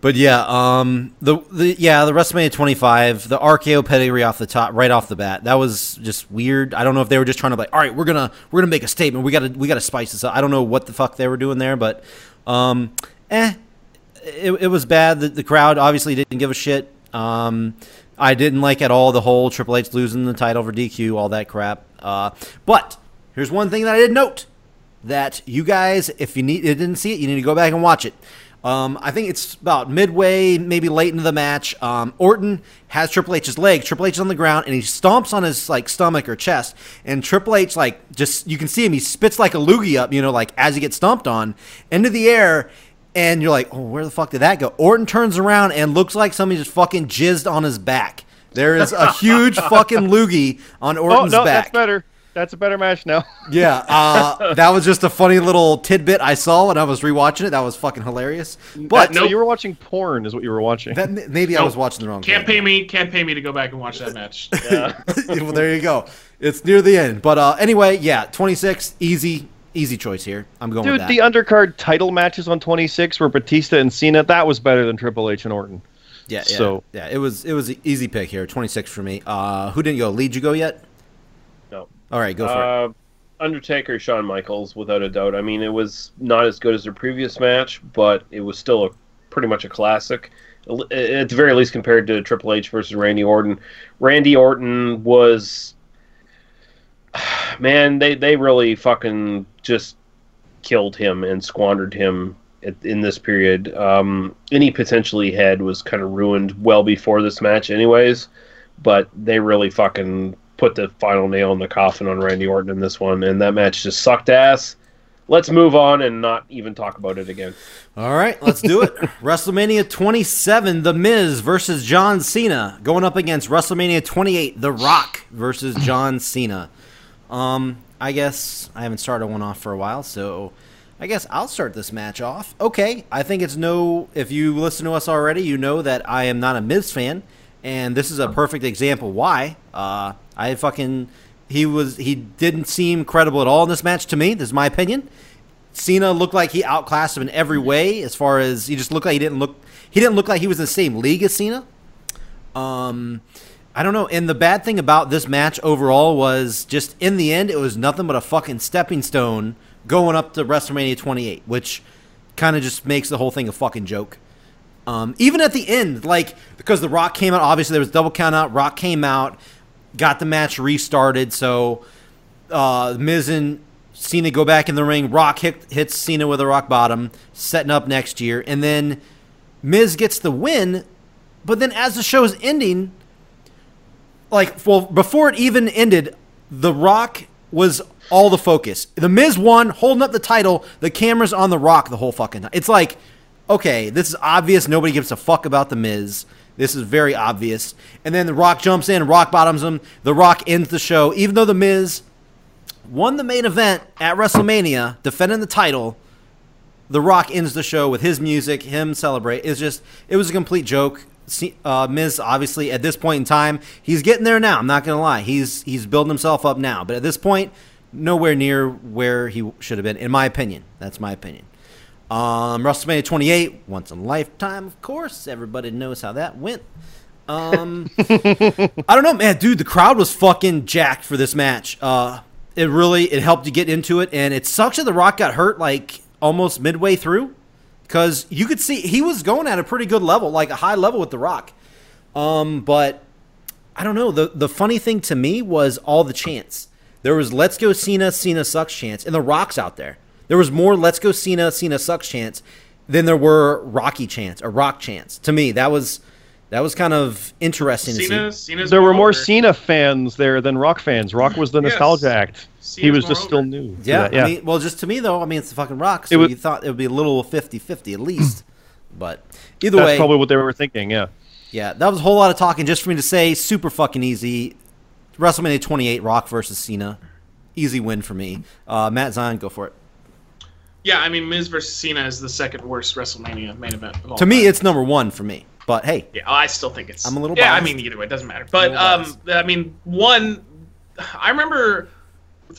But yeah, um, the the yeah the WrestleMania 25, the RKO pedigree off the top, right off the bat, that was just weird. I don't know if they were just trying to like, all right, we're gonna we're gonna make a statement. We gotta we gotta spice this up. I don't know what the fuck they were doing there, but um, eh, it, it was bad. The, the crowd obviously didn't give a shit. Um, I didn't like at all the whole Triple H losing the title for DQ, all that crap. Uh, but here's one thing that I did note that you guys, if you need, you didn't see it, you need to go back and watch it. Um, I think it's about midway, maybe late into the match. Um, Orton has Triple H's leg. Triple H is on the ground and he stomps on his like stomach or chest. And Triple H like just you can see him. He spits like a loogie up, you know, like as he gets stomped on into the air. And you're like, oh, where the fuck did that go? Orton turns around and looks like somebody just fucking jizzed on his back. There is a huge fucking loogie on Oh Orton's no, back. that's better. That's a better match now. Yeah, uh, that was just a funny little tidbit I saw when I was rewatching it. That was fucking hilarious. But so you were watching porn, is what you were watching. that, maybe I was watching the wrong. Can't thing. pay me. Can't pay me to go back and watch that match. well, there you go. It's near the end, but uh, anyway, yeah, twenty six, easy, easy choice here. I'm going with Dude, that. the undercard title matches on 26 were Batista and Cena. That was better than Triple H and Orton. yeah, yeah, so- yeah, it was it was an easy pick here. Twenty six for me. Uh, who didn't go? Lee, did you go yet? All right, go for it. Uh, Undertaker, Shawn Michaels, without a doubt. I mean, it was not as good as their previous match, but it was still a pretty much a classic. At the very least, compared to Triple H versus Randy Orton. Randy Orton was, man, they they really fucking just killed him and squandered him in this period. Um, any potential he had was kind of ruined well before this match, anyways. But they really fucking put the final nail in the coffin on Randy Orton in this one, and that match just sucked ass. Let's move on and not even talk about it again. All right, let's do it. WrestleMania 27, The Miz versus John Cena, going up against WrestleMania 28, The Rock versus John Cena. Um, I guess I haven't started one off for a while, so I guess I'll start this match off. Okay, I think it's no. If you listen to us already, you know that I am not a Miz fan, and this is a perfect example why. Uh, I fucking he was he didn't seem credible at all in this match to me. This is my opinion. Cena looked like he outclassed him in every way, as far as he just looked like he didn't look he didn't look like he was in the same league as Cena. Um, I don't know. And the bad thing about this match overall was just in the end, it was nothing but a fucking stepping stone going up to WrestleMania 28, which kind of just makes the whole thing a fucking joke. Um, even at the end, like because the Rock came out, obviously there was double count out. Rock came out, got the match restarted. So uh, Miz and Cena go back in the ring. Rock hit, hits Cena with a rock bottom, setting up next year, and then Miz gets the win. But then as the show's ending, like well before it even ended, The Rock was all the focus. The Miz won, holding up the title. The camera's on The Rock the whole fucking time. It's like, okay, this is obvious. Nobody gives a fuck about The Miz. This is very obvious. And then The Rock jumps in, Rock bottoms him. The Rock ends the show, even though The Miz won the main event at WrestleMania, defending the title. The Rock ends the show with his music, him celebrate. It's just, it was a complete joke. Uh, Miz, obviously, at this point in time, he's getting there now. I'm not gonna lie, he's he's building himself up now. But at this point, nowhere near where he should have been, in my opinion. That's my opinion. Um, WrestleMania 28, once in a lifetime, of course. Everybody knows how that went. Um, I don't know, man, dude. The crowd was fucking jacked for this match. Uh, it really it helped you get into it, and it sucks that The Rock got hurt like almost midway through, because you could see he was going at a pretty good level, like a high level with The Rock. Um, but I don't know. The the funny thing to me was all the chants. There was "Let's go Cena, Cena sucks" chants, and The Rock's out there. There was more "Let's go Cena, Cena sucks" chants than there were Rocky chants or Rock chants. To me, that was that was kind of interesting to see. Cena, Cena's There were more older. Cena fans there than Rock fans. Rock was the Yes. nostalgia act. he was more just still new. Yeah, yeah. I mean, well, just to me though, I mean, it's the fucking Rock, so was- you thought it would be a little 50-50 at least. but either way. That's way, probably what they were thinking. Yeah. yeah, that was a whole lot of talking just for me to say. Super fucking easy. WrestleMania 28, Rock versus Cena, easy win for me. Uh, Matt Zion, go for it. Yeah, I mean Miz versus Cena is the second worst WrestleMania main event. Of all To me, it's number one for me. But hey, Yeah, I still think it's. I'm a little Yeah, biased. I mean, either way, it doesn't matter. But um. I mean, one, I remember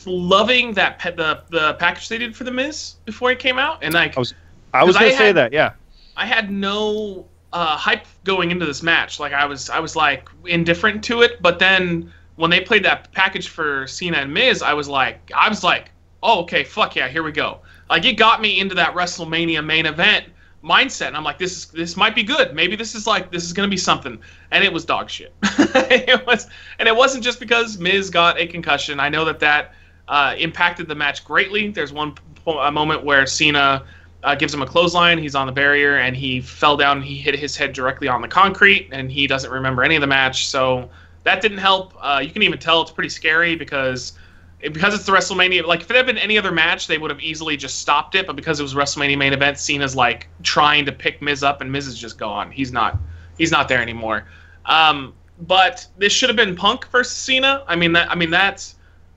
loving that pe- the the package they did for the Miz before it came out, and like I was I was 'Cause I gonna say had- that. Yeah. I had no uh, hype going into this match. Like I was, I was like indifferent to it. But then when they played that package for Cena and Miz, I was like, I was like, oh okay, fuck yeah, here we go. Like it got me into that WrestleMania main event mindset, and I'm like, this is this might be good. Maybe this is like this is gonna be something. And it was dog shit. it was, and it wasn't just because Miz got a concussion. I know that that uh, impacted the match greatly. There's one a moment where Cena uh, gives him a clothesline. He's on the barrier, and he fell down. And he hit his head directly on the concrete, and he doesn't remember any of the match. So that didn't help. Uh, you can even tell it's pretty scary because because it's the WrestleMania. Like if it had been any other match, they would have easily just stopped it. But because it was WrestleMania main event, Cena's like trying to pick Miz up, and Miz is just gone. He's not. He's not there anymore. Um, but this should have been Punk versus Cena. I mean that. I mean that's.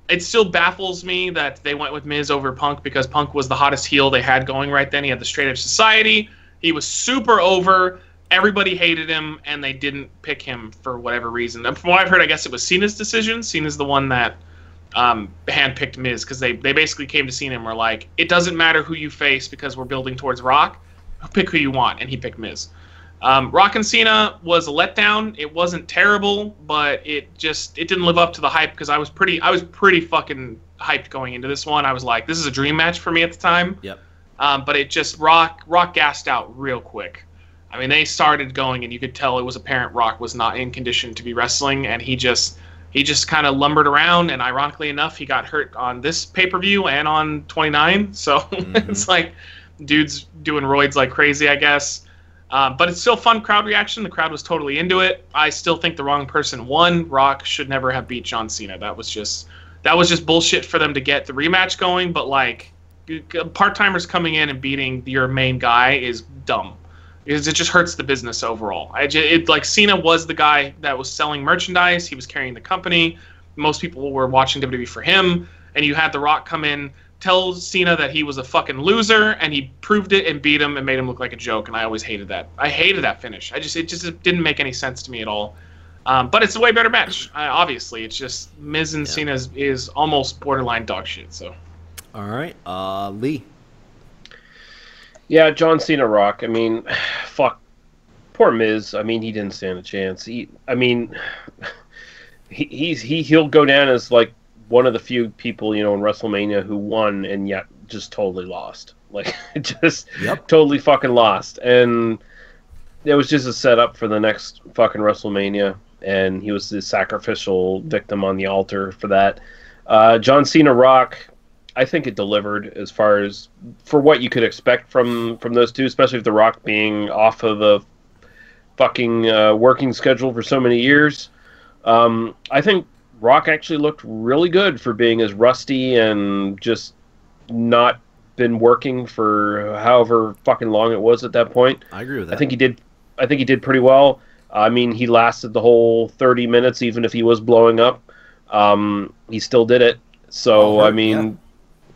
It still baffles me that they went with Miz over Punk because Punk was the hottest heel they had going right then. He had the Straight Edge Society. He was super over. Everybody hated him, and they didn't pick him for whatever reason. And from what I've heard, I guess it was Cena's decision. Cena's the one that um, handpicked Miz because they, they basically came to Cena and were like, it doesn't matter who you face because we're building towards Rock. Pick who you want, and he picked Miz. Um, Rock and Cena was a letdown. It wasn't terrible, but it just it didn't live up to the hype because I was pretty I was pretty fucking hyped going into this one. I was like, this is a dream match for me at the time. Yep. Um, but it just Rock Rock gassed out real quick. I mean, they started going, and you could tell it was apparent Rock was not in condition to be wrestling, and he just he just kind of lumbered around. And ironically enough, he got hurt on this pay per view and on 29. So Mhm. it's like dude's doing roids like crazy, I guess. Uh, but it's still fun crowd reaction. The crowd was totally into it. I still think the wrong person won. Rock should never have beat John Cena. That was just that was just bullshit for them to get the rematch going. But like part timers coming in and beating your main guy is dumb because it just hurts the business overall. I just, it like Cena was the guy that was selling merchandise. He was carrying the company. Most people were watching WWE for him, and you had The Rock come in, tell Cena that he was a fucking loser, and he proved it and beat him and made him look like a joke. And I always hated that. I hated that finish. I just it just didn't make any sense to me at all. Um, but it's a way better match. Uh, obviously, it's just Miz and Yeah. Cena is, is almost borderline dog shit. So All right, uh, Lee. Yeah, John Cena Rock. I mean, fuck. Poor Miz. I mean, he didn't stand a chance. He, I mean, he, he's he he'll go down as like one of the few people you know in WrestleMania who won and yet just totally lost. Like just Yep. totally fucking lost. And it was just a setup for the next fucking WrestleMania. And he was the sacrificial victim on the altar for that. Uh, John Cena Rock. I think it delivered as far as for what you could expect from from those two, especially with The Rock being off of the fucking uh, working schedule for so many years. Um, I think Rock actually looked really good for being as rusty and just not been working for however fucking long it was at that point. I agree with that. I think he did. I think he did pretty well. I mean, he lasted the whole thirty minutes, even if he was blowing up. Um, he still did it. So While I mean,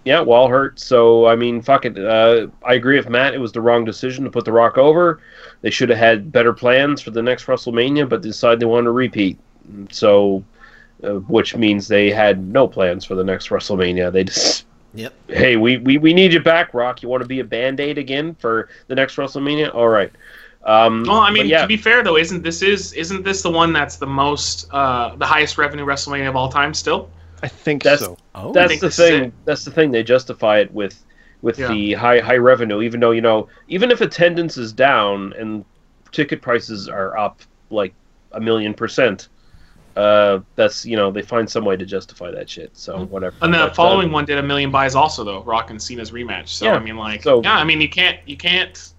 yeah. while hurt. So I mean, fuck it. Uh, I agree with Matt. It was the wrong decision to put The Rock over. They should have had better plans for the next WrestleMania, but they decided they wanted to repeat. So, uh, which means they had no plans for the next WrestleMania. They just Yep. hey, we, we, we need you back, Rock. You want to be a band aid again for the next WrestleMania? All right. Um, Well, I mean, yeah, to be fair though, isn't this is isn't this the one that's the most uh, the highest revenue WrestleMania of all time still? I think That's- so. Oh, that's the thing. it. That's the thing. They justify it with with Yeah. the high high revenue, even though you know, even if attendance is down and ticket prices are up like a million percent. Uh, that's you know they find some way to justify that shit. So whatever. And the But, following one did a million buys also though, Rock and Cena's rematch. So Yeah, I mean, like, so- yeah, I mean, you can't you can't.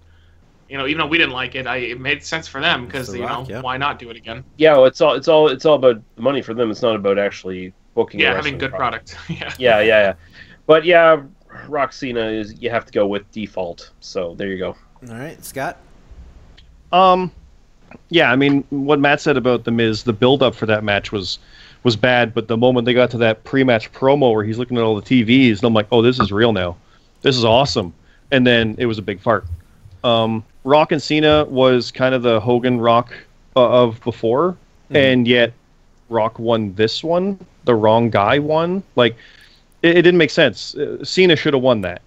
You know, even though we didn't like it, I, it made sense for them because The you Rock, know yeah. why not do it again? yeah, well, it's all it's all it's all about the money for them. It's not about actually booking. a Yeah, having good product. product. yeah. Yeah, yeah, yeah. But yeah, Rock Cena is you have to go with default. So there you go. All right, Scott. Um, yeah, I mean, what Matt said about the Miz, the build up for that match was was bad, but the moment they got to that pre-match promo where he's looking at all the TVs, and I'm like, oh, this is real now. This is awesome. And then it was a big fart. Um, Rock and Cena was kind of the Hogan Rock uh, of before, and yet Rock won this one. The wrong guy won. Like, it, it didn't make sense. Uh, Cena should have won that.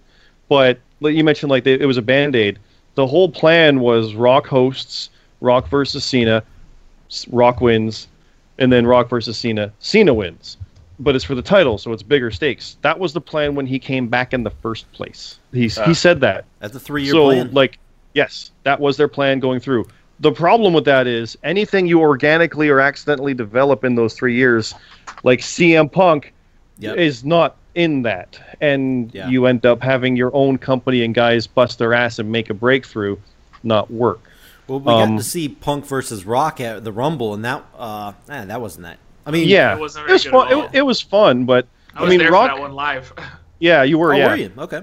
But you mentioned, like they, it was a band aid. The whole plan was Rock hosts, Rock versus Cena, Rock wins, and then Rock versus Cena, Cena wins. But it's for the title, so it's bigger stakes. That was the plan when he came back in the first place. He's, Ah. he said that. That's a three-year So, plan. like, yes, that was their plan going through. The problem with that is anything you organically or accidentally develop in those three years, like CM Punk, Yep. is not in that, and Yeah. you end up having your own company and guys bust their ass and make a breakthrough, not work. Well, we Um, got to see Punk versus Rock at the Rumble, and that uh, eh, that wasn't that. I mean, Yeah, It wasn't it was good fun. at all. It, it was fun, but I I, was mean, there Rock. for that one live. Yeah, you were. Oh, yeah, were you? Okay.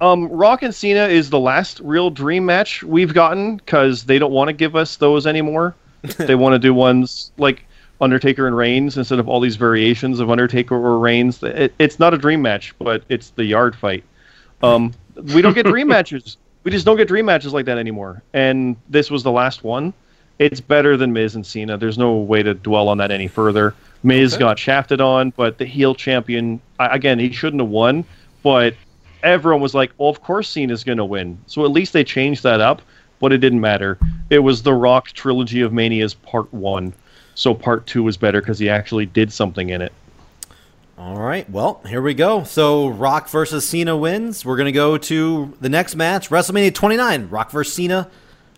Um, Rock and Cena is the last real dream match we've gotten because they don't want to give us those anymore. they want to do ones like Undertaker and Reigns instead of all these variations of Undertaker or Reigns. It, it's not a dream match, but it's the yard fight. Um, we don't get dream matches. We just don't get dream matches like that anymore. And this was the last one. It's better than Miz and Cena. There's no way to dwell on that any further. Miz Okay. got shafted on, but the heel champion I- again, he shouldn't have won. But everyone was like, "Well, of course Cena's going to win." So at least they changed that up, but it didn't matter. It was the Rock trilogy of Manias Part One, so Part Two was better because he actually did something in it. All right. Well, here we go. So Rock versus Cena wins. We're gonna go to the next match, WrestleMania 29, Rock versus Cena,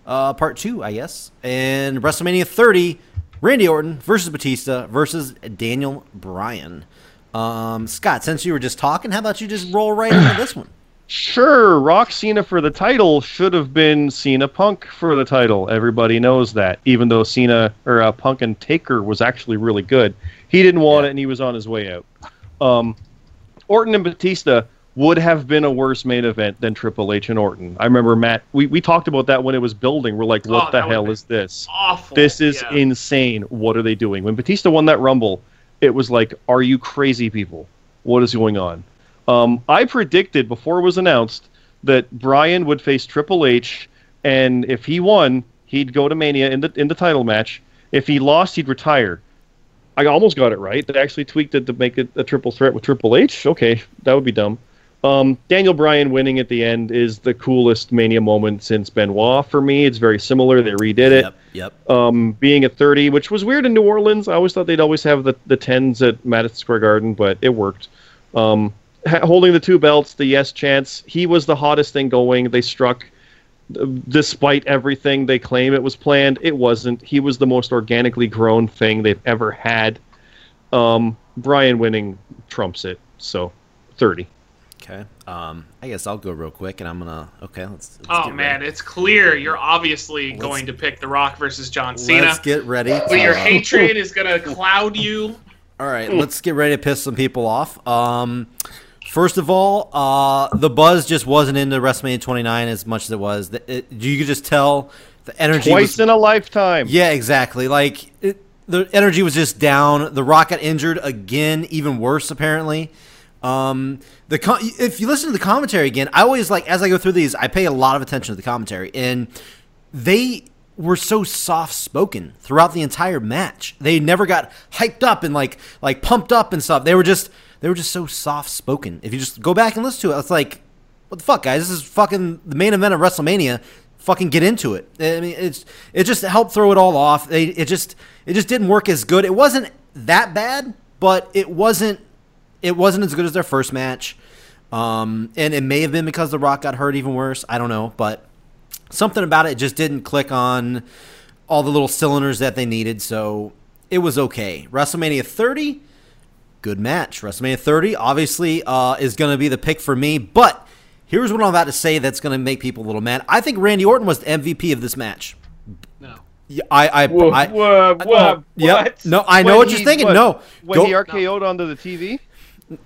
uh, Part Two, I guess, and WrestleMania 30, Randy Orton versus Batista versus Daniel Bryan. Um, Scott, since you were just talking, how about you just roll right into this one? Sure, Rock Cena for the title should have been Cena Punk for the title. Everybody knows that. Even though Cena or uh, Punk and Taker was actually really good, he didn't want Yeah. it and he was on his way out. Um, Orton and Batista would have been a worse main event than Triple H and Orton. I remember Matt. We we talked about that when it was building. We're like, what Oh, the hell is this? Awful. This is yeah. insane. What are they doing? When Batista won that Rumble, it was like, are you crazy people? What is going on? Um, I predicted before it was announced that Bryan would face Triple H, and if he won, he'd go to Mania in the in the title match. If he lost, he'd retire. I almost got it right. They actually tweaked it to make it a triple threat with Triple H. Okay, that would be dumb. Um, Daniel Bryan winning at the end is the coolest Mania moment since Benoit for me. It's very similar. They redid it Yep. Yep. um, being at 30, which was weird in New Orleans. I always thought they'd always have the, the 10s at Madison Square Garden, but it worked. Um, ha- holding the two belts, the yes chance, he was the hottest thing going. They struck, despite everything they claim it was planned, it wasn't. He was the most organically grown thing they've ever had. Um, Bryan winning trumps it, so 30. Okay. Um, I guess I'll go real quick, and I'm gonna. Okay. Let's. let's Oh get man, ready. it's clear you're obviously Let's- going to pick The Rock versus John Cena. Let's get ready. but your hatred is gonna cloud you. All right, let's get ready to piss some people off. Um, first of all, uh, the buzz just wasn't into WrestleMania 29 as much as it was. The- It, you could just tell the energy. Twice was, in a lifetime. yeah, exactly. Like it, the energy was just down. The Rock got injured again, even worse apparently. Um, the com- if you listen to the commentary again, I always like as I go through these, I pay a lot of attention to the commentary, and they were so soft spoken throughout the entire match. They never got hyped up and like like pumped up and stuff. They were just they were just so soft spoken. If you just go back and listen to it, it's like, what the fuck, guys? This is fucking the main event of WrestleMania. Fucking get into it. I mean, it's it just helped throw it all off. It just it just didn't work as good. It wasn't that bad, but it wasn't it wasn't as good as their first match. Um, and it may have been because The Rock got hurt even worse. I don't know, but something about it just didn't click on all the little cylinders that they needed. So it was okay. WrestleMania 30, good match. WrestleMania 30 obviously uh, is going to be the pick for me, but here's what I'm about to say that's going to make people a little mad. I think Randy Orton was the MVP of this match. No. Yeah, I, I, Whoa, I, whoa, whoa, oh, yep. what? No, I know When what you're he- thinking. what, no, When go- he RKO'd onto the TV?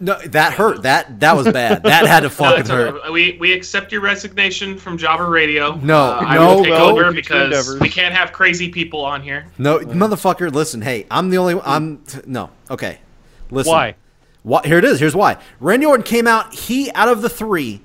No, that hurt. That that was bad. That had to fucking it's hurt. okay. We we accept your resignation from Java Radio. No, Uh, I no, will take no. over because endeavors. we can't have crazy people on here. No, motherfucker. Listen, hey, I'm the only. I'm no. Okay, listen. Why? What? Here it is. Here's why. Randy Orton came out. He out of the three,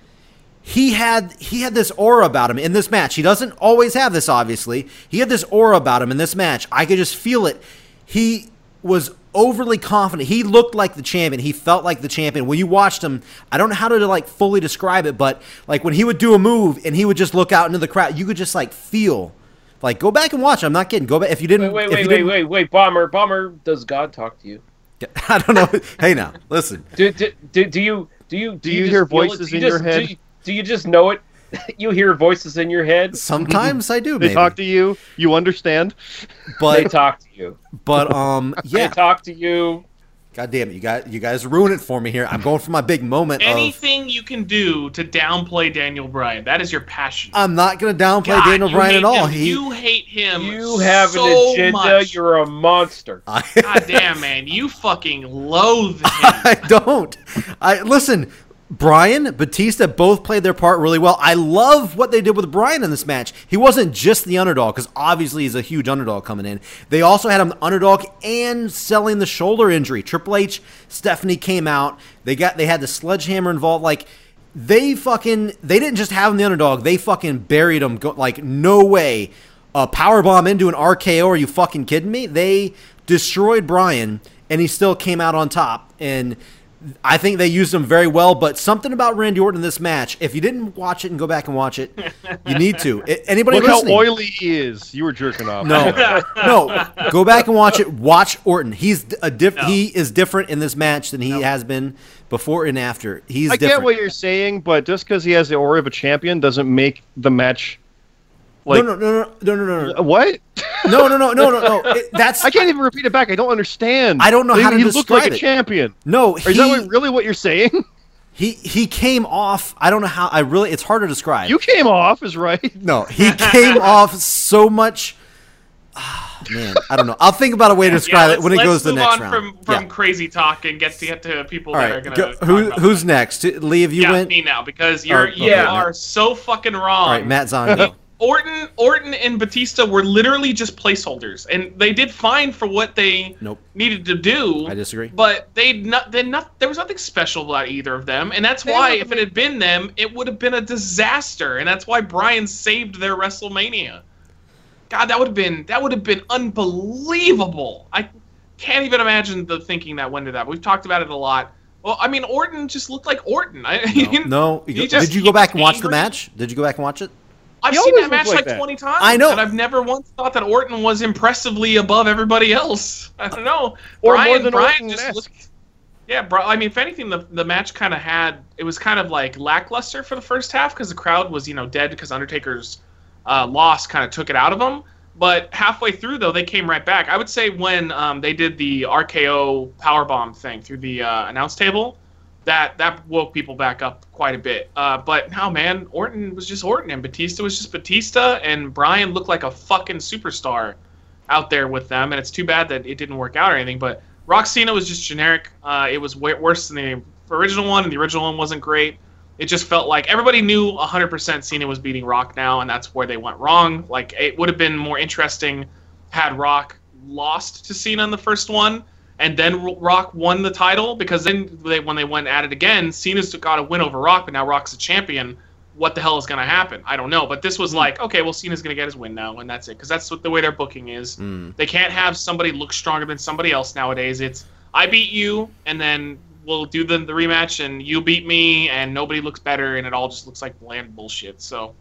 he had he had this aura about him in this match. He doesn't always have this. Obviously, he had this aura about him in this match. I could just feel it. He was overly confident. He looked like the champion. He felt like the champion. When you watched him, I don't know how to like fully describe it, but like when he would do a move and he would just look out into the crowd, you could just like feel. Like go back and watch. I'm not kidding. Go back if you didn't. Wait, if wait, you wait, didn't- wait, wait, bomber, bomber. Does God talk to you? I don't know. hey now, listen. Do, do, do, do you do you do, you just hear feel it? voices you in your head? Do you, do you just know it? you hear voices in your head. Sometimes I do, They maybe. talk to you. You understand. But They talk to you. but um yeah, They talk to you. God damn it, you guys, you guys ruin it for me here. I'm going for my big moment. of, Anything you can do to downplay Daniel Bryan, that is your passion. I'm not going to downplay God, Daniel Bryan at all. him. He, you hate him. You have so an agenda. Much. You're a monster. God damn, man, you fucking loathe him. I don't. I listen. Bryan, Batista both played their part really well. I love what they did with Bryan in this match. He wasn't just the underdog because obviously he's a huge underdog coming in. They also had him the underdog and selling the shoulder injury. Triple H, Stephanie came out. They got they had the sledgehammer involved. Like they fucking they didn't just have him the underdog. They fucking buried him. Go, like no way. A power bomb into an RKO? Are you fucking kidding me? They destroyed Bryan, and he still came out on top. And I think they used him very well. But something about Randy Orton in this match, if you didn't watch it and go back and watch it, you need to. I- Anybody Look how oily he is. You were jerking off. No, no. Go back and watch it. Watch Orton. He's a diff- No. He is different in this match than he has been before and after. He's I different. get what you're saying, but just because he has the aura of a champion doesn't make the match like no, no, no, no, no, no, no, what? no, no, no, no, no, no. It- that's I can't even repeat it back. I don't understand. I don't know He- how to He looked describe like a champion. no. Or is that what, really what you're saying? He he came off. I don't know how. I really. It's hard to describe. You came off is right. no, he came off so much. Ah, man, I don't know. I'll think about a way to describe yeah, it when it let's- goes to the let's next move round. on from, from Yeah. crazy talk and get to get to people All that are gonna. go, who who's that. next? Lee, have you yeah, went? me now because you're Oh, okay, you Matt. are so fucking wrong. All right, Matt Zondi. Orton, Orton, and Batista were literally just placeholders, and they did fine for what they Nope. needed to do. I disagree. But they not, they not there was nothing special about either of them, and that's They why if it had been them, it would have been a disaster, and that's why Bryan saved their WrestleMania. God, that would have been that would have been unbelievable. I can't even imagine the thinking that went into that. We've talked about it a lot. Well, I mean, Orton just looked like Orton. I, No, He just- did you go back and watch the match? Did you go back and watch it? I've He seen always that match like, like that. 20 times. I know. And I've never once thought that Orton was impressively above everybody else. I don't know. Or Bryan, more than Bryan Orton just looked. Yeah, bro. I mean, if anything, the, the match kind of had. It was kind of like lackluster for the first half because the crowd was, you know, dead because Undertaker's uh, loss kind of took it out of them. But halfway through, though, they came right back. I would say when um, they did the RKO powerbomb thing through the uh, announce table, that that woke people back up quite a bit. Uh, but no, man, Orton was just Orton, and Batista was just Batista, and Bryan looked like a fucking superstar out there with them. And it's too bad that it didn't work out or anything. But Rock Cena was just generic. Uh, it was way worse than the original one, and the original one wasn't great. It just felt like everybody knew 100% Cena was beating Rock now, and that's where they went wrong. Like it would have been more interesting had Rock lost to Cena in the first one, and then Rock won the title because then they, when they went at it again, Cena's got a win over Rock, but now Rock's a champion. What the hell is going to happen? I don't know. But this was like, okay, well, Cena's going to get his win now, and that's it because that's what the way their booking is. Mm. They can't have somebody look stronger than somebody else nowadays. It's I beat you, and then we'll do the, the rematch, and you beat me, and nobody looks better, and it all just looks like bland bullshit. So,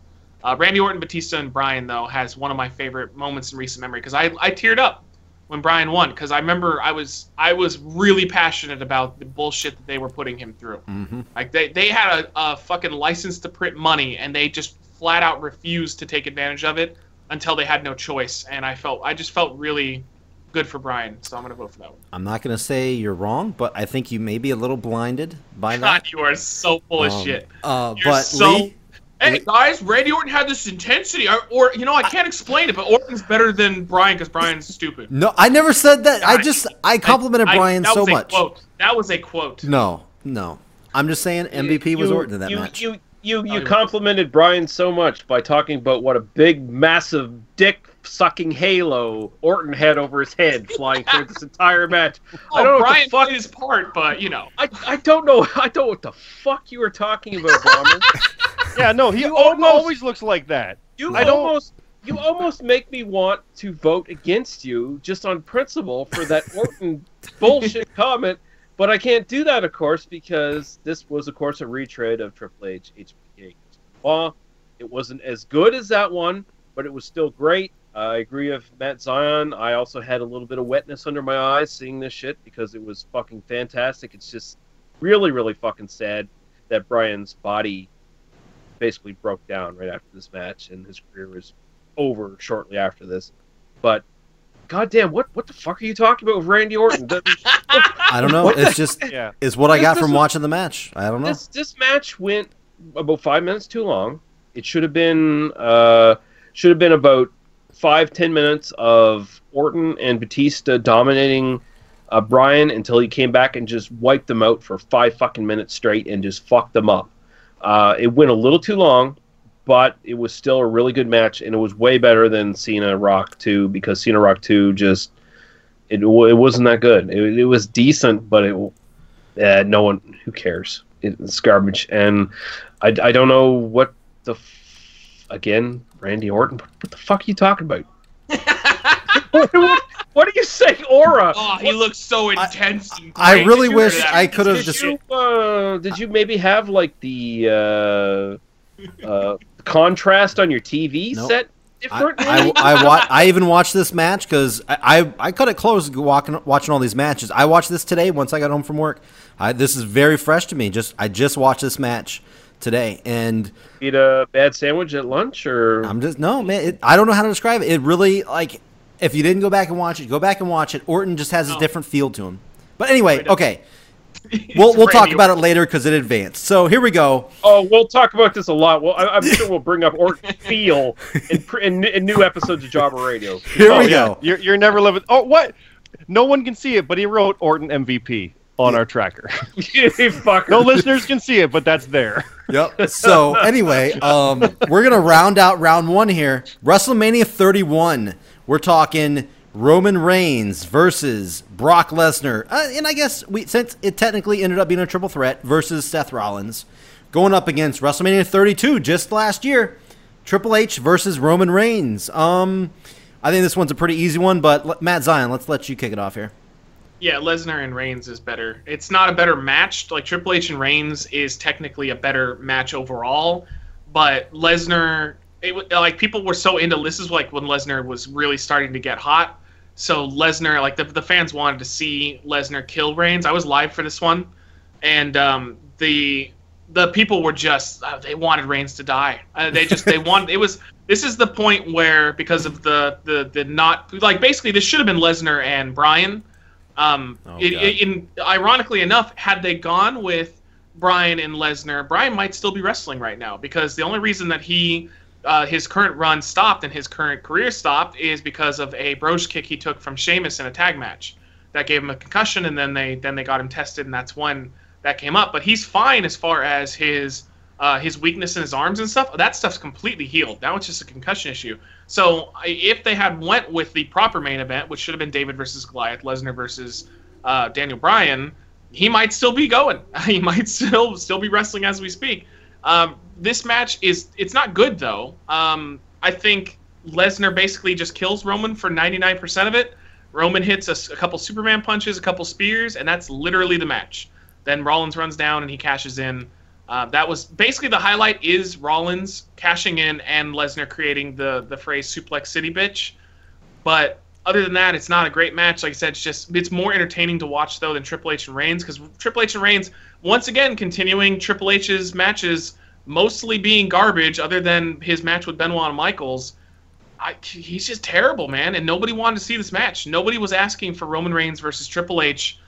uh, Randy Orton, Batista, and Bryan though has one of my favorite moments in recent memory because I I teared up when Bryan won because I remember I was I was really passionate about the bullshit that they were putting him through. Mm-hmm. Like they, they had a, a fucking license to print money and they just flat out refused to take advantage of it until they had no choice. And I felt I just felt really good for Bryan, so I'm gonna vote for that one. I'm not going to say you're wrong, but I think you may be a little blinded by that. God, you are so full of Um, shit. Uh, You're but so- Lee, Hey guys, Randy Orton had this intensity, or, or you know I can't explain it, but Orton's better than Bryan because Bryan's stupid. no, I never said that. I just I complimented I- Bryan that so was a much. Quote. That was a quote. No, no. I'm just saying MVP was Orton in that you, match. You you you you- complimented Bryan so much by talking about what a big, massive dick sucking halo Orton had over his head flying through this entire match. Oh, I don't know Bryan what the fuck. his part, but you know. I, I don't know. I don't know what the fuck you were talking about, Bomber. Yeah, no, he almost- always looks like that. You I almost you almost make me want to vote against you just on principle for that Orton bullshit comment, but I can't do that, of course, because this was, of course, a retread of Triple H HBK. Well, it wasn't as good as that one, but it was still great. I agree with Matt Zion. I also had a little bit of wetness under my eyes seeing this shit because it was fucking fantastic. It's just really, really fucking sad that Bryan's body basically broke down right after this match, and his career was over shortly after this. But goddamn, what what the fuck are you talking about with Randy Orton? I don't know. It's just Yeah. is what I got This- from this- watching the match. I don't know. this this match went about five minutes too long. It should have been uh, should have been about five ten minutes of Orton and Batista dominating uh, Bryan until he came back and just wiped them out for five fucking minutes straight and just fucked them up. Uh, it went a little too long, but it was still a really good match and it was way better than Cena Rock Two because Cena Rock Two just it, it wasn't that good. It, it was decent, but it uh, no one who cares. It's garbage, and I, I don't know what the f- again Randy Orton. What the fuck are you talking about? what, what, what are you saying, Aura? Oh, he looks so intense. and I really Did wish? I could have just. you uh, did you maybe have like the uh, uh, contrast on your TV Nope. set I, differently? I, I, wa- I even watched this match because I, I, I cut it close walking, watching all these matches. I watched this today once I got home from work. I, this is very fresh to me. Just I just watched this match today, and Eat a bad sandwich at lunch, or I'm just no man. It, I don't know how to describe it. It really like if you didn't go back and watch it, go back and watch it. Orton just has a different feel to him. But anyway, Right okay, we'll we'll talk about it later because it advanced. So here we go. Oh, we'll talk about this a lot. Well, I, I'm sure we'll bring up Orton feel in, in, in new episodes of Jobber Radio. Here Oh, we yeah. go. You're, you're never living. Oh, what? No one can see it, but he wrote Orton MVP on our tracker. you no listeners can see it, but that's there. Yep. So anyway, um, we're gonna round out round one here. WrestleMania 31. We're talking Roman Reigns versus Brock Lesnar, uh, and I guess we since it technically ended up being a triple threat versus Seth Rollins, going up against WrestleMania 32 just last year, Triple H versus Roman Reigns. Um, I think this one's a pretty easy one, but Matt Zion, let's let you kick it off here. Yeah, Lesnar and Reigns is better. It's not a better match. Like Triple H and Reigns is technically a better match overall, but Lesnar, it, wa- like people were so into this is like when Lesnar was really starting to get hot. So Lesnar, like the, the fans wanted to see Lesnar kill Reigns. I was live for this one, and um, the the people were just uh, they wanted Reigns to die. Uh, they just they wanted it was this is the point where because of the the the not like basically this should have been Lesnar and Bryan. Um, Oh, it, it- in ironically enough, had they gone with Bryan and Lesnar, Bryan might still be wrestling right now because the only reason that he uh, his current run stopped and his current career stopped is because of a brogue kick he took from Sheamus in a tag match that gave him a concussion, and then they then they got him tested, and that's when that came up. But he's fine as far as his uh, his weakness in his arms and stuff. That stuff's completely healed. Now it's just a concussion issue. So if they had went with the proper main event, which should have been David versus Goliath, Lesnar versus uh, Daniel Bryan, he might still be going. He might still still be wrestling as we speak. Um, this match is it's not good though. Um, I think Lesnar basically just kills Roman for 99% of it. Roman hits a couple Superman punches, a couple spears, and that's literally the match. Then Rollins runs down and he cashes in. Uh, that was basically the highlight is Rollins cashing in and Lesnar creating the the phrase "suplex city bitch." But other than that, it's not a great match. Like I said, it's just it's more entertaining to watch though than Triple H and Reigns because Triple H and Reigns once again continuing Triple H's matches mostly being garbage, other than his match with Benoit and Michaels. I, he's just terrible, man, and nobody wanted to see this match. Nobody was asking for Roman Reigns versus Triple H.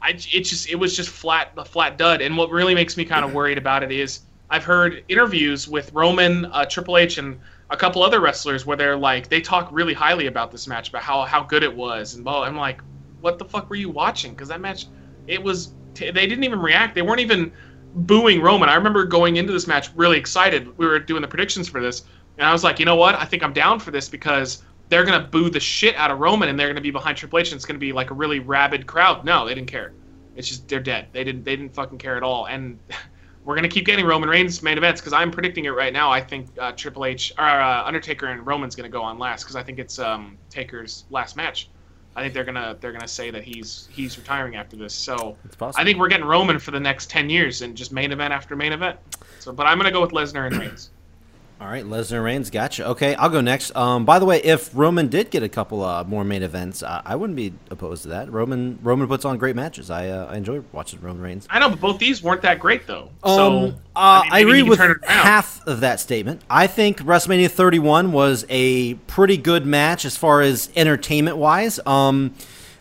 I it just it was just flat a flat dud. And what really makes me kind of worried about it is I've heard interviews with Roman, uh, Triple H, and a couple other wrestlers where they're like they talk really highly about this match, about how how good it was, and well, I'm like, what the fuck were you watching? Because that match, it was they didn't even react. They weren't even booing Roman. I remember going into this match really excited. We were doing the predictions for this, and I was like, you know what? I think I'm down for this because they're gonna boo the shit out of Roman, and they're gonna be behind Triple H, and it's gonna be like a really rabid crowd. No, they didn't care. It's just they're dead. They didn't they didn't fucking care at all. And we're gonna keep getting Roman Reigns main events because I'm predicting it right now. I think uh, Triple H or uh, Undertaker and Roman's gonna go on last because I think it's um, Taker's last match. I think they're gonna they're gonna say that he's he's retiring after this. So I think we're getting Roman for the next ten years and just main event after main event. So, but I'm gonna go with Lesnar and Reigns. All right, Lesnar Reigns, gotcha. Okay, I'll go next. Um, by the way, if Roman did get a couple uh, more main events, uh, I wouldn't be opposed to that. Roman Roman puts on great matches. I uh, I enjoy watching Roman Reigns. I know, but both these weren't that great though. Um, so uh, I, mean, maybe agree with turn it around. half of that statement. I think WrestleMania 31 was a pretty good match as far as entertainment wise. Um,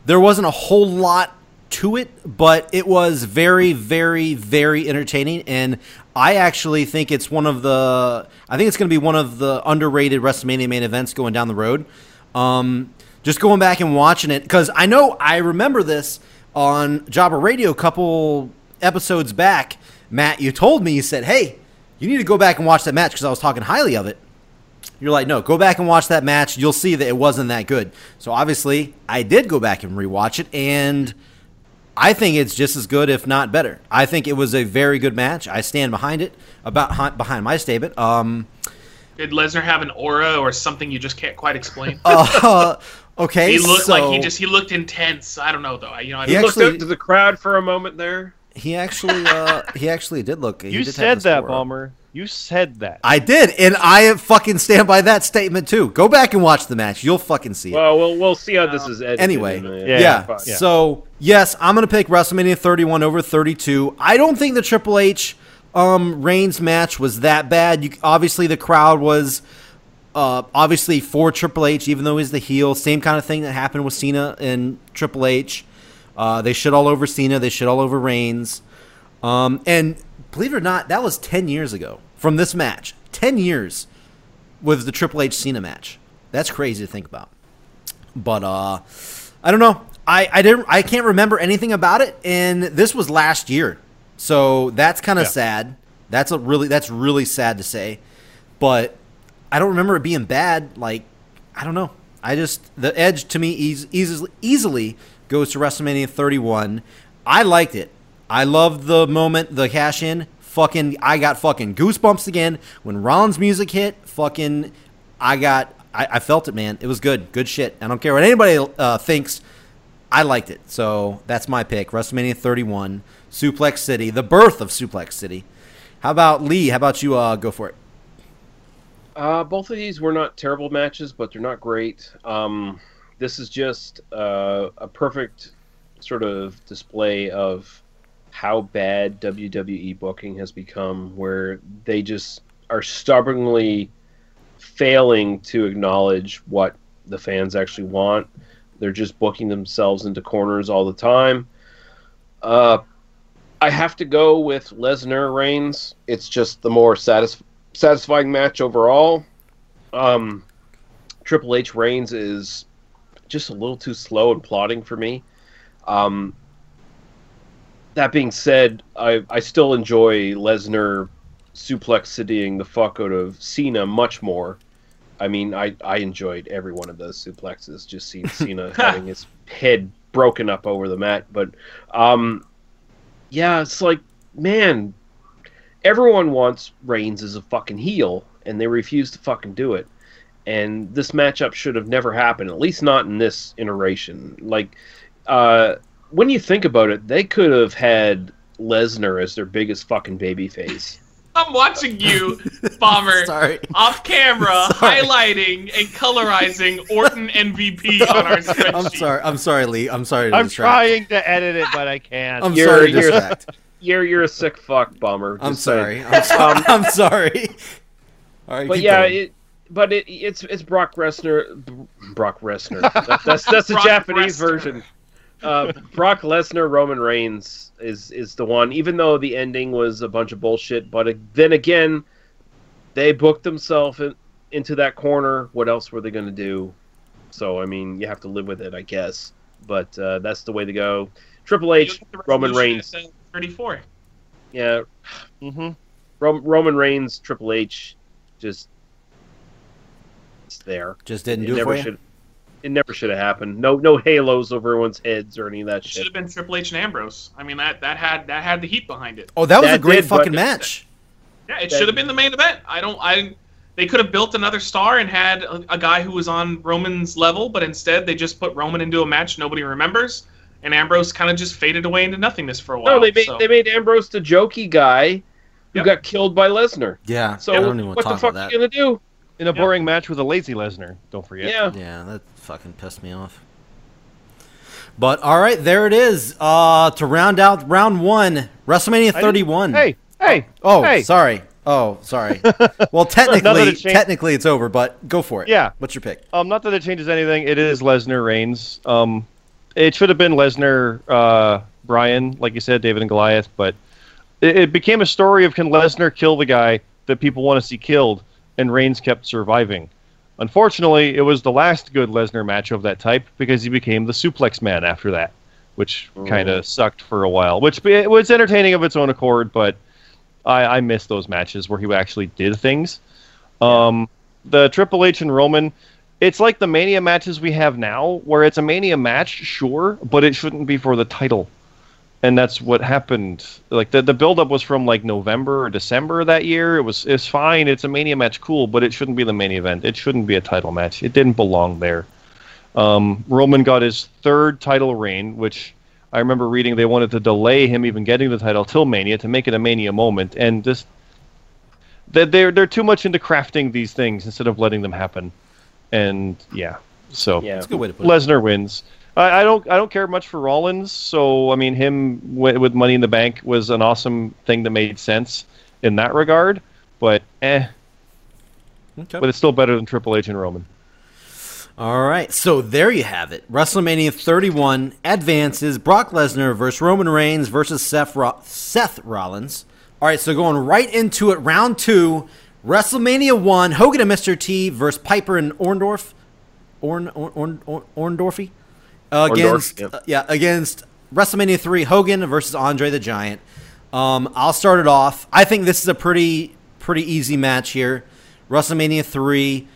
there wasn't a whole lot to it, but it was very, very, very entertaining. And I actually think it's one of the. I think it's going to be one of the underrated WrestleMania main events going down the road. Um, just going back and watching it because I know I remember this on Jobber Radio a couple episodes back. Matt, you told me you said, "Hey, you need to go back and watch that match" because I was talking highly of it. You're like, no, go back and watch that match. You'll see that it wasn't that good. So obviously, I did go back and rewatch it, and I think it's just as good, if not better. I think it was a very good match. I stand behind it, about behind my statement. Um, Did Lesnar have an aura or something you just can't quite explain? uh, okay, he looked so like he just he looked intense. I don't know though. I, you know, I He don't Looked actually- out to the crowd for a moment there. he actually uh, he actually did look. he You did have said this that, aura. Bomber. You said that. I did, and I fucking stand by that statement too. Go back and watch the match. You'll fucking see it. Well, we'll we'll see how this is edited. Anyway, Yeah, yeah. Yeah. So yes, I'm gonna pick WrestleMania 31 over 32. I don't think the Triple H um, Reigns match was that bad. You, obviously, the crowd was uh, obviously for Triple H, even though he's the heel. Same kind of thing that happened with Cena and Triple H. Uh, they shit all over Cena. They shit all over Reigns. Um, and believe it or not, that was 10 years ago from this match. 10 years with the Triple H Cena match. That's crazy to think about. But uh I don't know. I I didn't I can't remember anything about it and this was last year. So that's kind of Yeah. sad. That's a really that's really sad to say. But I don't remember it being bad like I don't know. I just the edge to me eas- easily easily goes to WrestleMania 31. I liked it. I loved the moment, the cash in. Fucking, I got fucking goosebumps again when Rollins' music hit. Fucking, I got, I, I felt it, man. It was good, good shit. I don't care what anybody uh, thinks. I liked it, so that's my pick. WrestleMania 31, Suplex City, the birth of Suplex City. How about Lee? How about you? Uh, go for it. Uh, both of these were not terrible matches, but they're not great. Um, this is just uh, a perfect sort of display of how bad WWE booking has become, where they just are stubbornly failing to acknowledge what the fans actually want. They're just booking themselves into corners all the time. Uh, I have to go with Lesnar Reigns. It's just the more satis- satisfying match overall. Um, Triple H Reigns is just a little too slow and plotting for me. Um, that being said, I, I still enjoy Lesnar suplex citying the fuck out of Cena much more. I mean, I, I enjoyed every one of those suplexes, just seeing Cena having his head broken up over the mat. But um, yeah, it's like, man, everyone wants Reigns as a fucking heel, and they refuse to fucking do it. And this matchup should have never happened, at least not in this iteration. Like, uh, when you think about it, they could have had Lesnar as their biggest fucking baby face. I'm watching you, Bomber, Sorry. off camera, Sorry. highlighting and colorizing Orton MVP on our spreadsheet. I'm sorry. I'm sorry, Lee. I'm sorry. To I'm distract. trying to edit it, but I can't. I'm You're- sorry to you're- distract. You're you're a sick fuck, bomber. I'm sorry. I'm sorry. Um, I'm sorry. All right, But yeah, it, but it, it's it's Brock Lesnar. Brock Lesnar. That, that's that's the Brock Japanese Lesnar. version. Uh, Brock Lesnar, Roman Reigns is is the one. Even though the ending was a bunch of bullshit, but uh, then again, they booked themselves in, into that corner. What else were they going to do? So I mean, you have to live with it, I guess. But uh, that's the way to go. Triple H, look at the Roman Reigns. 34. Yeah, Mm-hmm. Ro- Roman Reigns, Triple H, just it's there. just didn't it do it never for you. should. It never should have happened. No, no halos over everyone's heads or any of that shit. Should have been Triple H and Ambrose. I mean, that that had that had the heat behind it. Oh, that was a great did, fucking match. Yeah, it should have been the main event. I don't. I. They could have built another star and had a, a guy who was on Roman's level, but instead they just put Roman into a match nobody remembers, and Ambrose kind of just faded away into nothingness for a while. No, they made so- they made Ambrose the jokey guy, who Yep. got killed by Lesnar. Yeah. So I don't even what to the fuck about are you gonna do? In a boring match with a lazy Lesnar. Don't forget. Yeah. Yeah, that fucking pissed me off. But all right, there it is. Uh, to round out round one, WrestleMania 31. Hey, hey. Oh, hey. sorry. Oh, sorry. Well, technically, it changed- technically it's over, but go for it. Yeah. What's your pick? Um, not that it changes anything. It is Lesnar Reigns. Um, it should have been Lesnar, uh, Bryan, like you said, David and Goliath, but it, it became a story of can Lesnar kill the guy that people want to see killed, and Reigns kept surviving. Unfortunately, it was the last good Lesnar match of that type because he became the suplex man after that, which kind of sucked for a while. Which it was entertaining of its own accord, but I, I miss those matches where he actually did things. Um, the Triple H and Roman, it's like the Mania matches we have now, where it's a Mania match, sure, but it shouldn't be for the title. And that's what happened. Like the the buildup was from like November or December that year. It was it's fine. It's a Mania match, cool, but it shouldn't be the main event. It shouldn't be a title match. It didn't belong there. Um, Roman got his third title reign, which I remember reading they wanted to delay him even getting the title till Mania to make it a Mania moment, and just they- they're they're too much into crafting these things instead of letting them happen. And yeah, so Yeah. That's a good way to put it. Lesnar wins. I, I don't I don't care much for Rollins, so I mean him w- with Money in the Bank was an awesome thing that made sense in that regard. But eh, Okay. but it's still better than Triple H and Roman. All right, so there you have it. WrestleMania 31 advances Brock Lesnar versus Roman Reigns versus Seth, Ro- Seth Rollins. All right, so going right into it, round two, WrestleMania 1, Hogan and Mr. T versus Piper and Orndorff. Orn, Orn, Orn, Orn, Orndorffy? Against, Orndorff, uh, yeah, against WrestleMania 3, Hogan versus Andre the Giant. Um, I'll start it off. I think this is a pretty pretty easy match here. WrestleMania 3,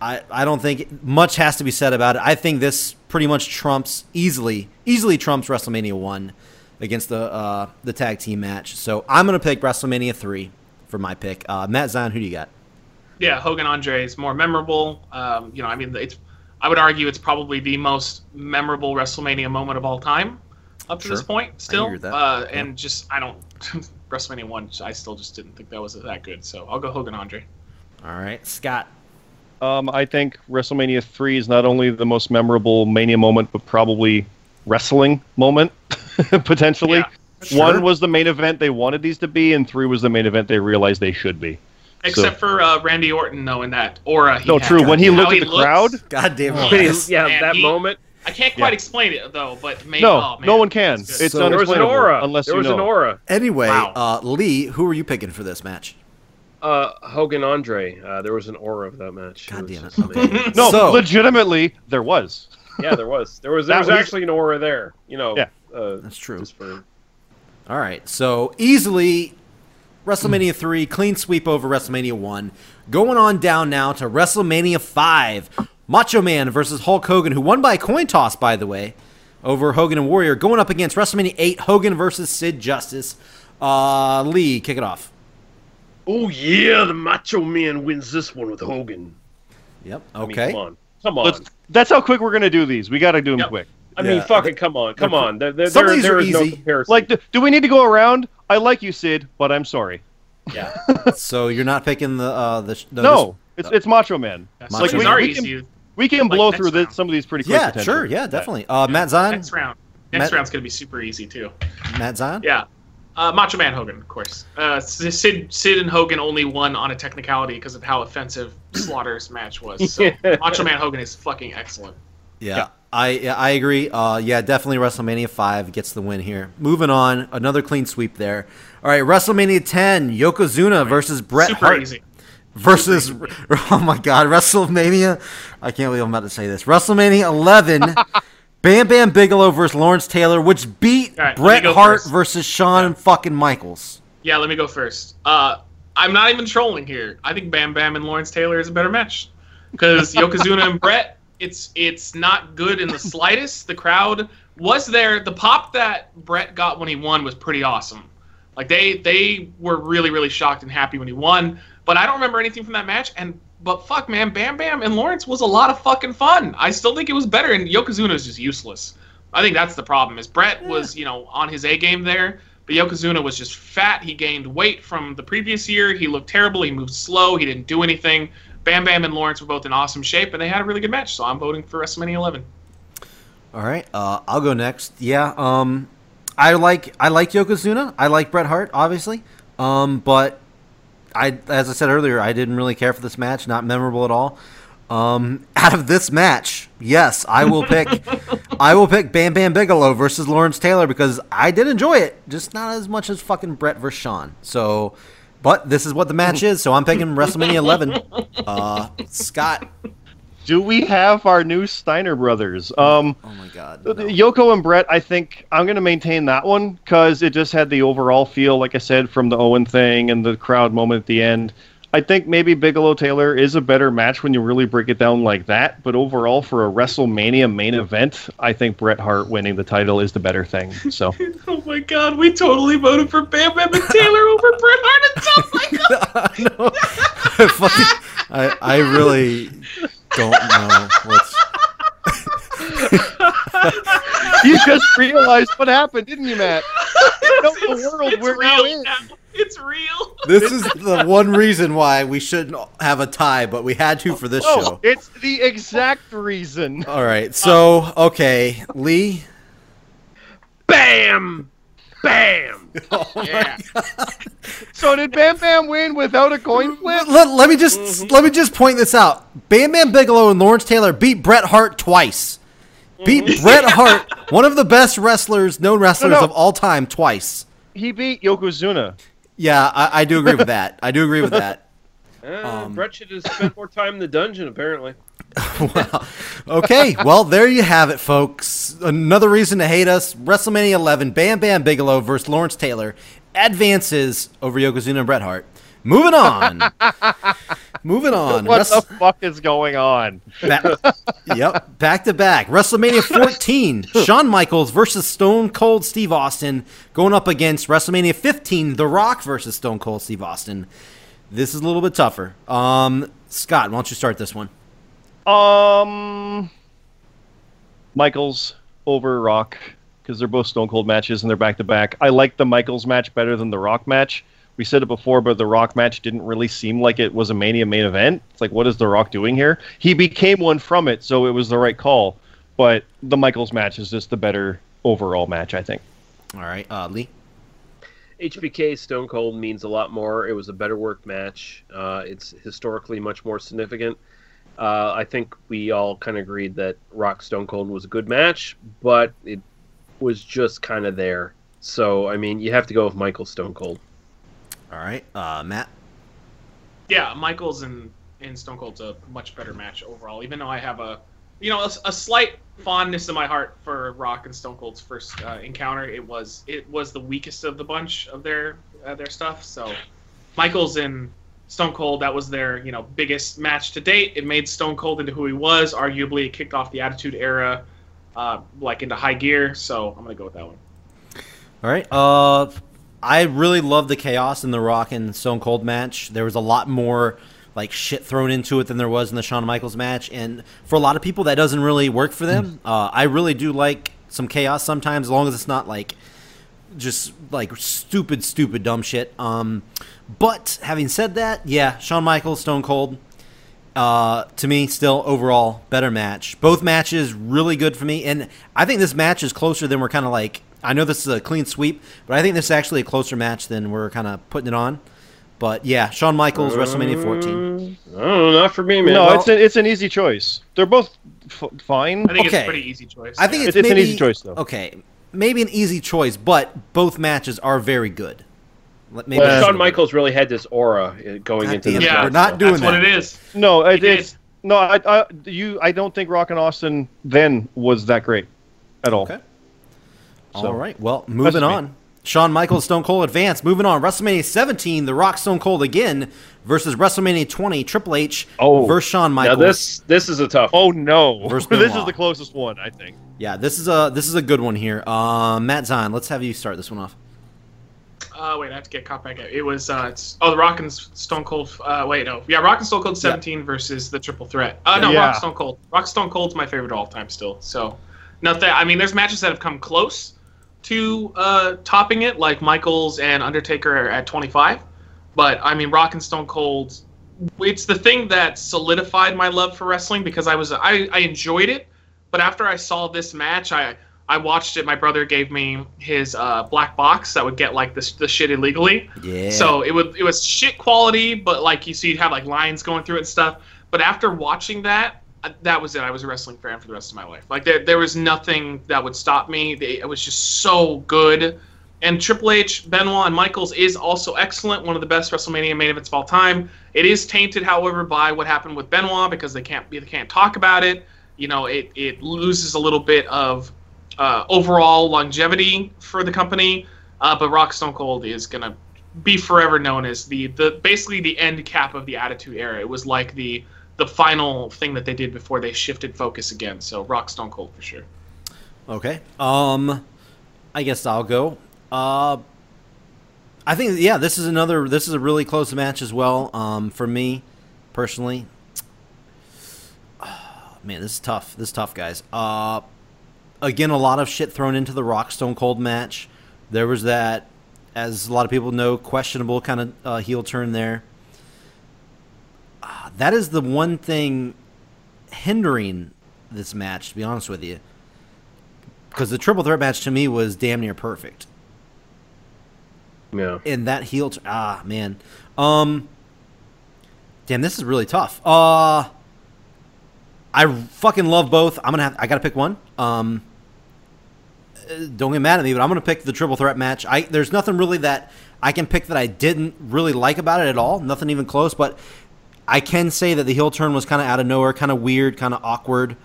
I, I don't think much has to be said about it. I think this pretty much trumps easily easily trumps WrestleMania 1 against the uh, the tag team match. So I'm going to pick WrestleMania 3 for my pick. Uh, Matt Zion, who do you got? yeah, Hogan Andre is more memorable. Um, you know, I mean, it's I would argue it's probably the most memorable WrestleMania moment of all time up to this point. Still, agree with that. Uh, and just I don't WrestleMania one. I still just didn't think that was that good. So I'll go Hogan Andre. All right, Scott. Um, I think WrestleMania three is not only the most memorable Mania moment, but probably wrestling moment potentially. Yeah, sure. One was the main event they wanted these to be, and three was the main event they realized they should be. Except for uh, Randy Orton though, in that aura. He No, had. true. When he How looked at the looks- crowd, God damn it. Yes. yeah, Man, that he- moment. I can't quite Yeah. explain it though, but maybe, no, oh, man, no one can. that's. It's So- There was an aura. unless there you was know. an aura. Anyway, Wow. uh, Lee, who are you picking for this match? Uh, Hogan Andre. Uh, there was an aura of that match. God was damn it. just No, So- legitimately, there was. yeah, there was. There was. There was was- actually an aura there. You know. Yeah. Uh, That's true. Just for All right, so easily WrestleMania 3, clean sweep over WrestleMania 1. Going on down now to WrestleMania 5. Macho Man versus Hulk Hogan, who won by a coin toss, by the way, over Hogan and Warrior. Going up against WrestleMania 8, Hogan versus Sid Justice. Uh, Lee, kick it off. Oh yeah, the Macho Man wins this one with Hogan. Yep. I mean, Okay. come on, come on. Let's, that's how quick we're gonna do these. We got to do them Yep. quick. I mean, Yeah. fucking come on, come on. There, there, some of there, these there are is no easy. comparison. Like, do, do we need to go around? I like you, Sid, but I'm sorry. yeah, so you're not picking the uh the, sh- the No, it's it's Macho Man. Yes, Macho like these Man. are We easy. We can Like blow through this, some of these pretty quick. Yeah, potentially. sure, yeah, definitely. Uh, Matt Zion, Next round. Next Matt- round's gonna be super easy too. Matt Zion. Yeah. Uh, Macho Man Hogan, of course. Uh, Sid, Sid and Hogan only won on a technicality because of how offensive Slaughter's match was. So Macho Man Hogan is fucking excellent. Yeah, Yeah. I I agree. Uh, yeah, definitely WrestleMania five gets the win here. Moving on, another clean sweep there. All right, WrestleMania ten, Yokozuna versus Bret super Hart easy. versus oh my God, WrestleMania. I can't believe I'm about to say this. WrestleMania eleven, Bam Bam Bigelow versus Lawrence Taylor, which beat right, Bret Hart first. versus Shawn fucking Michaels. Yeah, let me go first. Uh, I'm not even trolling here. I think Bam Bam and Lawrence Taylor is a better match because Yokozuna and Bret, it's it's not good in the slightest. The crowd was there. The pop that Bret got when he won was pretty awesome. Like they they were really really shocked and happy when he won. But I don't remember anything from that match. And but fuck man, Bam Bam and Lawrence was a lot of fucking fun. I still think it was better. And Yokozuna is just useless. I think that's the problem. Is Bret was you know on his A game there, but But Yokozuna was just fat. He gained weight from the previous year. He looked terrible. He moved slow. He didn't do anything. Bam Bam and Lawrence were both in awesome shape, and they had a really good match. So I'm voting for WrestleMania 11. All right, uh, I'll go next. Yeah, um, I like I like Yokozuna. I like Bret Hart, obviously. Um, but I, as I said earlier, I didn't really care for this match. Not memorable at all. Um, out of this match, yes, I will pick. I will pick Bam Bam Bigelow versus Lawrence Taylor because I did enjoy it, just not as much as fucking Bret versus Shawn. So, but this is what the match is, so I'm picking WrestleMania 11. Uh, Scott. Do we have our new Steiner brothers? Um, Oh my God. Uh, no. Yoko and Bret, I think I'm going to maintain that one because it just had the overall feel, like I said, from the Owen thing and the crowd moment at the end. I think maybe Bigelow Taylor is a better match when you really break it down like that. But overall, for a WrestleMania main event, I think Bret Hart winning the title is the better thing. So Oh my God, we totally voted for Bam Bam and Taylor over Bret Hart and Shawn Michaels. Fucking- I, I really don't know what's. you just realized what happened, didn't you, Matt? know the world it's we're real now in. now. It's real. This is the one reason why we shouldn't have a tie, but we had to for this Oh, show. it's the exact reason. All right, so okay, Lee. Bam! Bam! Oh Yeah. So did Bam Bam win without a coin flip? Let, let me just mm-hmm. let me just point this out. Bam Bam Bigelow and Lawrence Taylor beat Bret Hart twice. Beat Bret Hart, one of the best wrestlers, known wrestlers no. of all time, twice. He beat Yokozuna. Yeah, I, I do agree with that. I do agree with that. Uh, Um, Bret should have spent more time in the dungeon, apparently. well, okay, well there you have it, folks. Another reason to hate us: WrestleMania 11, Bam Bam Bigelow versus Lawrence Taylor advances over Yokozuna and Bret Hart. Moving on. Moving on. What Wrest- the fuck is going on? Ba- yep, back to back. WrestleMania 14, Shawn Michaels versus Stone Cold Steve Austin, going up against WrestleMania 15, The Rock versus Stone Cold Steve Austin. This is a little bit tougher. Um, Scott, why don't you start this one? Um, Michaels over Rock because they're both Stone Cold matches and they're back to back. I like the Michaels match better than the Rock match. We said it before, but the Rock match didn't really seem like it was a Mania main event. It's like, what is the Rock doing here? He became one from it, so it was the right call. But the Michaels match is just the better overall match, I think. All right, uh, Lee. HBK Stone Cold means a lot more. It was a better worked match. Uh, it's historically much more significant. Uh, I think we all kind of agreed that Rock Stone Cold was a good match, but it was just kind of there. So, I mean, you have to go with Michael Stone Cold. All right, uh, Matt. yeah, Michaels and and Stone Cold's a much better match overall. Even though I have a, you know, a, a slight fondness in my heart for Rock and Stone Cold's first uh, encounter, it was it was the weakest of the bunch of their uh, their stuff. So, Michaels and Stone Cold, that was their you know biggest match to date. It made Stone Cold into who he was. Arguably, it kicked off the Attitude Era, uh, like into high gear. So I'm gonna go with that one. All right. Uh, I really love the chaos in the Rock and Stone Cold match. There was a lot more like shit thrown into it than there was in the Shawn Michaels match, and for a lot of people, that doesn't really work for them. Uh, I really do like some chaos sometimes, as long as it's not like just like stupid, stupid, dumb shit. Um, but having said that, yeah, Shawn Michaels, Stone Cold. Uh, to me, still overall better match. Both matches really good for me, and I think this match is closer than we're kind of like. I know this is a clean sweep, but I think this is actually a closer match than we're kind of putting it on. But yeah, Shawn Michaels, WrestleMania 14. I don't know, not for me, man. no, Well, it's, a, it's an easy choice. They're both f- fine. I think it's Okay. a pretty easy choice. I think yeah. it's, It's an easy choice, though. Okay, maybe an easy choice, but both matches are very good. Let- Maybe well, Shawn what it is. Michaels really had this aura uh, going God into the it, yeah, we're not doing that's what it is. No, it, it's no. I, I, you, I don't think Rock and Austin then was that great at all. Okay. So, All right. Well, moving me. on. Shawn Michaels, Stone Cold advance. Moving on. WrestleMania 17, The Rock, Stone Cold again versus WrestleMania 20, Triple H Oh. versus Shawn Michaels. Now this this is a tough. Oh no! This is the closest one, I think. Yeah, this is a this is a good one here. Uh, Matt Zahn, let's have you start this one off. Uh, wait, I have to get caught back. up. It was uh, it's, oh the Rock and Stone Cold. Uh, wait, no, yeah, Rock and Stone Cold 17 versus the Triple Threat. Uh, no, Yeah. Rock Stone Cold. Rock Stone Cold's my favorite of all time still. So nothing. I mean, there's matches that have come close, to uh, topping it, like Michaels and Undertaker at 25. But I mean, Rock and Stone Cold, it's the thing that solidified my love for wrestling because I was I, I enjoyed it, but after I saw this match, I I watched it. My brother gave me his uh, black box that would get like the, the shit illegally. Yeah. So it would it was shit quality, but like you see, you'd have like lines going through it and stuff. But after watching that, that was it. I was a wrestling fan for the rest of my life. Like there, there was nothing that would stop me. They, it was just so good. And Triple H, Benoit, and Michaels is also excellent. One of the best WrestleMania main events of all time. It is tainted, however, by what happened with Benoit because they can't they can't talk about it. You know, it it loses a little bit of uh, overall longevity for the company. Uh, but Rock Stone Cold is gonna be forever known as the the basically the end cap of the Attitude Era. It was like the the final thing that they did before they shifted focus again. So Rock Stone Cold for sure. Okay. Um, I guess I'll go. Uh, I think yeah, this is another. This is a really close match as well. Um, for me, personally. man, this is tough. This is tough, guys. Uh, again, a lot of shit thrown into the Rock Stone Cold match. There was that, as a lot of people know, questionable kind of uh, heel turn there. That is the one thing hindering this match, to be honest with you. Because the triple threat match to me was damn near perfect. Yeah. And that heel, t- ah man, um, damn, this is really tough. Uh, I fucking love both. I'm gonna have, I gotta pick one. Um, uh, don't get mad at me, but I'm gonna pick the triple threat match. I there's nothing really that I can pick that I didn't really like about it at all. Nothing even close. But I can say that the heel turn was kind of out of nowhere, kind of weird, kind of awkward.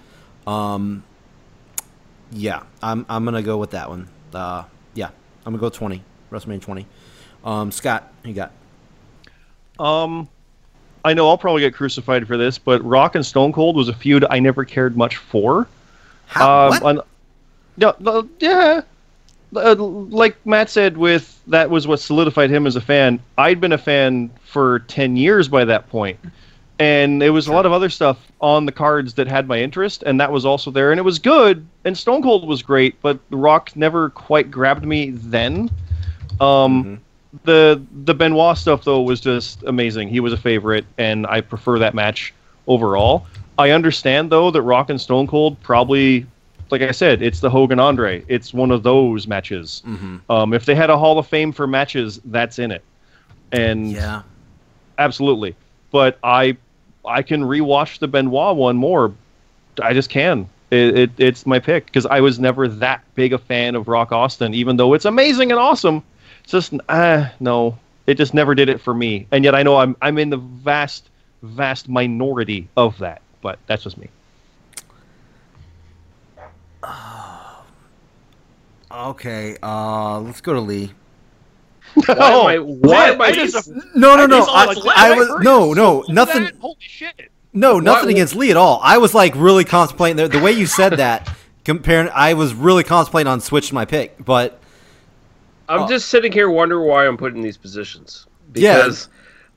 Um, yeah, I'm I'm gonna go with that one. Uh, yeah, I'm gonna go 20 WrestleMania 20. Um, Scott, you got? Um, I know I'll probably get crucified for this, but Rock and Stone Cold was a feud I never cared much for. How, um, on- no, no, yeah. Uh, like Matt said, with that was what solidified him as a fan. I'd been a fan for ten years by that point, and there was a lot of other stuff on the cards that had my interest, and that was also there, and it was good. And Stone Cold was great, but The Rock never quite grabbed me then. Um, the the Benoit stuff though was just amazing. He was a favorite, and I prefer that match overall. I understand though that Rock and Stone Cold probably, like I said, it's the Hogan Andre. It's one of those matches. Mhm. Um, if they had a Hall of Fame for matches, that's in it, and yeah. absolutely. But I I can rewatch the Benoit one more. I just can. It, it, it's my pick because I was never that big a fan of Rock Austin, even though it's amazing and awesome. It's just ah no, it just never did it for me. And yet I know I'm I'm in the vast vast minority of that, but that's just me. Okay. Uh, let's go to Lee. Why am I? Why am I? I just- No, no, no. I, I I was no, no, nothing. Holy shit! No, nothing Why- against Lee at all. I was like really contemplating the, the way you said that. Comparing, I was really contemplating on switching my pick, but I'm Oh. just sitting here wondering why I'm put in these positions Yeah. because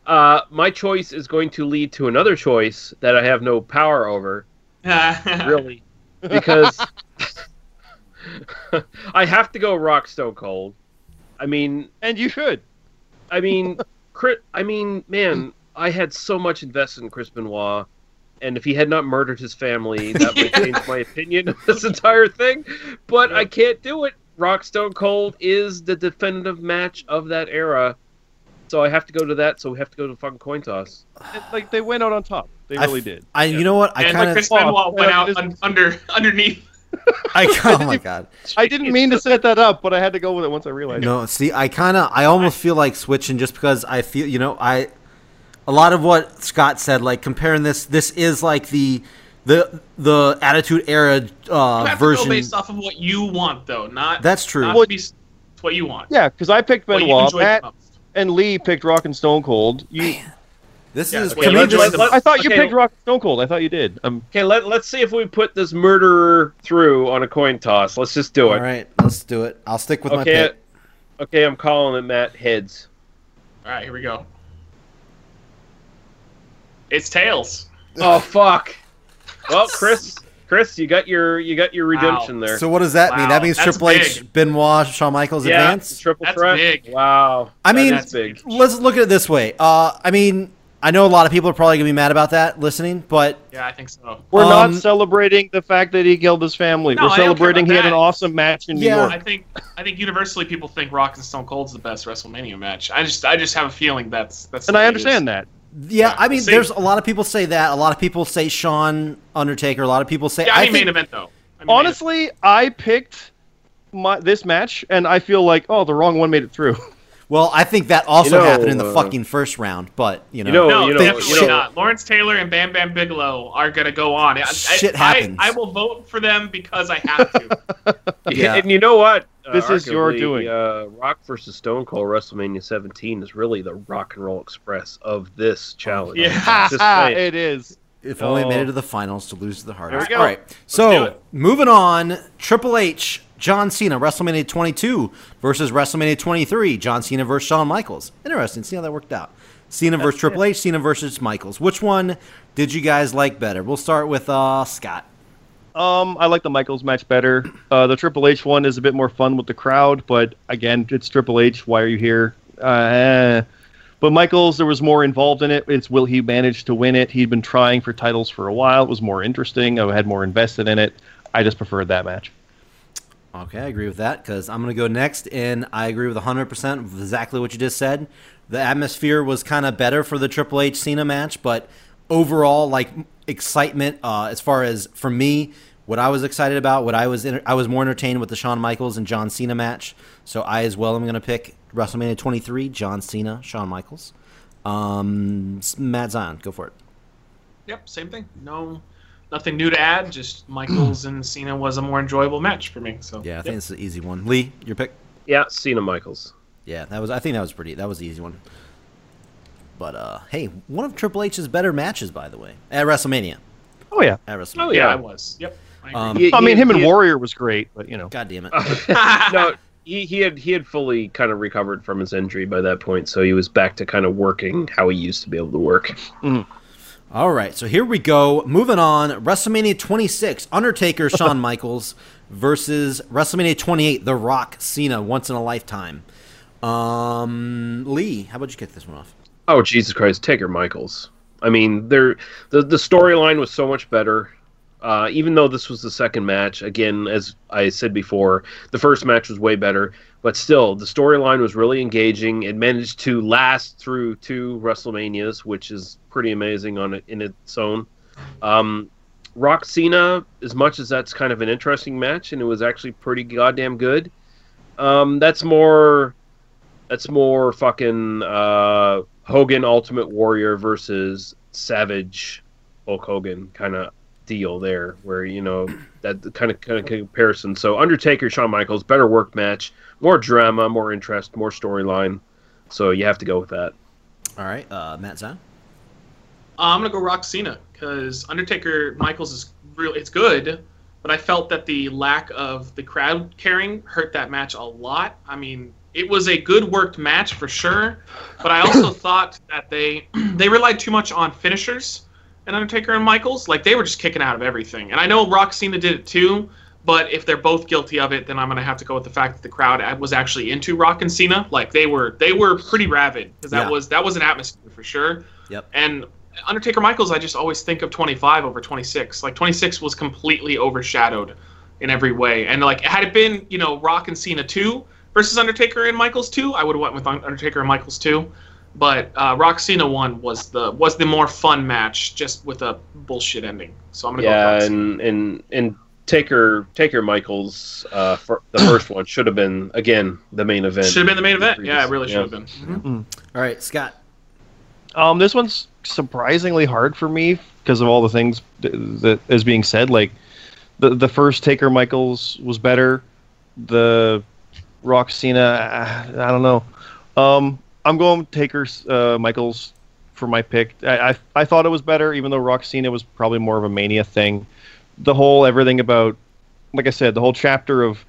uh, my choice is going to lead to another choice that I have no power over, really, because I have to go Rock Stone Cold. I mean, And you should. I mean, Chris, I mean, man, I had so much invested in Chris Benoit, and if he had not murdered his family, that would change my opinion of this entire thing. But I can't do it. Rock Stone Cold is the definitive match of that era, so I have to go to that. So we have to go to fucking coin toss. It- like they went out on top. They I really f- did. I, you know what, I and kind like Chris Benoit went out un- under underneath. I, oh my god, I didn't mean to set that up, but I had to go with it once I realized. no. See, I kind of, I almost feel like switching just because I feel, you know, I, a lot of what Scott said, like comparing this, this is like the, the, the Attitude Era You uh, have to version. go based off of what you want, though. Not That's true. Not Well- to be what you want. Yeah, because I picked Benoit. Matt and Lee picked Rock and Stone Cold. You, This Yeah, is okay, me. let's- This let's- is, let's- I thought you okay. picked Rock and Stone Cold. I thought you did. Um, Okay, let let's see if we put this murderer through on a coin toss. Let's just do it. right, let's do it. I'll stick with my Okay, pick. okay, I'm calling it Matt heads. All right, here we go. It's tails. Oh fuck. Well, Chris, Chris, you got your you got your Wow. redemption there. So what does that mean? That means that's Triple H, big. Benoit, Shawn Michaels yeah, advance. triple That's threat. big. Wow. I mean, that's big. Let's look at it this way. Uh, I mean, I know a lot of people are probably gonna be mad about that listening, but Yeah, I think so. We're Um, not celebrating the fact that he killed his family. No, We're I don't care celebrating he had an awesome match in New Yeah. York. I think I think universally people think Rock and Stone Cold's the best WrestleMania match. I just I just have a feeling that's that's And I understand that. yeah, Yeah, I mean, we'll see. there's a lot of people say that. A lot of people say Shawn Undertaker. A lot of people say Yeah, I I mean think main event though. I mean, Honestly, I picked my, this match, and I feel like, oh, the wrong one made it through. Well, I think that also You know, happened in the uh, fucking first round, but you know, you know. No, you know, definitely you know, not. Lawrence Taylor and Bam Bam Bigelow are gonna go on. I- I- Shit I, happens. I, will vote for them because I have to. Yeah. And you know what? Uh, This is your doing. Uh, Rock versus Stone Cold WrestleMania 17 is really the Rock and Roll Express of this challenge. Yeah. It is. if only it made Oh. it to the finals to lose to the hardest. There we go. All right, so moving on, Triple H, John Cena, WrestleMania 22 versus WrestleMania 23, John Cena versus Shawn Michaels. Interesting. See how that worked out. Cena versus Triple H, Cena versus Michaels. Which one did you guys like better? We'll start with uh, Scott. Um, I like the Michaels match better. Uh, the Triple H one is a bit more fun with the crowd, but again, it's Triple H. Why are you here? Uh, eh. But Michaels, there was more involved in it. It's will he manage to win it? He'd been trying for titles for a while. It was more interesting. I had more invested in it. I just preferred that match. Okay, I agree with that because I'm going to go next, and I agree with 100% exactly what you just said. The atmosphere was kind of better for the Triple H Cena match, but overall, like excitement, uh, as far as for me, what I was excited about, what I was enter- I was more entertained with the Shawn Michaels and John Cena match. So I as well am going to pick WrestleMania 23, John Cena, Shawn Michaels. Um, Matt Zion, go for it. Yep, same thing. No, nothing new to add. Just Michaels and Cena was a more enjoyable match for me. So Yeah, I yep. think it's an easy one. Lee, your pick. Yeah, Cena Michaels. Yeah, that was. I think that was pretty. That was the easy one. But uh, hey, one of Triple H's better matches, by the way, at WrestleMania. Oh yeah. At WrestleMania. Oh yeah, Yeah. I was. Yep. I agree. Um, He- I mean, he- him and he- Warrior was great, but you know. God damn it. no, he, he had he had fully kind of recovered from his injury by that point, so he was back to kind of working how he used to be able to work. All right, so here we go. Moving on, WrestleMania 26, Undertaker, Shawn Michaels versus WrestleMania 28, The Rock, Cena, once in a lifetime. Um, Lee, how about you kick this one off? Oh Jesus Christ, Taker Michaels. I mean, there the the storyline was so much better. Uh, even though this was the second match, again, as I said before, the first match was way better. But still, the storyline was really engaging. It managed to last through two WrestleManias, which is pretty amazing on it in its own. Um, Rock Cena, as much as that's kind of an interesting match, and it was actually pretty goddamn good. Um, that's more that's more fucking uh, Hogan Ultimate Warrior versus Savage Hulk Hogan kind of deal there, where you know that kind of kind of comparison. So Undertaker, Shawn Michaels, better work match, more drama, more interest, more storyline. So you have to go with that. All right, uh, Matt Zion. Uh, I'm gonna go Rock Cena because Undertaker Michaels is real. It's good, but I felt that the lack of the crowd caring hurt that match a lot. I mean, it was a good worked match for sure, but I also thought that they they relied too much on finishers and Undertaker and Michaels. Like they were just kicking out of everything. And I know Rock Cena did it too. But if they're both guilty of it, then I'm gonna have to go with the fact that the crowd was actually into Rock and Cena. Like they were, they were pretty rabid because that Yeah. was that was an atmosphere for sure. Yep. And Undertaker Michaels, I just always think of 25 over 26. Like 26 was completely overshadowed in every way. And like had it been, you know, Rock and Cena 2 versus Undertaker and Michaels 2, I would have went with Undertaker and Michaels 2. But uh, Rock Cena 1 was the was the more fun match just with a bullshit ending. So I'm going to go Yeah, with Rock and and and Taker Taker Michaels, uh, for the first one should have been again the main event. Should have been the main event. Previous- Yeah, it really yeah. should have been. Mhm. All right, Scott. Um, this one's surprisingly hard for me because of all the things that is being said. Like the the first Taker Michaels was better. The Rock Cena, I, I don't know. Um, I'm going Taker uh, Michaels for my pick. I, I I thought it was better, even though Rock Cena was probably more of a mania thing. The whole everything about, like I said, the whole chapter of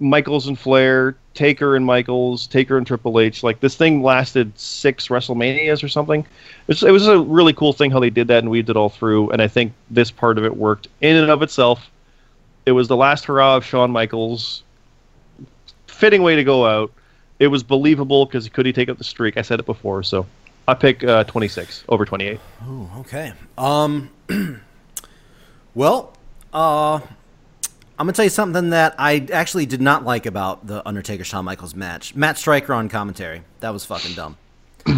Michaels and Flair, Taker and Michaels, Taker and Triple H. Like this thing lasted six WrestleManias or something. It was, it was a really cool thing how they did that and weaved it all through. And I think this part of it worked in and of itself. It was the last hurrah of Shawn Michaels. Fitting way to go out. It was believable because could he take up the streak? I said it before, so I pick uh, 26 over 28. Ooh, okay. Um. well, uh, I'm gonna tell you something that I actually did not like about the Undertaker Shawn Michaels match. Matt Striker on commentary. That was fucking dumb.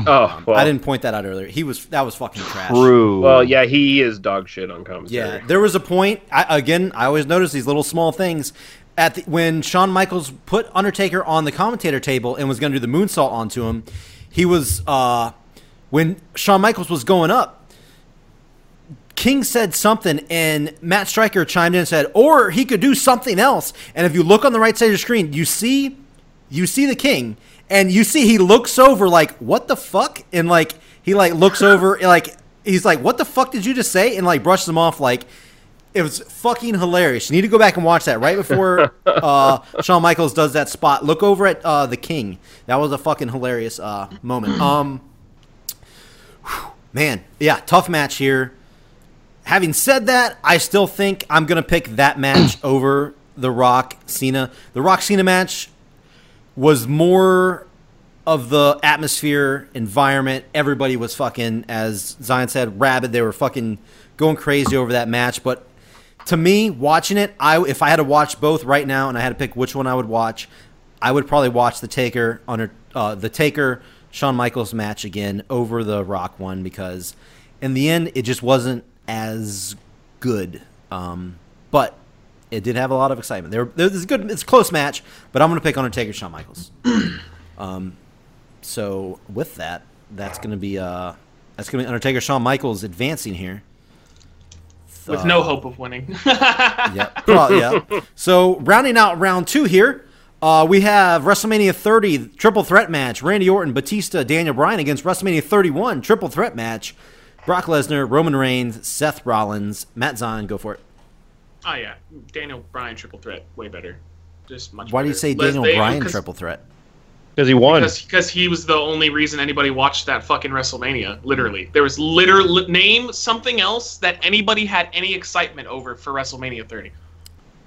Oh, well, I didn't point that out earlier. He was that was fucking trash. True. Well, yeah, he is dog shit on commentary. Yeah, there was a point. I, again, I always notice these little small things. At the, when Shawn Michaels put Undertaker on the commentator table and was going to do the moonsault onto him, he was uh, when Shawn Michaels was going up. King said something, and Matt Striker chimed in and said, "Or he could do something else." And if you look on the right side of the screen, you see, you see the King, and you see he looks over like, "What the fuck?" And like he like looks over, like he's like, "What the fuck did you just say?" And like brushes him off like. It was fucking hilarious. You need to go back and watch that right before uh, Shawn Michaels does that spot. Look over at uh, the King. That was a fucking hilarious uh, moment. Um, whew, man, yeah, tough match here. Having said that, I still think I'm gonna pick that match over the Rock Cena. The Rock Cena match was more of the atmosphere, environment. Everybody was fucking, as Zion said, rabid. They were fucking going crazy over that match. But to me, watching it, I if I had to watch both right now and I had to pick which one I would watch, I would probably watch the Taker under uh, the Taker Shawn Michaels match again over the Rock one because in the end it just wasn't as good. Um, but it did have a lot of excitement. There, it's good. It's a close match, but I'm going to pick Undertaker Shawn Michaels. um, so with that, that's going to be uh, that's going to be Undertaker Shawn Michaels advancing here. with Uh, no hope of winning. yeah, pro- yeah. So rounding out round two here, uh, we have WrestleMania 30 triple threat match: Randy Orton, Batista, Daniel Bryan against WrestleMania 31 triple threat match: Brock Lesnar, Roman Reigns, Seth Rollins, Matt Zahn. Go for it. oh yeah, Daniel Bryan triple threat, way better. Just much. Why do you say Les- Daniel they- Bryan 'cause- triple threat? Because he won. Because because he was the only reason anybody watched that fucking WrestleMania. Literally, there was literally name something else that anybody had any excitement over for WrestleMania 30.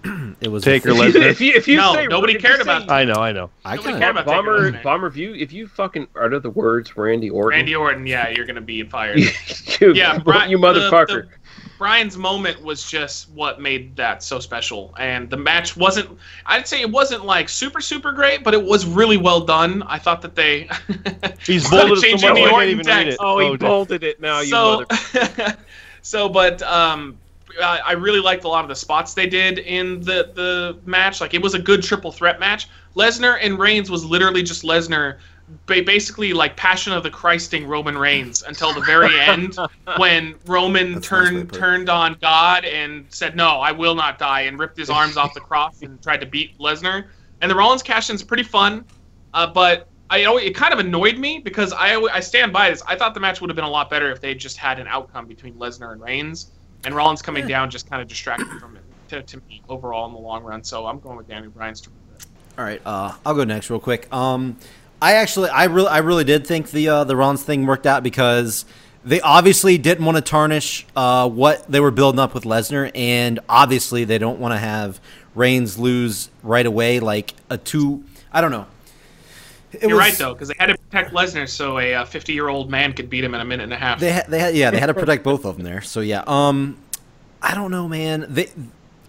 It was Taker If you, Lesnar. if you, if you No, say, nobody if you cared say about I know, I know. I Nobody kind cared of about Taker Bomber, Lesnar. bomber. If you, if you fucking utter the words Randy Orton, Randy Orton, yeah, you're gonna be fired. you, yeah, Bri- you motherfucker. the- Bryan's moment was just what made that so special, and the match wasn't. I'd say it wasn't like super super great, but it was really well done. I thought that they. He's bolded changing the Orton even text. it. oh, he dude. bolted it now. You so, mother. so, but um, I I really liked a lot of the spots they did in the the match. Like it was a good triple threat match. Lesnar and Reigns was literally just Lesnar, ba- basically like Passion of the Christing Roman Reigns until the very end when Roman That's a nice turned turned on God and said, "No, I will not die," and ripped his arms off the cross and tried to beat Lesnar. And the Rollins cash in's pretty fun, uh, but. I, you know, it kind of annoyed me because I, I stand by this. I thought the match would have been a lot better if they just had an outcome between Lesnar and Reigns, and Rollins coming down just kind of distracted from it to, to me overall in the long run. So I'm going with Daniel Bryan's triple threat. All right, uh, I'll go next real quick. Um, I actually, I really, I really did think the uh, the Rollins thing worked out because they obviously didn't want to tarnish uh, what they were building up with Lesnar, and obviously they don't want to have Reigns lose right away, like a two. I don't know. You're was- right though, because they had to protect Lesnar so a 50 year old man could beat him in a minute and a half. They had, they had, yeah, they had to protect both of them there. So yeah, um, I don't know, man. They,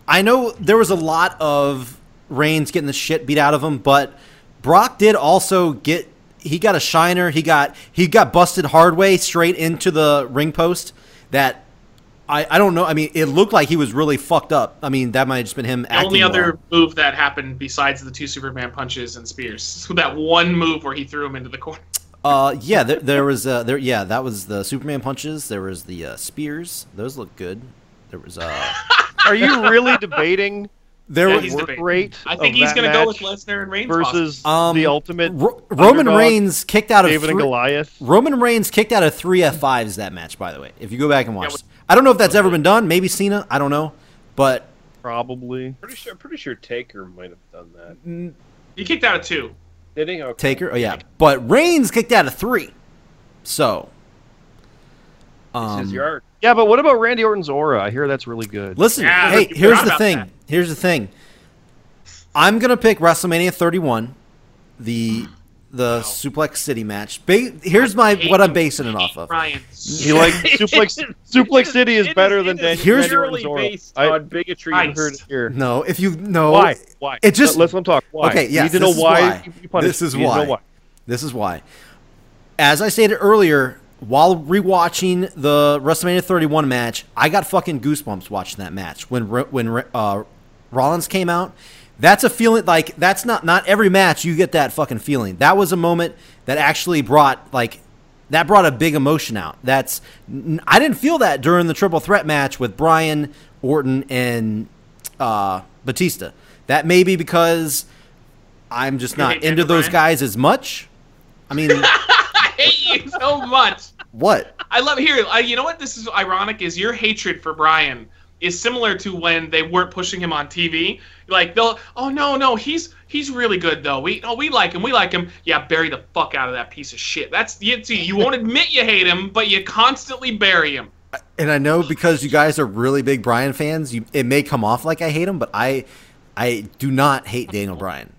I know there was a lot of Reigns getting the shit beat out of him, but Brock did also get. He got a shiner. He got he got busted hard way straight into the ring post. That I, I don't know. I mean, it looked like he was really fucked up. I mean, that might have just been him. the acting only other well. move that happened besides the two Superman punches and spears, so that one move where he threw him into the corner. Uh, yeah, there, there was uh, there. Yeah, that was the Superman punches. There was the uh, spears. Those look good. There was uh, Are you really debating there Yeah, was he's work debating. rate I think he's going to go with match Lesnar and Reigns versus Um, the ultimate Ro- Roman Reigns kicked out of David and Goliath? Roman Reigns kicked out of three F5s that match, by the way. If you go back and watch, Yeah, I don't know if that's ever been done. Maybe Cena, I don't know, but probably. Pretty sure, pretty sure Taker might have done that. He kicked out of two. Did he? Okay. Taker, oh yeah, but Reigns kicked out of three. So, This um, is your art. Yeah, but what about Randy Orton's aura? I hear that's really good. listen. Yeah, hey, here's the thing. that. Here's the thing. I'm gonna pick WrestleMania 31, the the Suplex City match. Ba- here's my what I'm basing it off of. Ryan. You like Suplex? Suplex City is It better it than Daniel Here's- Randy Orton's purely based I on bigotry. Nice. and heard it here. No, if you no, Why? Why? It just- Let, us let talk. Why? Okay, You need to know this is why. why. you- you punish This is me. You need to know why. This is why. As I stated earlier, while rewatching the WrestleMania 31 match, I got fucking goosebumps watching that match when when uh, Rollins came out. That's a feeling like that's not not every match you get that fucking feeling. That was a moment that actually brought like that brought a big emotion out. That's I didn't feel that during the triple threat match with Bryan Orton and uh, Batista. That may be because I'm just not into Daniel those Bryan? guys as much. I mean, I hate you so much. what? I love here. I, you know what? This is ironic. Is your hatred for Bryan is similar to when they weren't pushing him on TV. Like they'll, oh no, no, he's he's really good though. We oh we like him, we like him. Yeah, bury the fuck out of that piece of shit. That's you see, you won't admit you hate him, but you constantly bury him. And I know because you guys are really big Bryan fans, you, it may come off like I hate him, but I, I do not hate Daniel Bryan.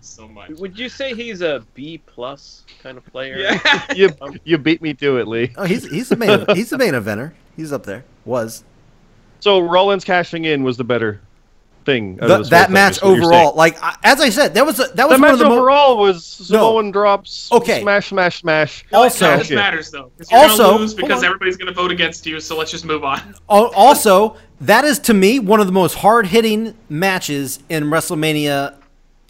So much. Would you say he's a B plus kind of player? Yeah. You you beat me to it, Lee. Oh, he's he's the main he's the main eventer. He's up there. Was So Rollins cashing in was the better thing. out The- that whole thing, match is what you're overall? Like I, as I said, that was a, that was The one match of the mo- overall was No. Samoan drops. Okay. Smash, smash, smash. Also- None of Shit. this matters though. 'cause You're Also- gonna lose because everybody's gonna vote against you. So let's just move on. Also, that is to me one of the most hard hitting matches in WrestleMania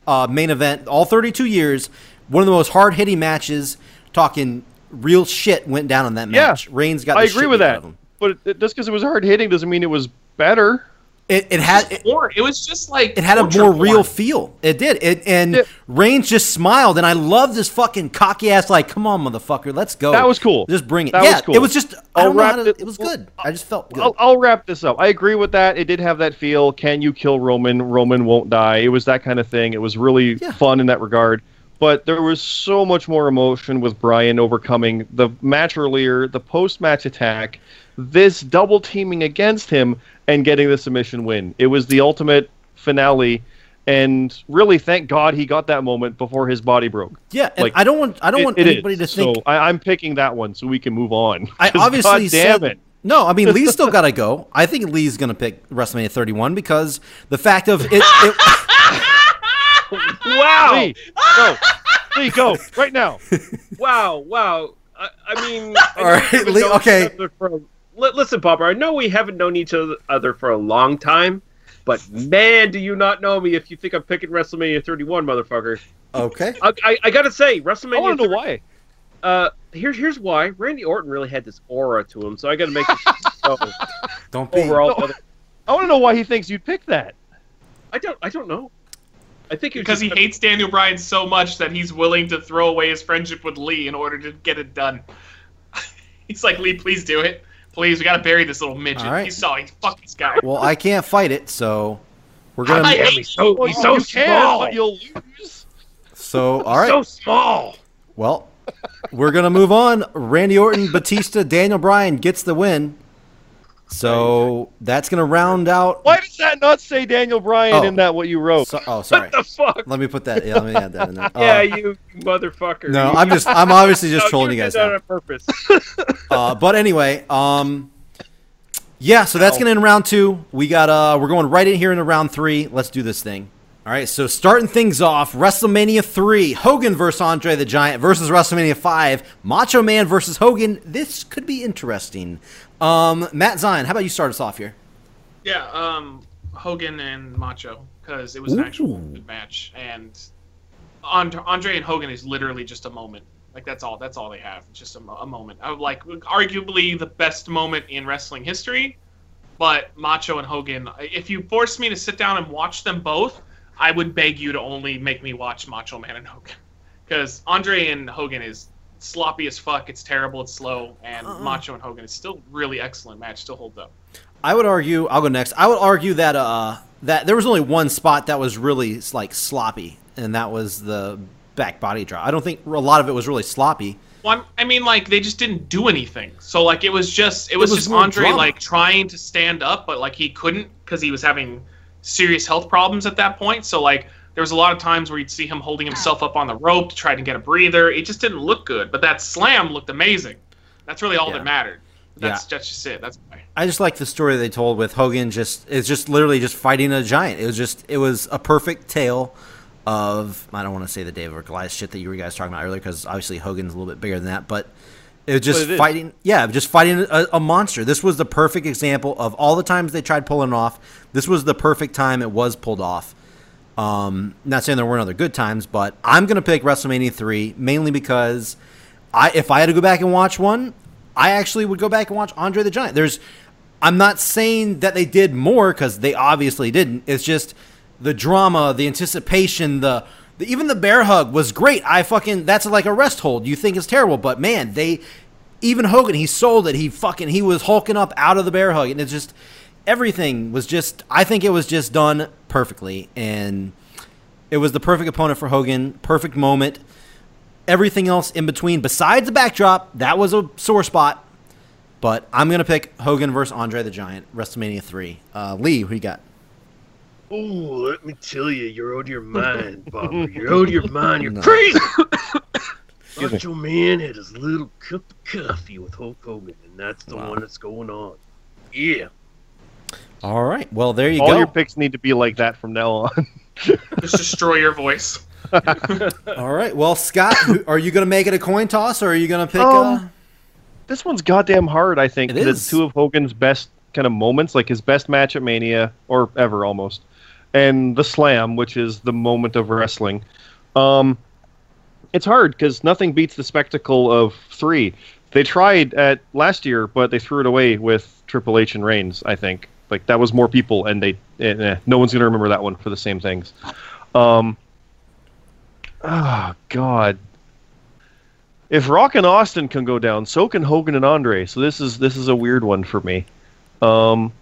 uh, main event all 32 years. One of the most hard hitting matches. Talking real shit went down in that match. Yeah. match. Reigns got. I agree shit with beat out that. Of him. But it, just because it was hard hitting doesn't mean it was better. It, it had it, Or it was just like it had a more porn. real feel. It did. It and Yeah. Reigns just smiled, and I love this fucking cocky ass. Like, come on, motherfucker, let's go. That was cool. Just bring it. That yeah, was cool. it was just. I I'll don't know how wrap to, it- it was good. I just felt good. I'll, I'll wrap this up. I agree with that. It did have that feel. Can you kill Roman? Roman won't die. It was that kind of thing. It was really Yeah. fun in that regard. But there was so much more emotion with Bryan overcoming the match earlier, the post match attack, this double teaming against him, and getting the submission win. It was the ultimate finale. And really, thank God he got that moment before his body broke. yeah, and like, I don't want. I don't It- want anybody is. to think. So I, I'm picking that one so we can move on. I 'Cause obviously God said. damn it. No, I mean Lee's still got to go. I think Lee's going to pick WrestleMania 31 because the fact of it. it Wow! Lee, go. Lee, go right now. Wow! Wow! I, I mean, I All know right, we haven't Lee- okay. each other for a- li- listen, Papa. I know we haven't known each other- other for a long time, but man, do you not know me if you think I'm picking WrestleMania 31, motherfucker. okay. I, I, I gotta say, WrestleMania. I WrestleMania. want to know why. Uh, here's here's why. Randy Orton really had this aura to him, so I gotta make this so Don't be. overall. No. I want to know why he thinks you'd pick that. I don't I don't know. I think because he hates Daniel Bryan so much that he's willing to throw away his friendship with Lee in order to get it done. he's like, Lee, please do it. Please, we gotta bury this little midget. All right. He's sorry. Fuck this guy. Well, I can't fight it, so we're gonna. I hate he's so Well, he's so you can, small. but you'll lose. So all right. So small. Well, we're gonna move on. Randy Orton, Batista, Daniel Bryan gets the win. So that's gonna round out. Why does that not say Daniel Bryan Oh. in that what you wrote? So, oh, sorry. What the fuck? Let me put that. Yeah, let me add that in there. yeah, Uh, you motherfucker. no, I'm just. I'm obviously just no, trolling you guys did that now. on purpose. Uh, but anyway, um, yeah. So that's gonna end round two. We got. Uh, we're going right in here into round three. Let's do this thing. All right. So starting things off, WrestleMania three: Hogan versus Andre the Giant versus WrestleMania five: Macho Man versus Hogan. This could be interesting. Um, Matt Zion, how about you start us off here? Yeah, um, Hogan and Macho because it was an actual Ooh. good match, and And- Andre and Hogan is literally just a moment. Like that's all. That's all they have. It's just a, a moment. I would like arguably the best moment in wrestling history. But Macho and Hogan, if you forced me to sit down and watch them both, I would beg you to only make me watch Macho Man and Hogan, because Andre and Hogan is sloppy as fuck. It's terrible. It's slow, and Uh-uh. Macho and Hogan is still really excellent match. Still holds up. I would argue. I'll go next. I would argue that uh that there was only one spot that was really like sloppy, and that was the back body drop. I don't think a lot of it was really sloppy. One, I mean, like they just didn't do anything. So like it was just it was, was just Andre drama. like trying to stand up, but like he couldn't because he was having serious health problems at that point. So like there was a lot of times where you'd see him holding himself up on the rope to try to get a breather. It just didn't look good. But that slam looked amazing. That's really all Yeah. that mattered. That's Yeah. that's just it. That's why. I just like the story they told with Hogan. Just it's just literally just fighting a giant. It was just it was a perfect tale of I don't want to say the David or Goliath shit that you were guys talking about earlier because obviously Hogan's a little bit bigger than that, but it was just But it is. fighting. Yeah, just fighting a, a monster. This was the perfect example of all the times they tried pulling off. This was the perfect time it was pulled off. Um, not saying there weren't other good times, but I'm gonna pick WrestleMania three mainly because I if I had to go back and watch one, I actually would go back and watch Andre the Giant. There's, I'm not saying that they did more because they obviously didn't. It's just the drama, the anticipation, the, the even the bear hug was great. I fucking that's like a rest hold. You think it's terrible, but man, they even Hogan he sold it. He fucking he was hulking up out of the bear hug, and it's just everything was just. I think it was just done perfectly, and it was the perfect opponent for Hogan. Perfect moment everything else in between, besides the backdrop, that was a sore spot. But I'm gonna pick Hogan versus Andre the Giant, WrestleMania three. Uh, Lee, who you got? Oh, let me tell you, you're out of your mind, Bobber. You're out of your mind. You're No. crazy. me. Macho Man had his little cup of coffee with Hulk Hogan, and that's the Wow. one that's going on. Yeah. All right, well there you All go. your picks need to be like that from now on. Just destroy your voice. All right, well Scott, are you gonna make it a coin toss or are you gonna pick? uh, Um, this one's goddamn hard. I think It 'cause it's two of Hogan's best kind of moments, like his best match at Mania or ever almost, and the Slam, which is the moment of wrestling. Um, it's hard because nothing beats the spectacle of three. They tried at last year, but they threw it away with Triple H and Reigns. I think like that was more people, and they eh, eh, no one's gonna remember that one for the same things. Um, oh God, if Rock and Austin can go down, so can Hogan and Andre. So this is this is a weird one for me. Um,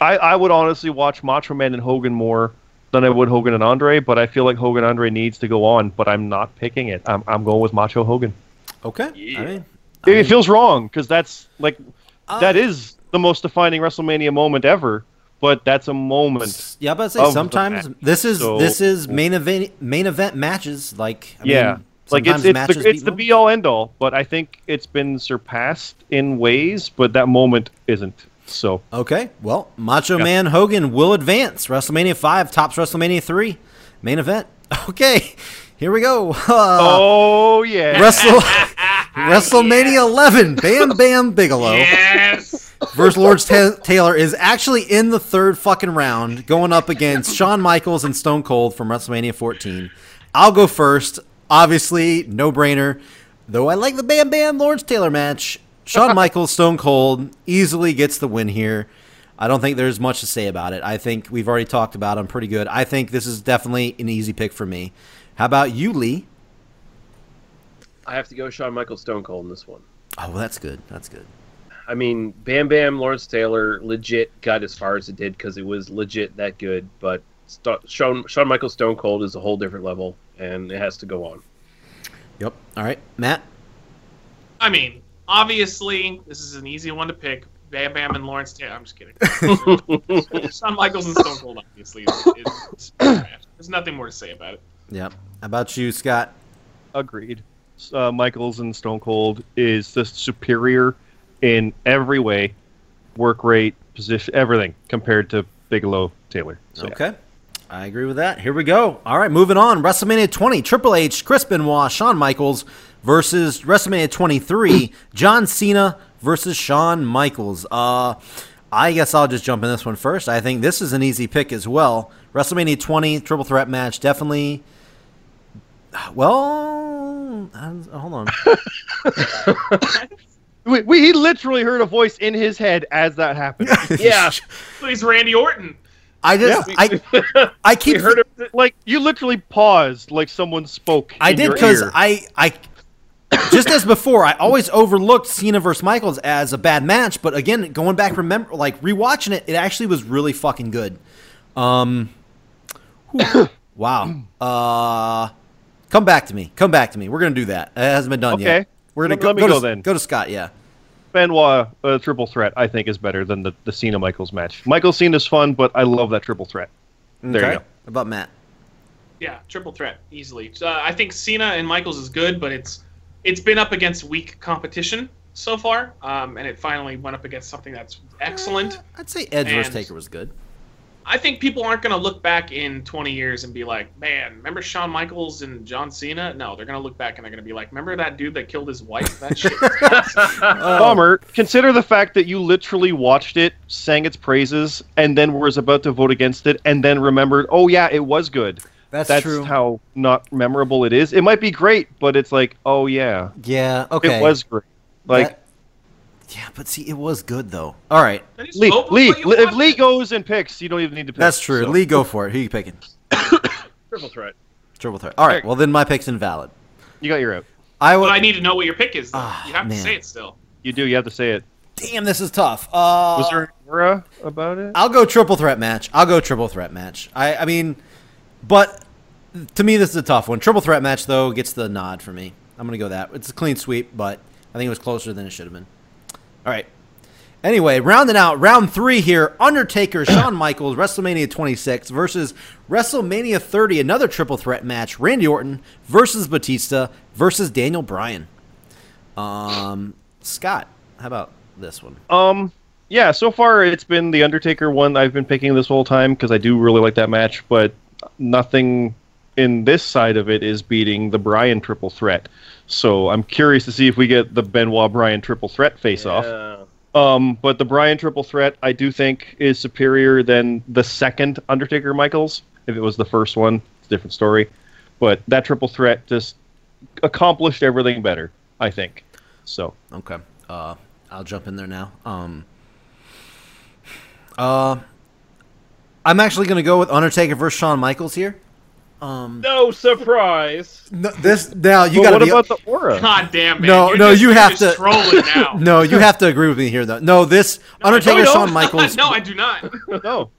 I I would honestly watch Macho Man and Hogan more than I would Hogan and Andre, but I feel like Hogan Andre needs to go on. But I'm not picking it. I'm I'm going with Macho Hogan. okay, Yeah. I mean, It, it feels wrong because that's like uh, that is the most defining WrestleMania moment ever. But that's a moment. Yeah, but I say sometimes this is So- this is main event main event matches. Like I yeah. mean, like it's it's the, it's the be all end all, but I think it's been surpassed in ways, but that moment isn't. So Okay, well, Macho Yeah. Man Hogan will advance. WrestleMania 5 tops WrestleMania 3 main event. Okay, here we go. Uh, Oh yeah. Wrestle, Ah, WrestleMania 11, Bam Bam Bigelow Yes. versus Lawrence Ta- Taylor is actually in the third fucking round, going up against Shawn Michaels and Stone Cold from WrestleMania 14. I'll go first. Obviously, no brainer. Though I like the Bam Bam Lawrence Taylor match, Shawn Michaels, Stone Cold easily gets the win here. I don't think there's much to say about it. I think we've already talked about him pretty good. I think this is definitely an easy pick for me. How about you, Lee? I have to go Shawn Michaels Stone Cold in this one. Oh, well, that's good. That's good. I mean, Bam Bam Lawrence Taylor legit got as far as it did because it was legit that good. But St- Shawn Shawn Michaels Stone Cold is a whole different level, and it has to go on. Yep. All right, Matt. I mean, obviously, this is an easy one to pick. Bam Bam and Lawrence Taylor. I'm just kidding. Shawn Michaels and Stone Cold, obviously. Is, is, there's nothing more to say about it. Yep. How about you, Scott? Agreed. Uh, Michaels and Stone Cold is the superior in every way, work rate, position, everything compared to Bigelow Taylor. So, yeah. Okay. I agree with that. Here we go. All right, moving on. WrestleMania 20, Triple H, Chris Benoit, Shawn Michaels versus WrestleMania 23, John Cena versus Shawn Michaels. Uh, I guess I'll just jump in this one first. I think this is an easy pick as well. WrestleMania 20, triple threat match, definitely. Well, hold on. We, we he literally heard a voice in his head as that happened. Yeah. Please, Randy Orton. I just, I, I keep heard it. like you literally paused like someone spoke. I in did because. I I just as before, I always overlooked Cena versus Michaels as a bad match, but again, going back, remember, like rewatching it, it actually was really fucking good. Um, wow. Uh, come back to me. Come back to me. We're gonna do that. It hasn't been done Okay. yet. We're gonna Let- go, let me go go to, then. Go to Scott. Yeah. Benoit uh, triple threat, I think, is better than the, the Cena Michaels match. Michaels Cena's fun, but I love that triple threat. There you go. How about Matt? Yeah, triple threat easily. Uh, I think Cena and Michaels is good, but it's it's been up against weak competition so far, um, and it finally went up against something that's excellent. Uh, I'd say Edge versus Taker was good. I think people aren't going to look back in 20 years and be like, "Man, remember Shawn Michaels and John Cena?" No, they're going to look back and they're going to be like, "Remember that dude that killed his wife? That shit." was awesome." Bummer. Consider the fact that you literally watched it, sang its praises, and then was about to vote against it, and then remembered, oh yeah, it was good. That's, That's true. how not memorable it is. It might be great, but it's like, oh yeah, yeah. Okay. it was great. Like That- yeah, but see, it was good though. All right. I just Lee, Lee, if Lee goes and picks, you don't even need to pick. That's true. so. Lee, go for it. Who you picking? Triple threat. Triple threat. All right. Eric. Well, then my pick's invalid. you got your out. I would. But I need to know what your pick is. Though. Ah, you have man. to say it still. You do. You have to say it. Damn, this is tough. Uh, Was there an aura about it? I'll go triple threat match. I'll go triple threat match. I, I mean, but to me, this is a tough one. Triple threat match though gets the nod for me. I'm gonna go that. It's a clean sweep, but I think it was closer than it should have been. All right. Anyway, rounding out round three here: Undertaker, Shawn Michaels, WrestleMania 26 versus WrestleMania 30, another triple threat match: Randy Orton versus Batista versus Daniel Bryan. Um, Scott, how about this one? Um, yeah. So far, it's been the Undertaker one. I've been picking this whole time because I do really like that match, but nothing in this side of it is beating the Bryan triple threat. So I'm curious to see if we get the Benoit Bryan triple threat face off. Yeah. Um, but the Bryan triple threat, I do think, is superior than the second Undertaker Michaels. If it was the first one, it's a different story. But that triple threat just accomplished everything better, I think. So Okay. Uh, I'll jump in there now. Um, uh, I'm actually going to go with Undertaker versus Shawn Michaels here. Um, No surprise. no, this now you But got what to be. about the aura? God damn man. No, You're no, just- you have to- trolling now. no, you have to agree with me here, though. No, this Undertaker no. Shawn Michaels. no, I do not. no,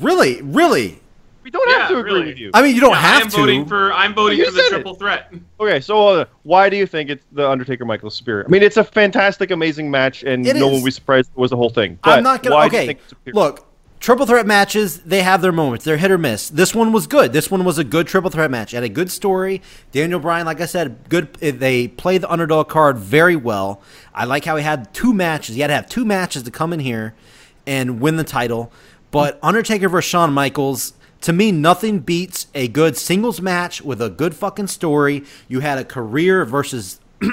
Really, really. we don't Yeah, have to agree really. with you. I mean, you don't Yeah, I'm to. voting for. I'm voting You for the said it. triple threat. Okay, so uh, why do you think it's the Undertaker Michaels Spirit? I mean, it's a fantastic, amazing match, and It no is. one will be surprised it was the whole thing. But I'm not gonna. why do you okay, think it's look, triple threat matches they have their moments. They're hit or miss. This one was good. This one was a good triple threat match. It had a good story. Daniel Bryan, like I said, good. eh, They played the underdog card very well. I like how he had two matches. He had to have two matches to come in here and win the title. But Undertaker versus Shawn Michaels. To me, nothing beats a good singles match with a good fucking story. You had a career versus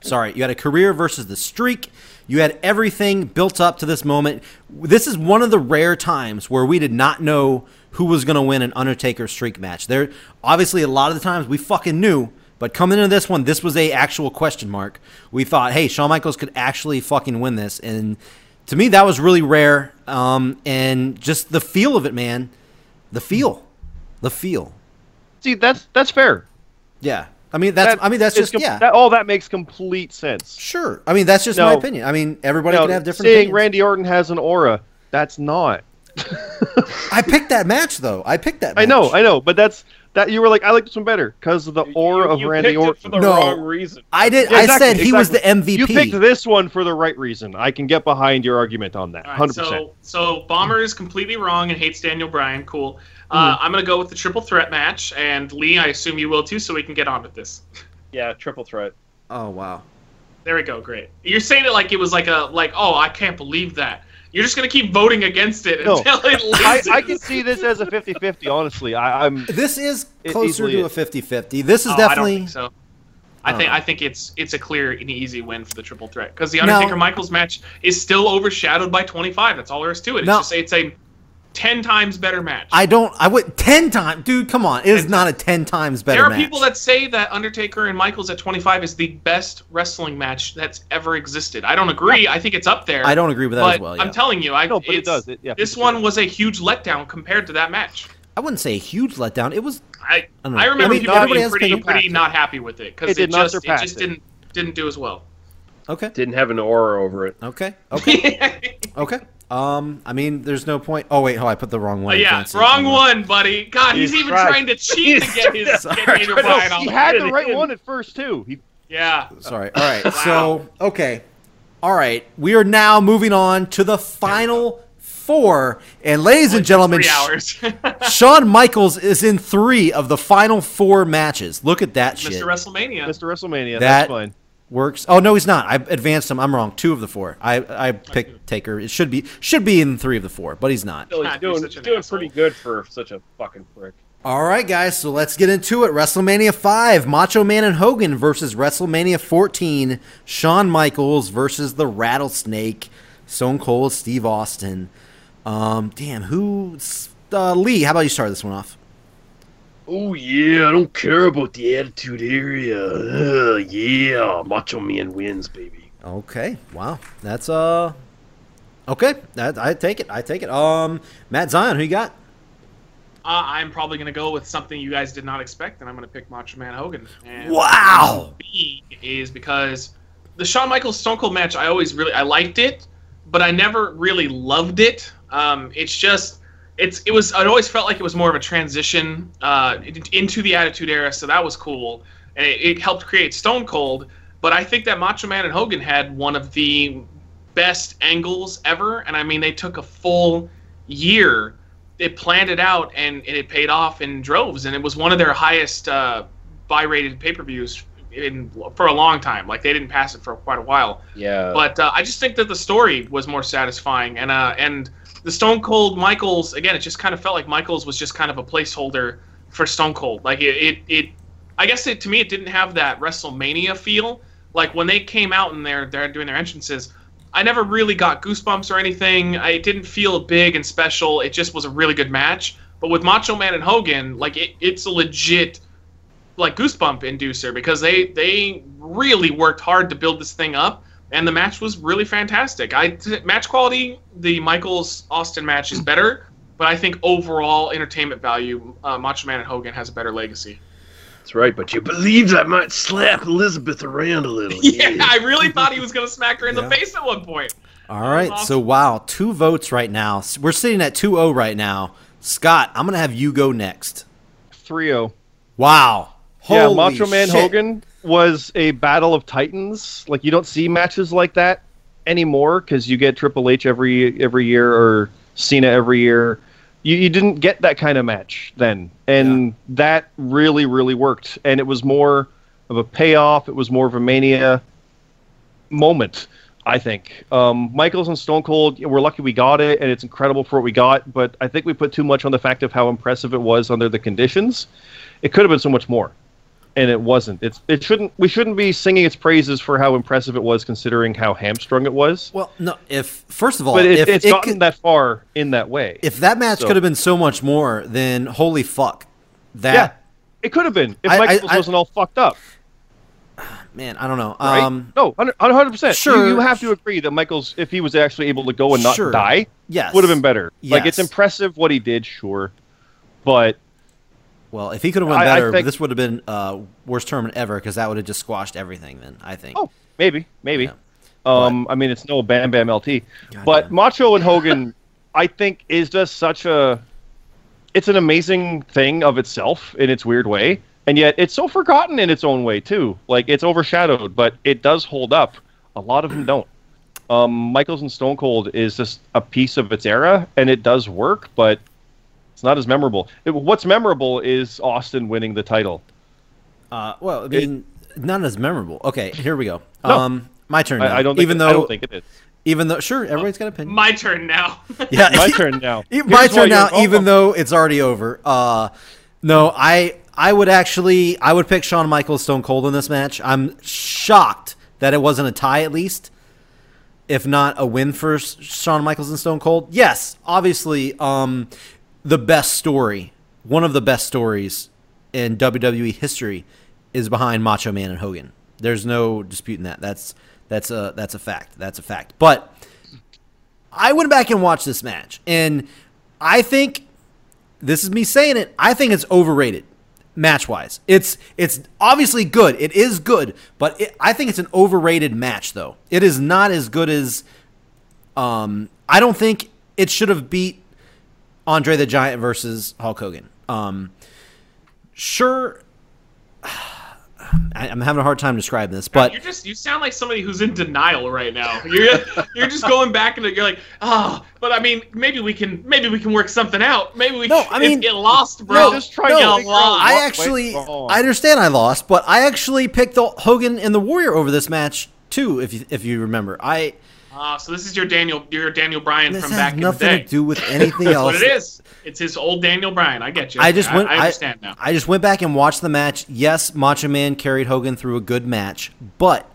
sorry, you had a career versus the streak. You had everything built up to this moment. This is one of the rare times where we did not know who was going to win an Undertaker streak match. There, obviously, a lot of the times we fucking knew, but coming into this one, this was a actual question mark. We thought, hey, Shawn Michaels could actually fucking win this, and to me, that was really rare. Um, and just the feel of it, man, the feel, the feel. see, that's that's fair. Yeah, I mean that's That I mean that's just com- yeah. That, all that makes complete sense. Sure. I mean, that's just my opinion. I mean, everybody Now, can have different saying opinions. Randy Orton has an aura, that's not. I picked that match though. I picked that. Match. I know, I know, but that's that. You were like, I like this one better because of the aura you, of Randy picked it Orton. for the No. wrong reason. I did. Yeah, I exactly, said he was the. MVP. You picked this one for the right reason. I can get behind your argument on that. All right, Hundred percent. so so Bomber is completely wrong and hates Daniel Bryan. Cool. Uh, Mm-hmm. I'm gonna go with the triple threat match, and Lee, I assume you will too, so we can get on with this. Yeah, triple threat. oh wow. There we go. Great. You're saying it like it was like a like oh I can't believe that. You're just gonna keep voting against it No. until it I, loses. I can see this as a 50-50, Honestly, I, I'm. This is closer easily to a is. 50-50. This is Oh, definitely. I don't think so. I think I think it's it's a clear and easy win for the triple threat because the Now- Undertaker Michaels match is still overshadowed by 25. That's all there is to it. It's Now- just it's a ten times better match. I don't. I would ten times, dude. Come on, it is not a ten times better there are match. people that say that Undertaker and Michaels at 25 is the best wrestling match that's ever existed. I don't agree. I think it's up there. I don't agree with that but as well. Yeah. I'm telling you, I No, but it does. It- yeah, this 50-50. one was a huge letdown compared to that match. I wouldn't say a huge letdown. It was I don't know. I remember I mean, people everybody being pretty pretty not happy with it because It it, did just it just it. didn't didn't do as well. okay. Didn't have an aura over it. Okay. Okay. okay. Um, I mean, there's no point. Oh wait, oh, I put the wrong Oh, one. yeah, Can't see. wrong one, buddy. God, he's, He's even tried. trying to cheat to get his Sorry. get Nader Bryan on. He the- had the right one at first too. He Yeah. Sorry. All right. So okay. All right. We are now moving on to the final four, and ladies and gentlemen, Three hours. Shawn Michaels is in three of the final four matches. Look at that shit. Mr. WrestleMania. Mr. WrestleMania. That- that's fine. Works. Oh no, he's not. I advanced him. I'm wrong. Two of the four. I I picked Taker. It should be should be in three of the four, but he's not. Still, he's doing, such an doing asshole. pretty good for such a fucking prick. All right, guys. So let's get into it. WrestleMania five: Macho Man and Hogan versus WrestleMania 14: Shawn Michaels versus the Rattlesnake, Stone Cold Steve Austin. Um, damn. who's Uh, Lee. How about you start this one off? Oh yeah, I don't care about the Attitude Era. Uh, yeah, Macho Man wins, baby. Okay. Wow. That's uh. Okay. That I take it. I take it. Um, Matt Zion. Who you got? Uh, I'm probably going to go with something you guys did not expect, and I'm going to pick Macho Man Hogan. And Wow. B is because the Shawn Michaels Stone Cold match, I always really I liked it, but I never really loved it. Um, it's just it's it was I always felt like it was more of a transition uh, into the Attitude Era, so that was cool, and it, it helped create Stone Cold. But I think that Macho Man and Hogan had one of the best angles ever, and I mean they took a full year. They planned it out, and, and it paid off in droves, and it was one of their highest uh, buy-rated pay-per-views in for a long time. Like they didn't pass it for quite a while. Yeah, But uh, I just think that the story was more satisfying, and uh, and the Stone Cold Michaels again, it just kind of felt like Michaels was just kind of a placeholder for Stone Cold. Like it, it, it I guess it to me it didn't have that WrestleMania feel. Like when they came out and they're they're doing their entrances, I never really got goosebumps or anything. I it didn't feel big and special. It just was a really good match. But with Macho Man and Hogan, like it, it's a legit like goosebump inducer because they they really worked hard to build this thing up and the match was really fantastic i t- match quality the michaels austin match is better but i think overall entertainment value uh, macho man and hogan has a better legacy that's right. But you believed I might slap Elizabeth around a little. yeah i really thought he was going to smack her in Yeah. the face at one point All right. awesome. So wow, two votes right now. We're sitting at 2-0 right now. Scott, I'm gonna have you go next. 3-0. Wow. Yeah, Holy Macho Man shit. Hogan was a battle of titans. Like you don't see matches like that anymore because you get Triple H every every year or Cena every year. You, you didn't get that kind of match then, and that really really worked. And it was more of a payoff. It was more of a mania moment. I think um, Michaels and Stone Cold. We're lucky we got it, and it's incredible for what we got. But I think we put too much on the fact of how impressive it was under the conditions. It could have been so much more and it wasn't. It's it shouldn't we shouldn't be singing its praises for how impressive it was considering how hamstrung it was. Well, no. If first of all, But it, if it's it gotten could- that far in that way. if that match So- could have been so much more, then holy fuck, that yeah, it could have been if I- Michaels I- wasn't all fucked up, man, I don't know. right? Um, no, hundred percent. sure. you, you have to agree that Michaels, if he was actually able to go and not Sure. die, yes, would have been better. Like it's impressive what he did, sure, but Well, if he could have went I- I better, think- this would have been uh, worst tournament ever because that would have just squashed everything. Then I think. Oh, maybe, maybe. Yeah. Um, I mean, it's no Bam Bam LT, God but damn. Macho and Hogan, I think, is just such a. It's an amazing thing of itself in its weird way, and yet it's so forgotten in its own way too. Like it's overshadowed, but it does hold up. A lot of them don't. Um, Michaels and Stone Cold is just a piece of its era, and it does work, but it's not as memorable. It- what's memorable is Austin winning the title. Uh, well, I mean, not as memorable. Okay, here we go. No. Um, my turn. Now. I, I don't. Think even it- though, I don't think it is. even though, sure, everybody's got a opinion. my turn now yeah, My turn now. Here's My turn now, even though it's already over. Uh, no, I I would actually I would pick Shawn Michaels Stone Cold in this match. I'm shocked that it wasn't a tie at least, if not a win for S- Shawn Michaels and Stone Cold. Yes, obviously, um, the best story, one of the best stories in WWE history, is behind Macho Man and Hogan. There's no disputing that. That's that's a that's a fact. That's a fact. But I went back and watched this match, and I think this is me saying it. I think it's overrated match wise. It's it's obviously good. It is good, but it, I think it's an overrated match though. It is not as good as um I don't think it should have beat Andre the Giant versus Hulk Hogan. Um sure I, I'm having a hard time describing this, but you just you sound like somebody who's in denial right now. You're you're just going back and you're like, oh, but I mean, maybe we can maybe we can work something out. Maybe we No, can, I mean- get lost, bro. No, just try no, to Get lost. I actually, went. I understand I lost, but I actually picked the Hogan and the Warrior over this match too. If you, if you remember, I Ah, so this is your Daniel your Daniel Bryan this from back in the day. nothing to do with anything That's else. what it is. It's his old Daniel Bryan. I get you. I just went. I, understand now. I just went back and watched the match. Yes, Macho Man carried Hogan through a good match, but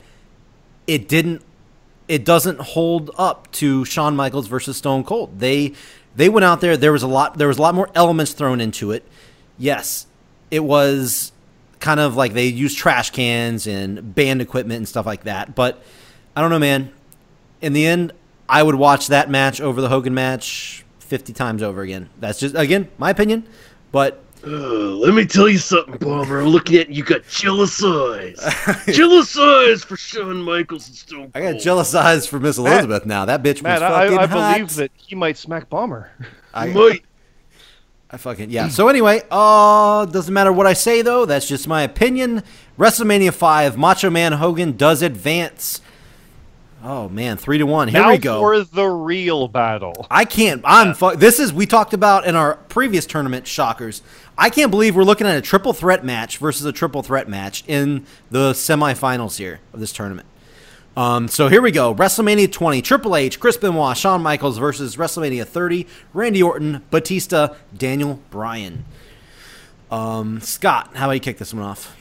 it didn't. It doesn't hold up to Shawn Michaels versus Stone Cold. They they went out there. There was a lot. There was a lot more elements thrown into it. Yes, it was kind of like they used trash cans and band equipment and stuff like that. But I don't know, man. In the end, I would watch that match over the Hogan match fifty times over again. That's just again my opinion. But Uh, let me tell you something, Bomber. I'm looking at you. Got jealous eyes. jealous eyes for Shawn Michaels and Stone Cold. I got jealous eyes for Miss Elizabeth now. That bitch was fucking I, I hot. believe that he might smack Bomber. I, Might. I fucking yeah. So anyway, uh, doesn't matter what I say though. That's just my opinion. WrestleMania five, Macho Man Hogan does advance. Oh man, three to one. Here now we go. for the real battle. I can't. I'm. Fu- this is we talked about in our previous tournament. Shockers. I can't believe we're looking at a triple threat match versus a triple threat match in the semifinals here of this tournament. Um, so here we go. WrestleMania 20, Triple H, Chris Benoit, Shawn Michaels versus WrestleMania 30, Randy Orton, Batista, Daniel Bryan. Um, Scott, how about you kick this one off?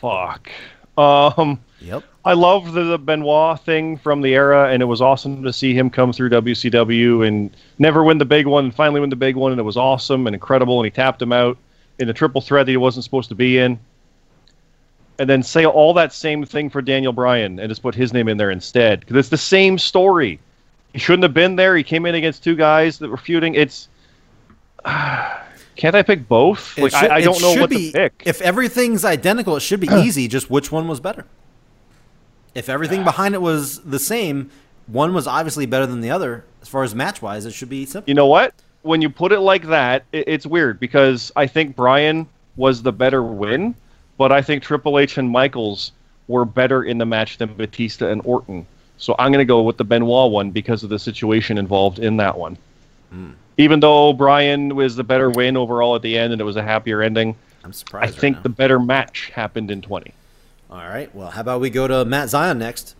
Fuck. Um, Yep. I love the, the Benoit thing from the era, and it was awesome to see him come through WCW and never win the big one, and finally win the big one, and it was awesome and incredible, and he tapped him out in a triple threat that he wasn't supposed to be in. And then say all that same thing for Daniel Bryan and just put his name in there instead, because it's the same story. He shouldn't have been there. He came in against two guys that were feuding. It's can't I pick both? Like should- I, I don't know what be- to pick. If everything's identical, it should be easy. Just which one was better? If everything behind it was the same, one was obviously better than the other. As far as match wise, it should be simple. You know what? When you put it like that, it, it's weird because I think Bryan was the better win, but I think Triple H and Michaels were better in the match than Batista and Orton. So I'm going to go with the Benoit one because of the situation involved in that one. Hmm. Even though Bryan was the better win overall at the end and it was a happier ending, I'm I surprised. right think the better match happened in 20. All right. Well, how about we go to Matt Zion next?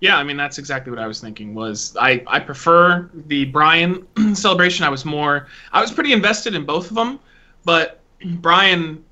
Yeah, I mean that's exactly what I was thinking. Was I I prefer the Bryan celebration? I was more I was pretty invested in both of them, but Bryan,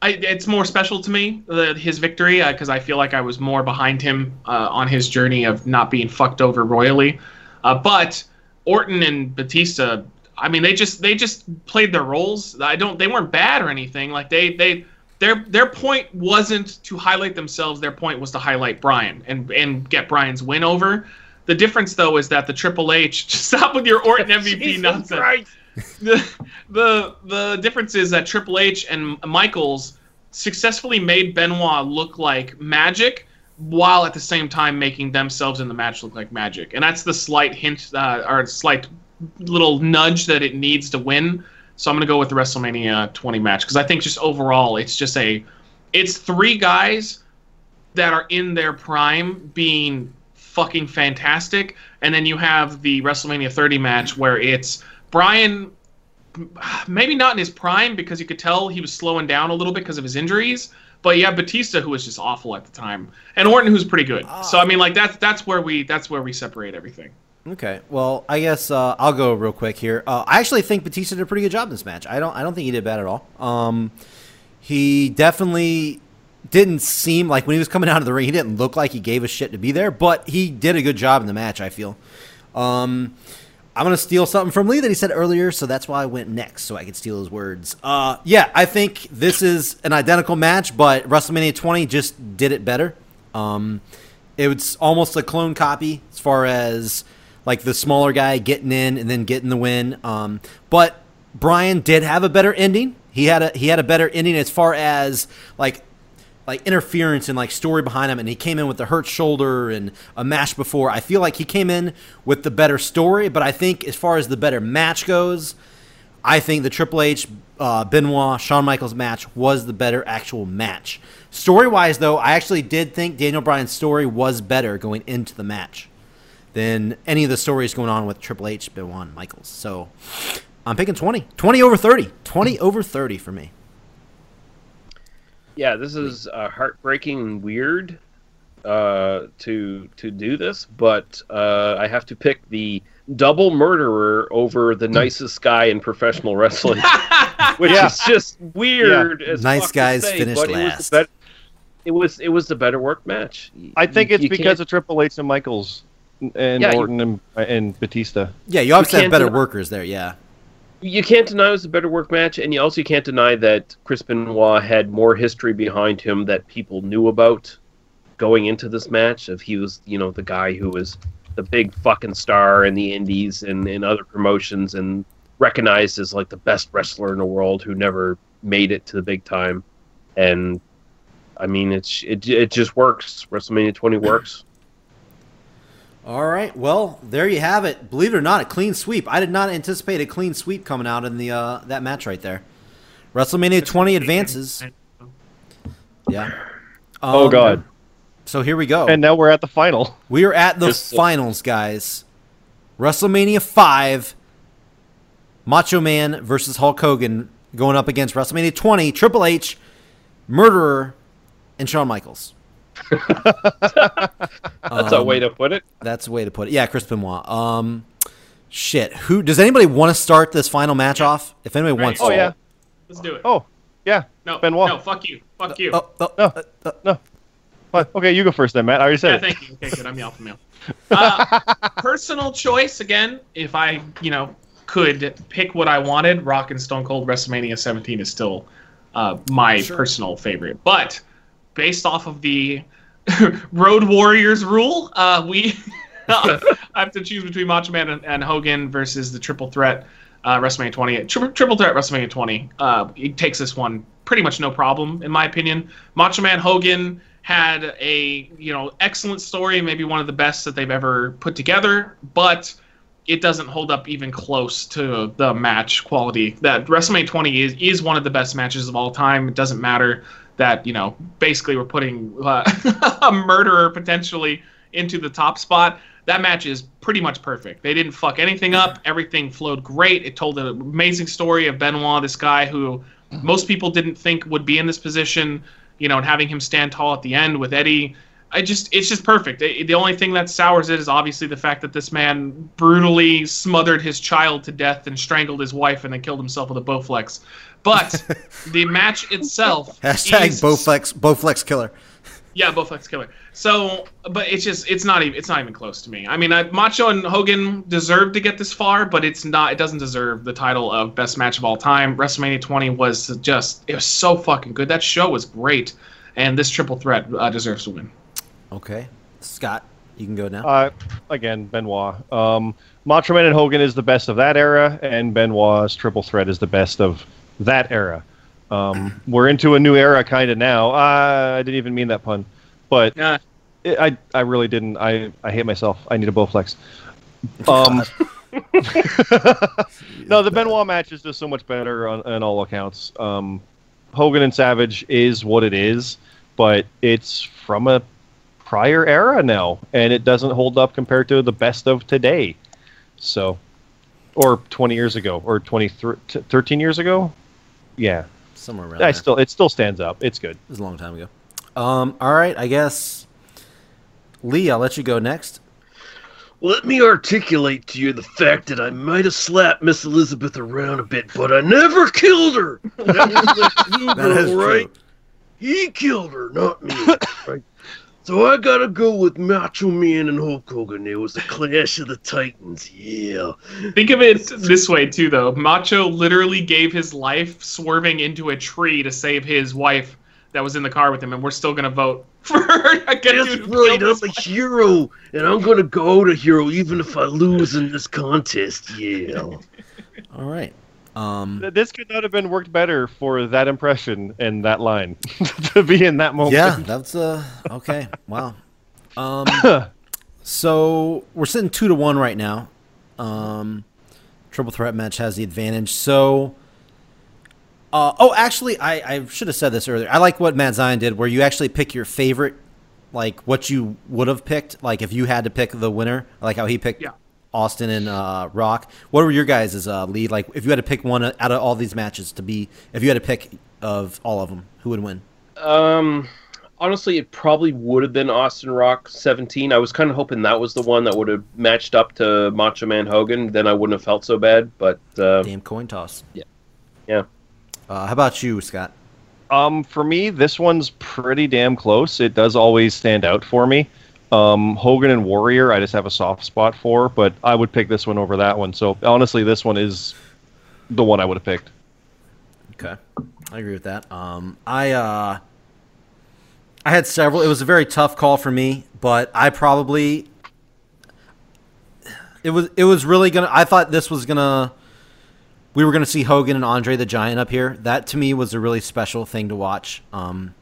I, it's more special to me the, his victory because I feel like I was more behind him uh, on his journey of not being fucked over royally. Uh, but Orton and Batista, I mean they just they just played their roles. I don't they weren't bad or anything. Like they they their their point wasn't to highlight themselves. Their point was to highlight Bryan and and get Bryan's win over. The difference though is that the Triple H just stop with your Orton MVP nonsense. Christ. The, the the difference is that Triple H and Michaels successfully made Benoit look like magic while at the same time making themselves in the match look like magic. And that's the slight hint uh, or slight little nudge that it needs to win. So I'm going to go with the WrestleMania 20 match because I think just overall it's just a it's three guys that are in their prime being fucking fantastic and then you have the WrestleMania 30 match where it's Bryan maybe not in his prime because you could tell he was slowing down a little bit because of his injuries. But you have Batista who was just awful at the time, and Orton who's pretty good. Ah. So I mean, like that's that's where we that's where we separate everything. Okay. Well, I guess uh, I'll go real quick here. Uh, I actually think Batista did a pretty good job in this match. I don't. I don't think he did bad at all. Um, he definitely didn't seem like when he was coming out of the ring, he didn't look like he gave a shit to be there. But he did a good job in the match. I feel. Um, I'm gonna steal something from Lee that he said earlier, so that's why I went next, so I could steal his words. Uh, yeah, I think this is an identical match, but WrestleMania 20 just did it better. Um, it was almost a clone copy as far as like the smaller guy getting in and then getting the win. Um, but Bryan did have a better ending. He had a he had a better ending as far as like like interference and like story behind him and he came in with a hurt shoulder and a match before. I feel like he came in with the better story, but I think as far as the better match goes, I think the Triple H uh, Benoit Shawn Michaels match was the better actual match. Story wise, though, I actually did think Daniel Bryan's story was better going into the match than any of the stories going on with Triple H, Benoit, Michaels. So I'm picking 20. 20 over 30. 20 over 30 for me. Yeah, this is uh, heartbreaking and weird uh, to to do this, but uh, I have to pick the double murderer over the nicest guy in professional wrestling, which Yeah. is just weird. As Nice guys say, finish but it was the last. It was it was the better work match. I think You- it's you because can't- of Triple H and Michaels and Yeah, you- Orton and, and Batista. Yeah, you obviously have better deny- workers there. Yeah. you can't deny it was a better work match, and you also can't deny that Chris Benoit had more history behind him that people knew about going into this match. If he was, you know, the guy who was the big fucking star in the Indies and in other promotions, and recognized as like the best wrestler in the world who never made it to the big time, and I mean, it's it it just works. WrestleMania 20 works. All right. Well, there you have it. Believe it or not, a clean sweep. I did not anticipate a clean sweep coming out in the uh, that match right there. WrestleMania 20 advances. Yeah. Oh Um, God! So here we go. And now we're at the final. we are at the Just, finals, guys. WrestleMania 5. Macho Man versus Hulk Hogan going up against WrestleMania 20. Triple H, Murderer, and Shawn Michaels. That's a Um, way to put it. That's a way to put it. Yeah, Chris Benoit. Um, shit. Who does anybody want to start this final match off? If anybody Right. wants. Oh to. yeah. Let's do it. Oh yeah. no, Benoit. no, fuck you, fuck you. Oh, oh, No. uh, uh, No. Fine. Okay, you go first then, Matt. I already yeah, said it. thank you. Okay, good. I'm the alpha male. Uh, personal choice again. If I, you know, could pick what I wanted, Rock and Stone Cold WrestleMania 17 is still uh, my Sure. personal favorite. But based off of the Road Warriors rule, uh, we I have to choose between Macho Man and, and Hogan versus the Triple Threat uh, WrestleMania 20. Tri- Triple Threat WrestleMania 20. Uh, it takes this one pretty much no problem, in my opinion. Macho Man Hogan had a you know excellent story, maybe one of the best that they've ever put together, but it doesn't hold up even close to the match quality. That WrestleMania 20 is is one of the best matches of all time. It doesn't matter that you know basically we're putting uh, a murderer potentially into the top spot. That match is pretty much perfect. They didn't fuck anything up. Everything flowed great. It told an amazing story of Benoit, this guy who most people didn't think would be in this position. You know, and having him stand tall at the end with Eddie. I just, it's just perfect. It- the only thing that sours it is obviously the fact that this man brutally smothered his child to death and strangled his wife and then killed himself with a Bowflex. But the match itself Hashtag is Bowflex, Bowflex killer. yeah, Bowflex killer. So, but it's just it's not even it's not even close to me. I mean, I, Macho and Hogan deserved to get this far, but it's not. It doesn't deserve the title of best match of all time. WrestleMania 20 was just it was so fucking good. That show was great, and this triple threat uh, deserves to win. Okay, Scott, you can go now. Uh, again, Benoit. Um, Macho Man and Hogan is the best of that era, and Benoit's Triple Threat is the best of that era. Um, we're into a new era kind of now. Uh, I didn't even mean that pun, but Yeah, it, I I really didn't. I I hate myself. I need a Bowflex. Um, no, the Benoit match is just so much better on, on all accounts. Um, Hogan and Savage is what it is, but it's from a prior era now, and it doesn't hold up compared to the best of today. So, or 20 years ago, or 20, 13 years ago. Yeah, Somewhere around I there. still it still stands up. It's good. It was a long time ago. Um, all right, I guess. Lee, I'll let you go next. Let me articulate to you the fact that I might have slapped Miss Elizabeth around a bit, but I never killed her. That was the blue That is girl, right? true. He killed her, not me. Right? So I gotta go with Macho Man and Hulk Hogan. It was the Clash of the Titans. Yeah. think of it this way too, though. Macho literally gave his life swerving into a tree to save his wife that was in the car with him, and we're still gonna vote for a good That's who right. killed I'm a hero, and I'm gonna go to hero even if I lose in this contest. Yeah. All right. Um, This could not have been worked better for that impression and that line to be in that moment. yeah, that's uh okay. Wow. Um, so we're sitting two to one right now. Um, triple threat match has the advantage. So, uh, oh, actually, I, I should have said this earlier. I like what Matt Zion did, where you actually pick your favorite, like what you would have picked, like if you had to pick the winner, like how he picked Yeah. Austin and uh, Rock. What were your guys' uh, lead? Like if you had to pick one out of all these matches to be, if you had to pick of all of them, who would win? Um, honestly, it probably would have been Austin Rock 17. I was kind of hoping that was the one that would have matched up to Macho Man Hogan. Then I wouldn't have felt so bad. But uh, Damn coin toss. Yeah. Yeah. Uh, how about you, Scott? Um, for me, this one's pretty damn close. It does always stand out for me. Um, Hogan and Warrior, I just have a soft spot for, but I would pick this one over that one. So honestly, this one is the one I would have picked. Okay, I agree with that. Um, I uh, I had several. It was a very tough call for me, but I probably it was it was really gonna. I thought this was gonna. We were gonna see Hogan and Andre the Giant up here. That to me was a really special thing to watch. Um,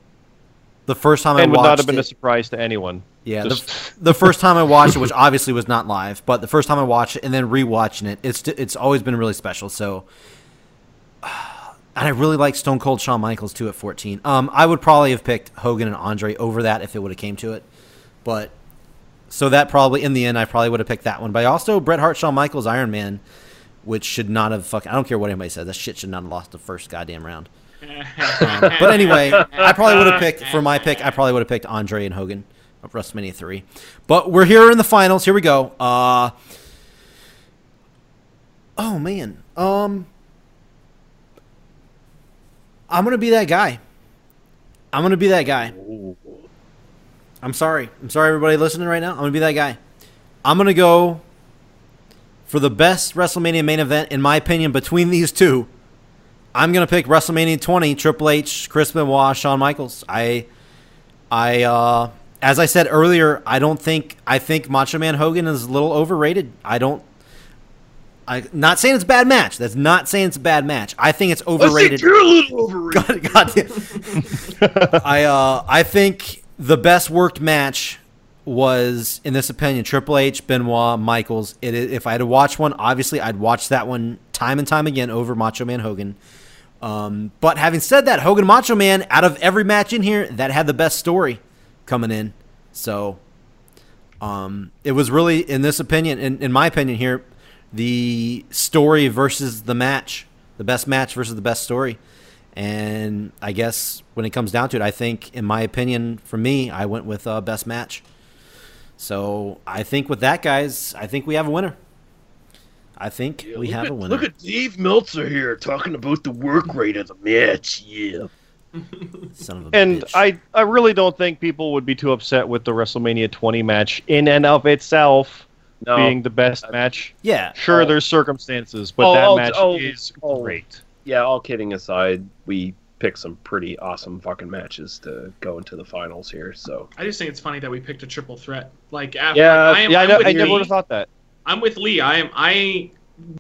the first time I and would watched not have been it, a surprise to anyone. yeah, Just- the, the first time I watched it, which obviously was not live, but the first time I watched it and then rewatching it, it's it's always been really special. So, and I really like Stone Cold Shawn Michaels too at 14. Um, I would probably have picked Hogan and Andre over that if it would have came to it, but so that probably in the end I probably would have picked that one. But also Bret Hart, Shawn Michaels, Iron Man, which should not have fucking. I don't care what anybody says. That shit should not have lost the first goddamn round. Um, but anyway, I probably would have picked for my pick. I probably would have picked Andre and Hogan of WrestleMania three. But we're here in the finals. Here we go. Uh, oh man, um, I'm gonna be that guy. I'm gonna be that guy. I'm sorry. I'm sorry, everybody listening right now. I'm gonna be that guy. I'm gonna go for the best WrestleMania main event, in my opinion, between these two. I'm gonna pick WrestleMania 20, Triple H, Chris Benoit, Shawn Michaels. I, I, uh, as I said earlier, I don't think I think Macho Man Hogan is a little overrated. I don't. I not saying it's a bad match. That's not saying it's a bad match. I think it's I think overrated. you're a little overrated. God, God damn. I uh, I think the best worked match was, in this opinion, Triple H, Benoit, Michaels. It, if I had to watch one, obviously I'd watch that one time and time again over Macho Man Hogan. Um, but having said that, Hogan Macho Man, out of every match in here, that had the best story coming in. So um, it was really, in this opinion, in, in my opinion here, the story versus the match, the best match versus the best story. And I guess when it comes down to it, I think, in my opinion, for me, I went with uh, best match. So I think with that, guys, I think we have a winner. I think Yeah, we have at, a winner. Look at Dave Meltzer here talking about the work rate of the match. Yeah. Son of a And bitch. I, I really don't think people would be too upset with the WrestleMania 20 match in and of itself no. being the best match. yeah, Sure, Oh. there's circumstances, but Oh, that oh, match oh, is oh. great. yeah, all kidding aside, we picked some pretty awesome fucking matches to go into the finals here. So I just think it's funny that we picked a triple threat. Like, after, Yeah, I am, Yeah, I, I'm know, I never would have thought that. I'm with Lee. I am. I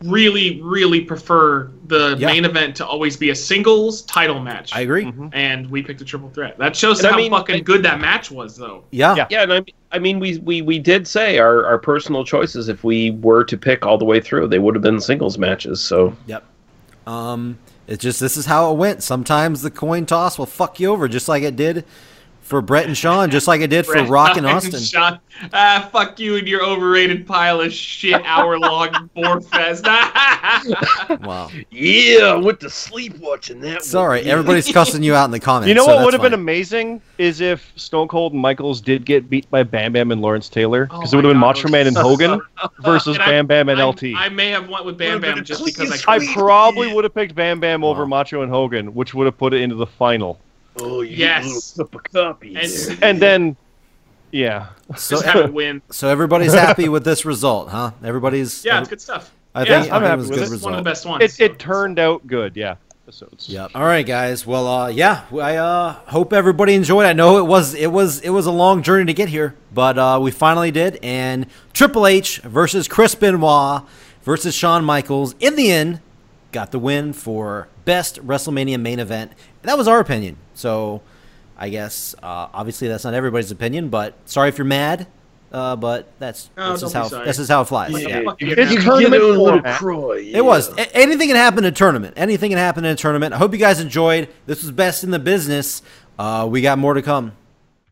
really, really prefer the Yeah. main event to always be a singles title match. I agree. Mhm. and we picked a triple threat. That shows And I how mean, fucking I- good that match was, though. Yeah. Yeah. yeah, and I, I mean, we, we we did say our, our personal choices. If we were to pick all the way through, they would have been singles matches. So Yep. Um, it's just this is how it went. Sometimes the coin toss will fuck you over, just like it did for Bret and Shawn, just like it did for Rock and Hart Austin. Shawn. Ah, fuck you and your overrated pile of shit hour long bore fest. Wow. Yeah, I went to sleep watching that. Sorry, one. all right. Yeah. Everybody's cussing you out in the comments. You know so what would have been amazing is if Stone Cold and Michaels did get beat by Bam Bam and Lawrence Taylor Oh because it would have been Macho Man and Hogan versus And I- Bam Bam and I, LT. I may have went with Bam Bam just because I. I probably would have picked Bam Bam over Macho and Hogan, which would have put it into the final. Oh, you Yes. little cup of copy. And- And then, yeah, So, just have it win. so everybody's happy with this result, huh? Everybody's Yeah, it's good stuff. I Yeah, think, I'm I think happy it was a with good it. It's one of the best ones. it, it turned out good. Yeah, episodes. Yep. All right, guys. Well, uh, yeah. I uh, hope everybody enjoyed. I know it was it was it was a long journey to get here, but uh, we finally did. And Triple H versus Chris Benoit versus Shawn Michaels. In the end, got the win for best WrestleMania main event. And that was our opinion. So I guess uh, obviously that's not everybody's opinion, but sorry if you're mad. Uh, but that's No, this is how sorry. this is how it flies. What the Yeah. fuck You you It's gonna You have? tournament get a little format. cry. It was. A- anything can happen in a tournament. Anything can happen in a tournament. I hope you guys enjoyed. This was best in the business. Uh, we got more to come.